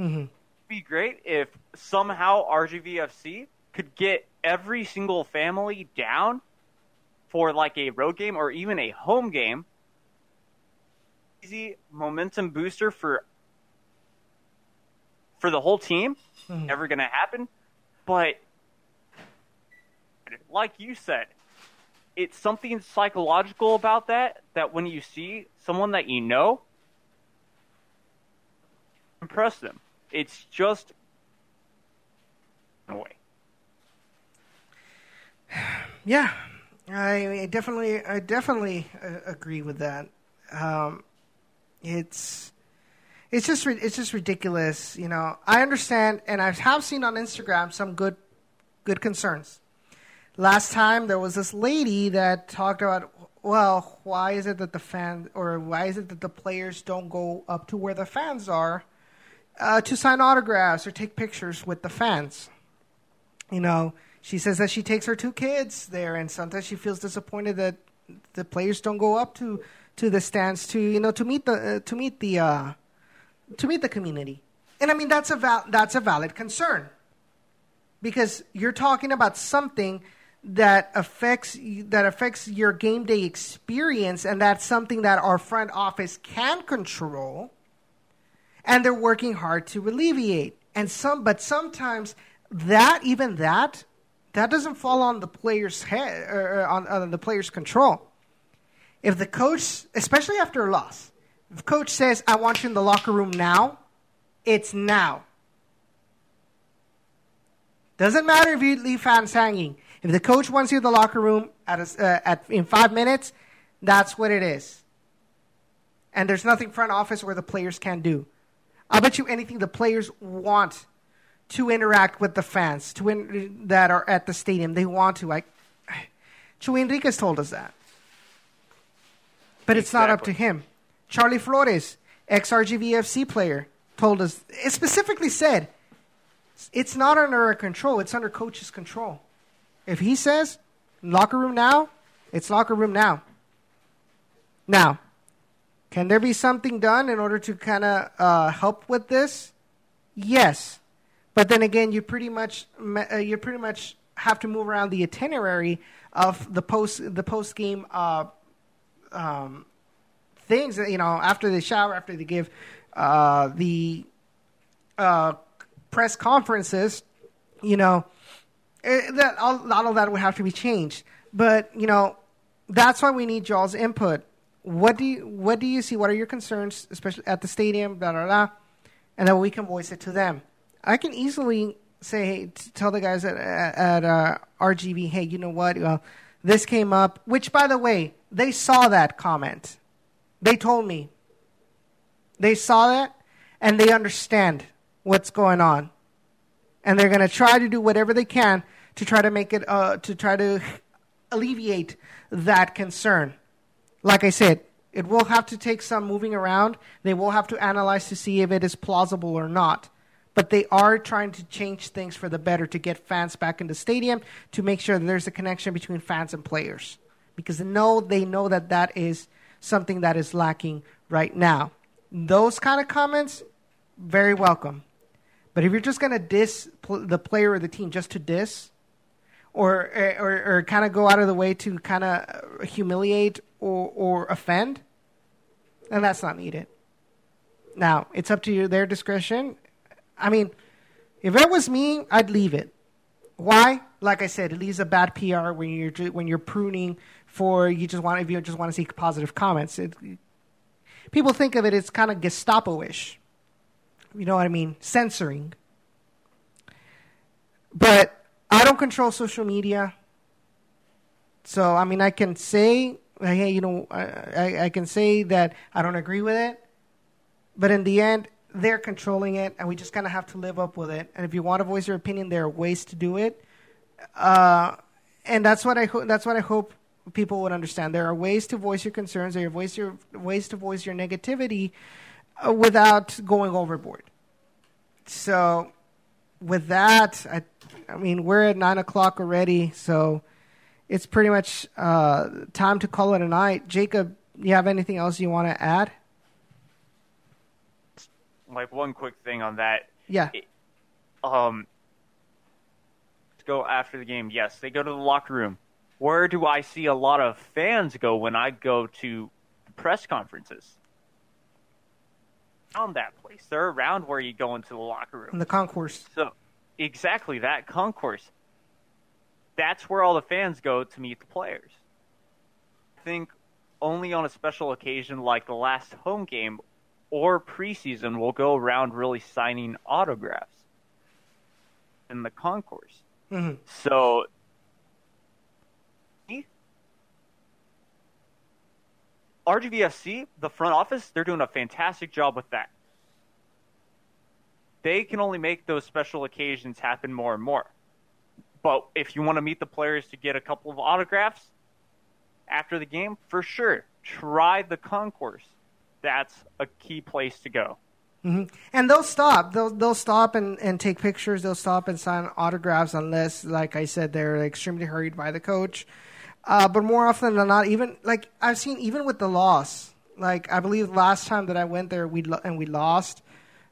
Mm-hmm. Be great if somehow RGVFC could get every single family down for like a road game or even a home game. Easy momentum booster for for the whole team. Mhm. Never going to happen, but like you said, it's something psychological about that. That when you see someone that you know, impress them. It's just way. Yeah, I, definitely, I definitely uh, agree with that. Um, it's, it's just, it's just ridiculous. You know, I understand, and I have seen on Instagram some good, good concerns. Last time there was this lady that talked about, well, why is it that the fans, or why is it that the players don't go up to where the fans are uh, to sign autographs or take pictures with the fans? you know, she says that she takes her two kids there, and sometimes she feels disappointed that the players don't go up to to the stands to you know to meet the uh, to meet the uh, to meet the community. And I mean that's a val- that's a valid concern because you're talking about something that affects that affects your game day experience, and that's something that our front office can control and they're working hard to alleviate. And some, but sometimes that even that that doesn't fall on the player's head or on, on the player's control. If the coach, especially after a loss, if coach says, "I want you in the locker room now," it's now. Doesn't matter if you leave fans hanging. If the coach wants you in the locker room at, a, uh, at in five minutes, that's what it is. And there's nothing front office where the players can do. I'll bet you anything the players want to interact with the fans to in, that are at the stadium. They want to. Like Chuy Enriquez told us that, but it's not up to him. Charlie Flores, ex RGVFC player, told us. It specifically said it's not under our control. It's under coach's control. If he says locker room now, it's locker room now. Now, can there be something done in order to kind of uh, help with this? Yes, but then again, you pretty much uh, you pretty much have to move around the itinerary of the post the post game uh, um, things. You know, after they shower, after they give uh, the uh, press conferences, you know, eh, that all, all of that would have to be changed. But you know, that's why we need y'all's input. What do you What do you see? What are your concerns, especially at the stadium? Blah blah blah, and then we can voice it to them. I can easily say, hey, tell the guys at at uh, RGV, hey, you know what? Well, this came up. Which, by the way, they saw that comment. They told me. They saw that, and they understand what's going on, and they're going to try to do whatever they can to try to make it uh, to try to alleviate that concern. Like I said, it will have to take some moving around. They will have to analyze to see if it is plausible or not. But they are trying to change things for the better to get fans back in the stadium to make sure that there's a connection between fans and players. Because they know, they know that that is something that is lacking right now. Those kind of comments, very welcome. But if you're just going to diss the player or the team just to diss, Eh, or or, or kind of go out of the way to kind of humiliate or, or offend, then that's not needed. Now it's up to you, their discretion. I mean, if it was me, I'd leave it. Why? Like I said, it leaves a bad PR when you're when you're pruning for you just want if you just want to see positive comments. It, people think of it as kind of Gestapo-ish. You know what I mean? Censoring. But I don't control social media. So, I mean, I can say, hey, you know, I, I, I can say that I don't agree with it. But in the end, they're controlling it, and we just kind of have to live up with it. And if you want to voice your opinion, there are ways to do it. Uh, and that's what I hope. That's what I hope people would understand. There are ways to voice your concerns. There are ways your ways to voice your negativity uh, without going overboard. So, with that, I, I mean, we're at nine o'clock already, so it's pretty much uh, time to call it a night. Jacob, you have anything else you want to add? Like one quick thing on that. Yeah. Um, to go after the game. Yes, they go to the locker room. Where do I see a lot of fans go when I go to press conferences? Around that place. They're around where you go into the locker room. In the concourse. So, exactly that concourse. That's where all the fans go to meet the players. I think only on a special occasion like the last home game or preseason will go around really signing autographs in the concourse. hmm So, RGVFC, the front office, they're doing a fantastic job with that. They can only make those special occasions happen more and more. But if you want to meet the players to get a couple of autographs after the game, for sure, try the concourse. That's a key place to go. hmm And they'll stop. They'll they'll stop and, and take pictures. They'll stop and sign autographs unless, like I said, they're extremely hurried by the coach. Uh, but more often than not, even like I've seen, even with the loss, like I believe last time that I went there, we lo- and we lost.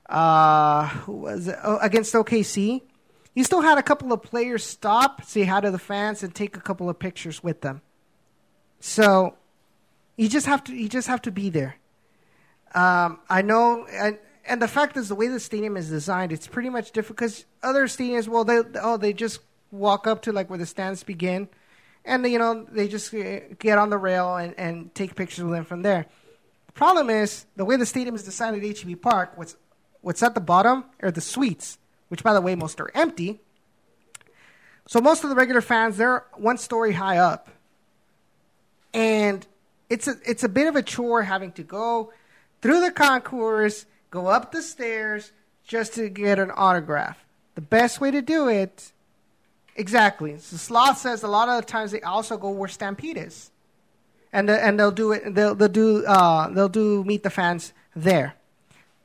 Uh, was? Oh, against OKC? You still had a couple of players stop, say hi to the fans, and take a couple of pictures with them. So you just have to you just have to be there. Um, I know, and, and the fact is, the way the stadium is designed, it's pretty much different because other stadiums, well, they oh they just walk up to like where the stands begin, and you know they just get on the rail and, and take pictures with them from there. The problem is the way the stadium is designed at HEB Park. What's what's at the bottom are the suites, which by the way most are empty. So most of the regular fans they're one story high up, and it's a it's a bit of a chore having to go through the concourse, go up the stairs just to get an autograph. The best way to do it, exactly. So Sloth says a lot of the times they also go where Stampede is, and the, and they'll do it. They'll they'll do uh, they'll do meet the fans there.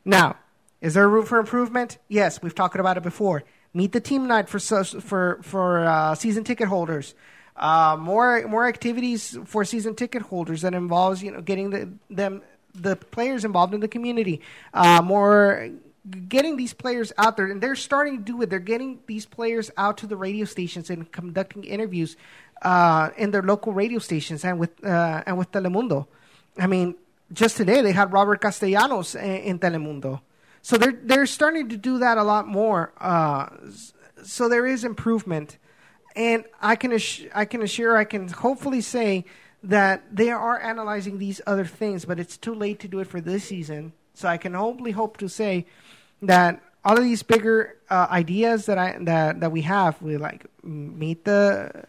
Now, is there room for improvement? Yes, we've talked about it before. Meet the team night for for for uh, season ticket holders. Uh, more more activities for season ticket holders that involves you know getting the, them the players involved in the community. Uh, more getting these players out there, and they're starting to do it. They're getting these players out to the radio stations and conducting interviews uh, in their local radio stations and with uh, and with Telemundo. I mean, just today they had Robert Castellanos in, in Telemundo, so they're they're starting to do that a lot more. Uh, so there is improvement, and I can I can assure I can hopefully say that they are analyzing these other things, but it's too late to do it for this season. So I can only hope to say that all of these bigger uh, ideas that I that that we have, we like meet the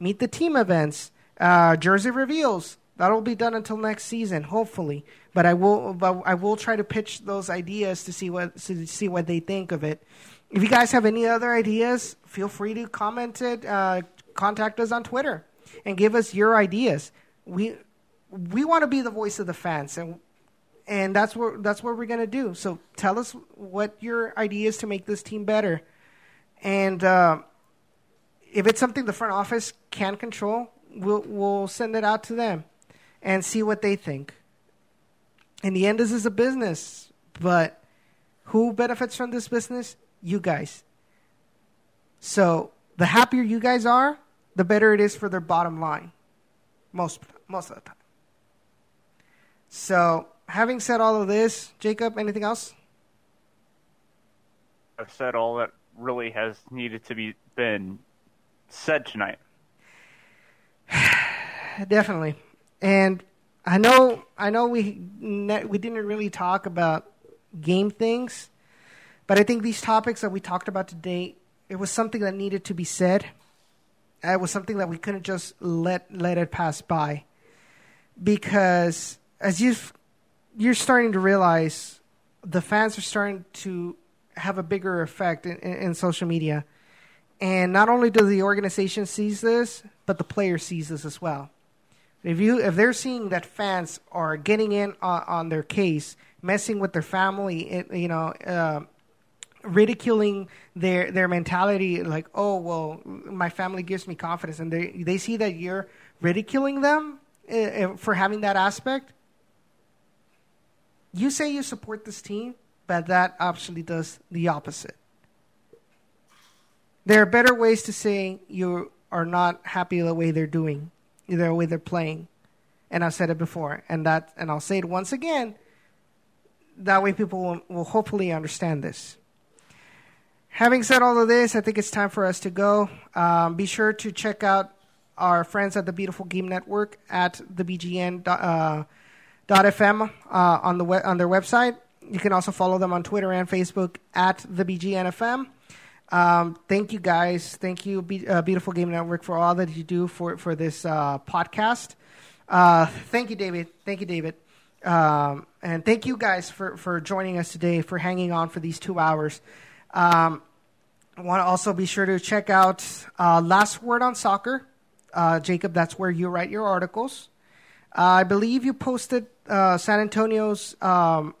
meet the team events, uh, jersey reveals. That'll be done until next season, hopefully. But I will, but I will try to pitch those ideas to see what to see what they think of it. If you guys have any other ideas, feel free to comment it. Uh, contact us on Twitter and give us your ideas. We we want to be the voice of the fans, and and that's what that's what we're gonna do. So tell us what your idea is to make this team better, and uh, if it's something the front office can control, we'll we'll send it out to them and see what they think. In the end, this is a business, but who benefits from this business? You guys. So the happier you guys are, the better it is for their bottom line. Most most of the time. So having said all of this, Jacob, anything else? I've said all that really has needed to be been said tonight. Definitely. And I know I know we ne- we didn't really talk about game things, but I think these topics that we talked about today, it was something that needed to be said. It was something that we couldn't just let let it pass by, because as you you're starting to realize, the fans are starting to have a bigger effect in, in, in social media, and not only does the organization sees this, but the player sees this as well. If you if they're seeing that fans are getting in on, on their case, messing with their family, it, you know, uh, ridiculing their their mentality, like, oh well, my family gives me confidence, and they they see that you're ridiculing them uh, for having that aspect. You say you support this team, but that actually does the opposite. There are better ways to say you are not happy the way they're doing, the way they're playing. And I've said it before, and that, and I'll say it once again. That way, people will, will hopefully understand this. Having said all of this, I think it's time for us to go. Um, be sure to check out our friends at the Beautiful Game Network at the BGN uh, dot FM uh, on the we- on their website. You can also follow them on Twitter and Facebook at the BGNFM. Um, thank you guys. Thank you, Be- uh, Beautiful Game Network, for all that you do for for this uh, podcast. Uh, thank you, David. Thank you, David. Um, and thank you guys for, for joining us today, for hanging on for these two hours. Um, I want to also be sure to check out uh, Last Word on Soccer. Uh, Jacob, that's where you write your articles. I believe you posted uh, San Antonio's um,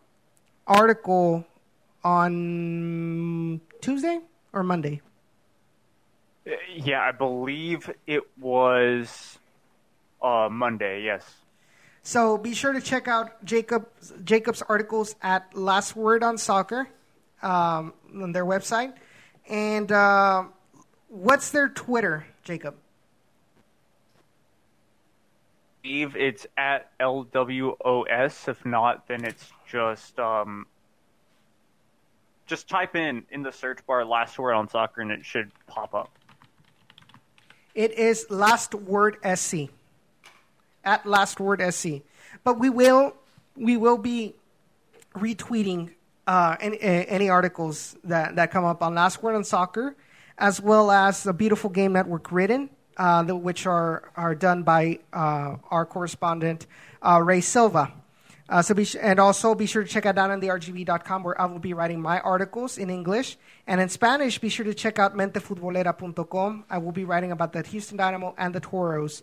article on Tuesday or Monday. Uh, Yeah, I believe it was uh, Monday. Yes. So be sure to check out Jacob Jacob's articles at Last Word on Soccer um, on their website. And uh, what's their Twitter, Jacob? Believe it's at LWOS. If not, then it's just um, just type in in the search bar "last word on soccer" and it should pop up. It is Last Word SC at Last Word SC. But we will we will be retweeting uh, any, any articles that, that come up on Last Word on Soccer, as well as the Beautiful Game Network written, uh, which are are done by uh, our correspondent uh, Ray Silva. Uh, so be sh- and also be sure to check out down on the RGV.com where I will be writing my articles in English. And in Spanish, be sure to check out mentefutbolera.com. I will be writing about the Houston Dynamo and the Toros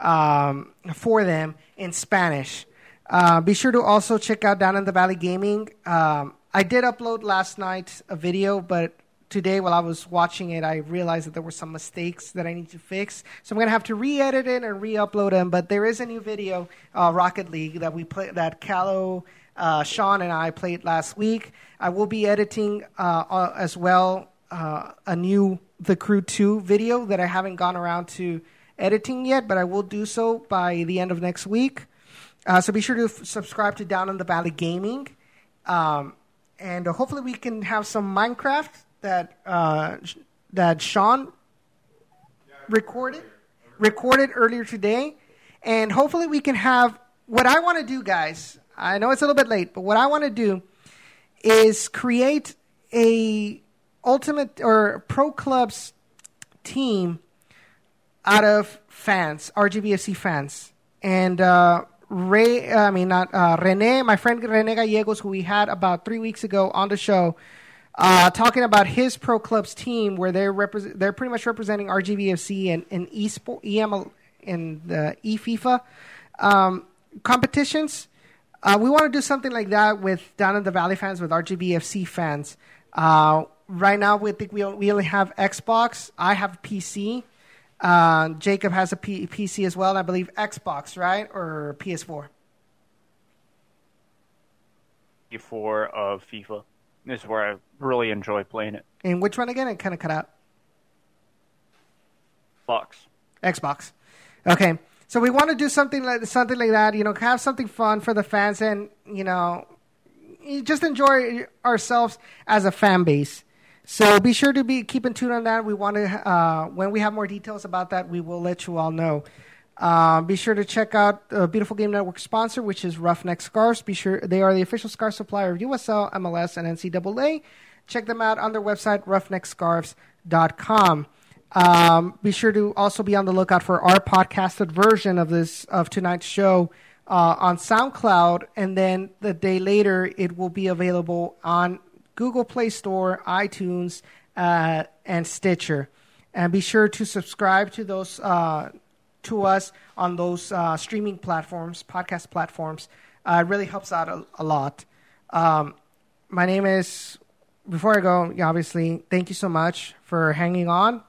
um, for them in Spanish. Uh, be sure to also check out Down in the Valley Gaming. Um, I did upload last night a video, but today while I was watching it, I realized that there were some mistakes that I need to fix. So I'm going to have to re-edit it and re-upload them. But there is a new video, uh, Rocket League, that we play that Callow, uh, Sean, and I played last week. I will be editing uh, uh, as well uh, a new The Crew 2 video that I haven't gone around to editing yet, but I will do so by the end of next week. Uh, so be sure to f- subscribe to Down in the Valley Gaming. Um, and hopefully we can have some Minecraft that uh, that Sean recorded recorded earlier today, and hopefully we can have what I want to do, guys. I know it's a little bit late, but what I want to do is create a ultimate or pro clubs team out of fans, RGVFC fans, and uh, Ray. I mean, not uh, Rene, my friend Rene Gallegos, who we had about three weeks ago on the show, uh, talking about his pro clubs team, where they're repre- they're pretty much representing RGVFC and and eSport, EM, in the eFIFA um, competitions. Uh, we want to do something like that with down in the Valley fans, with RGVFC fans. Uh, right now, we think we we only have Xbox. I have PC. Uh, Jacob has a P- PC as well, and I believe Xbox, right, or PS4. For of FIFA. This is where I really enjoy playing it. And which one again? It kind of cut out. Box. Xbox. Okay, so we want to do something like something like that. You know, have something fun for the fans, and you know, just enjoy ourselves as a fan base. So be sure to be keeping tuned on that. We want to uh, when we have more details about that, we will let you all know. Uh, be sure to check out the Beautiful Game Network sponsor, which is Roughneck Scarves. Be sure they are the official scarf supplier of USL, MLS, and NCAA. Check them out on their website, roughneckscarves.com. Um, be sure to also be on the lookout for our podcasted version of this of tonight's show uh, on SoundCloud, and then the day later it will be available on Google Play Store, iTunes, uh, and Stitcher. And be sure to subscribe to those uh, to us on those uh, streaming platforms, podcast platforms. Uh, it really helps out a, a lot. Um, my name is. Before I go, obviously, thank you so much for hanging on.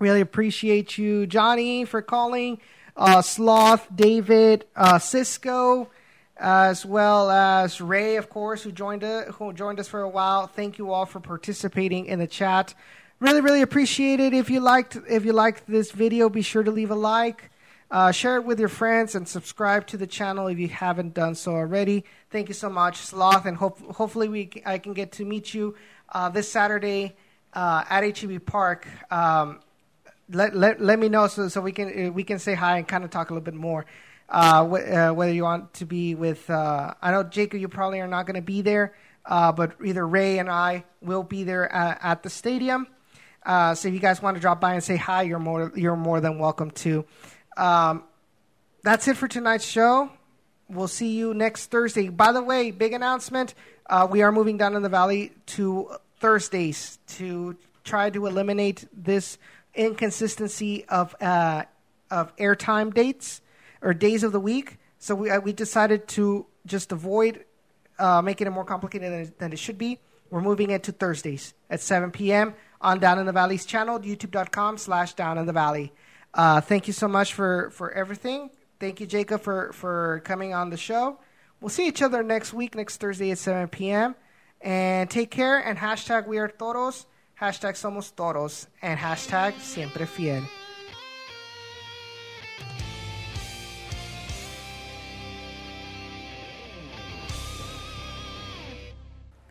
Really appreciate you, Johnny, for calling. Uh, Sloth, David, uh, Cisco, as well as Ray, of course, who joined us, who joined us for a while. Thank you all for participating in the chat. Really, really appreciate it. If you liked, if you liked this video, be sure to leave a like. Uh, share it with your friends and subscribe to the channel if you haven't done so already. Thank you so much, Sloth, and hope, hopefully we I can get to meet you uh, this Saturday uh, at HEB Park. Um, let, let let me know so so we can uh, we can say hi and kind of talk a little bit more. Uh, uh, whether you want to be with, I know Jacob, you probably are not going to be there, but either Ray and I will be there at, at the stadium. Uh, so if you guys want to drop by and say hi, you're more you're more than welcome to. Um, that's it for tonight's show. We'll see you next Thursday. By the way, big announcement: uh, we are moving down in the valley to Thursdays to try to eliminate this inconsistency of uh, of airtime dates or days of the week. So we uh, we decided to just avoid uh, making it more complicated than than it should be. We're moving it to Thursdays at 7 p.m. on Down in the Valley's channel, youtube.com slash Down in the Valley. Uh, thank you so much for, for everything. Thank you, Jacob, for, for coming on the show. We'll see each other next week, next Thursday at 7 p.m. And take care and hashtag we are toros, hashtag somos toros, and hashtag siempre fiel.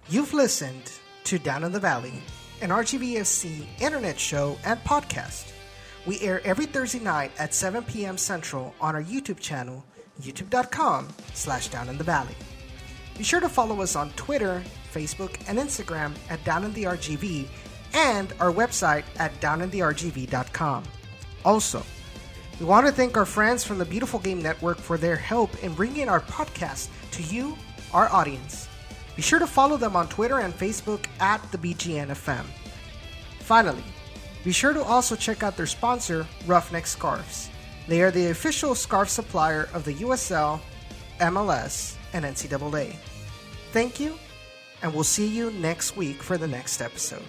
You've listened to Down in the Valley, an RGVFC internet show and podcast. We air every Thursday night at 7 p.m. Central on our YouTube channel, youtube.com slash down in the valley. Be sure to follow us on Twitter, Facebook, and Instagram at Down in the RGV and our website at downintheRGV.com. Also, we want to thank our friends from the Beautiful Game Network for their help in bringing our podcast to you, our audience. Be sure to follow them on Twitter and Facebook at the BGNFM. Finally, be sure to also check out their sponsor, Roughneck Scarves. They are the official scarf supplier of the USL, MLS, and NCAA. Thank you, and we'll see you next week for the next episode.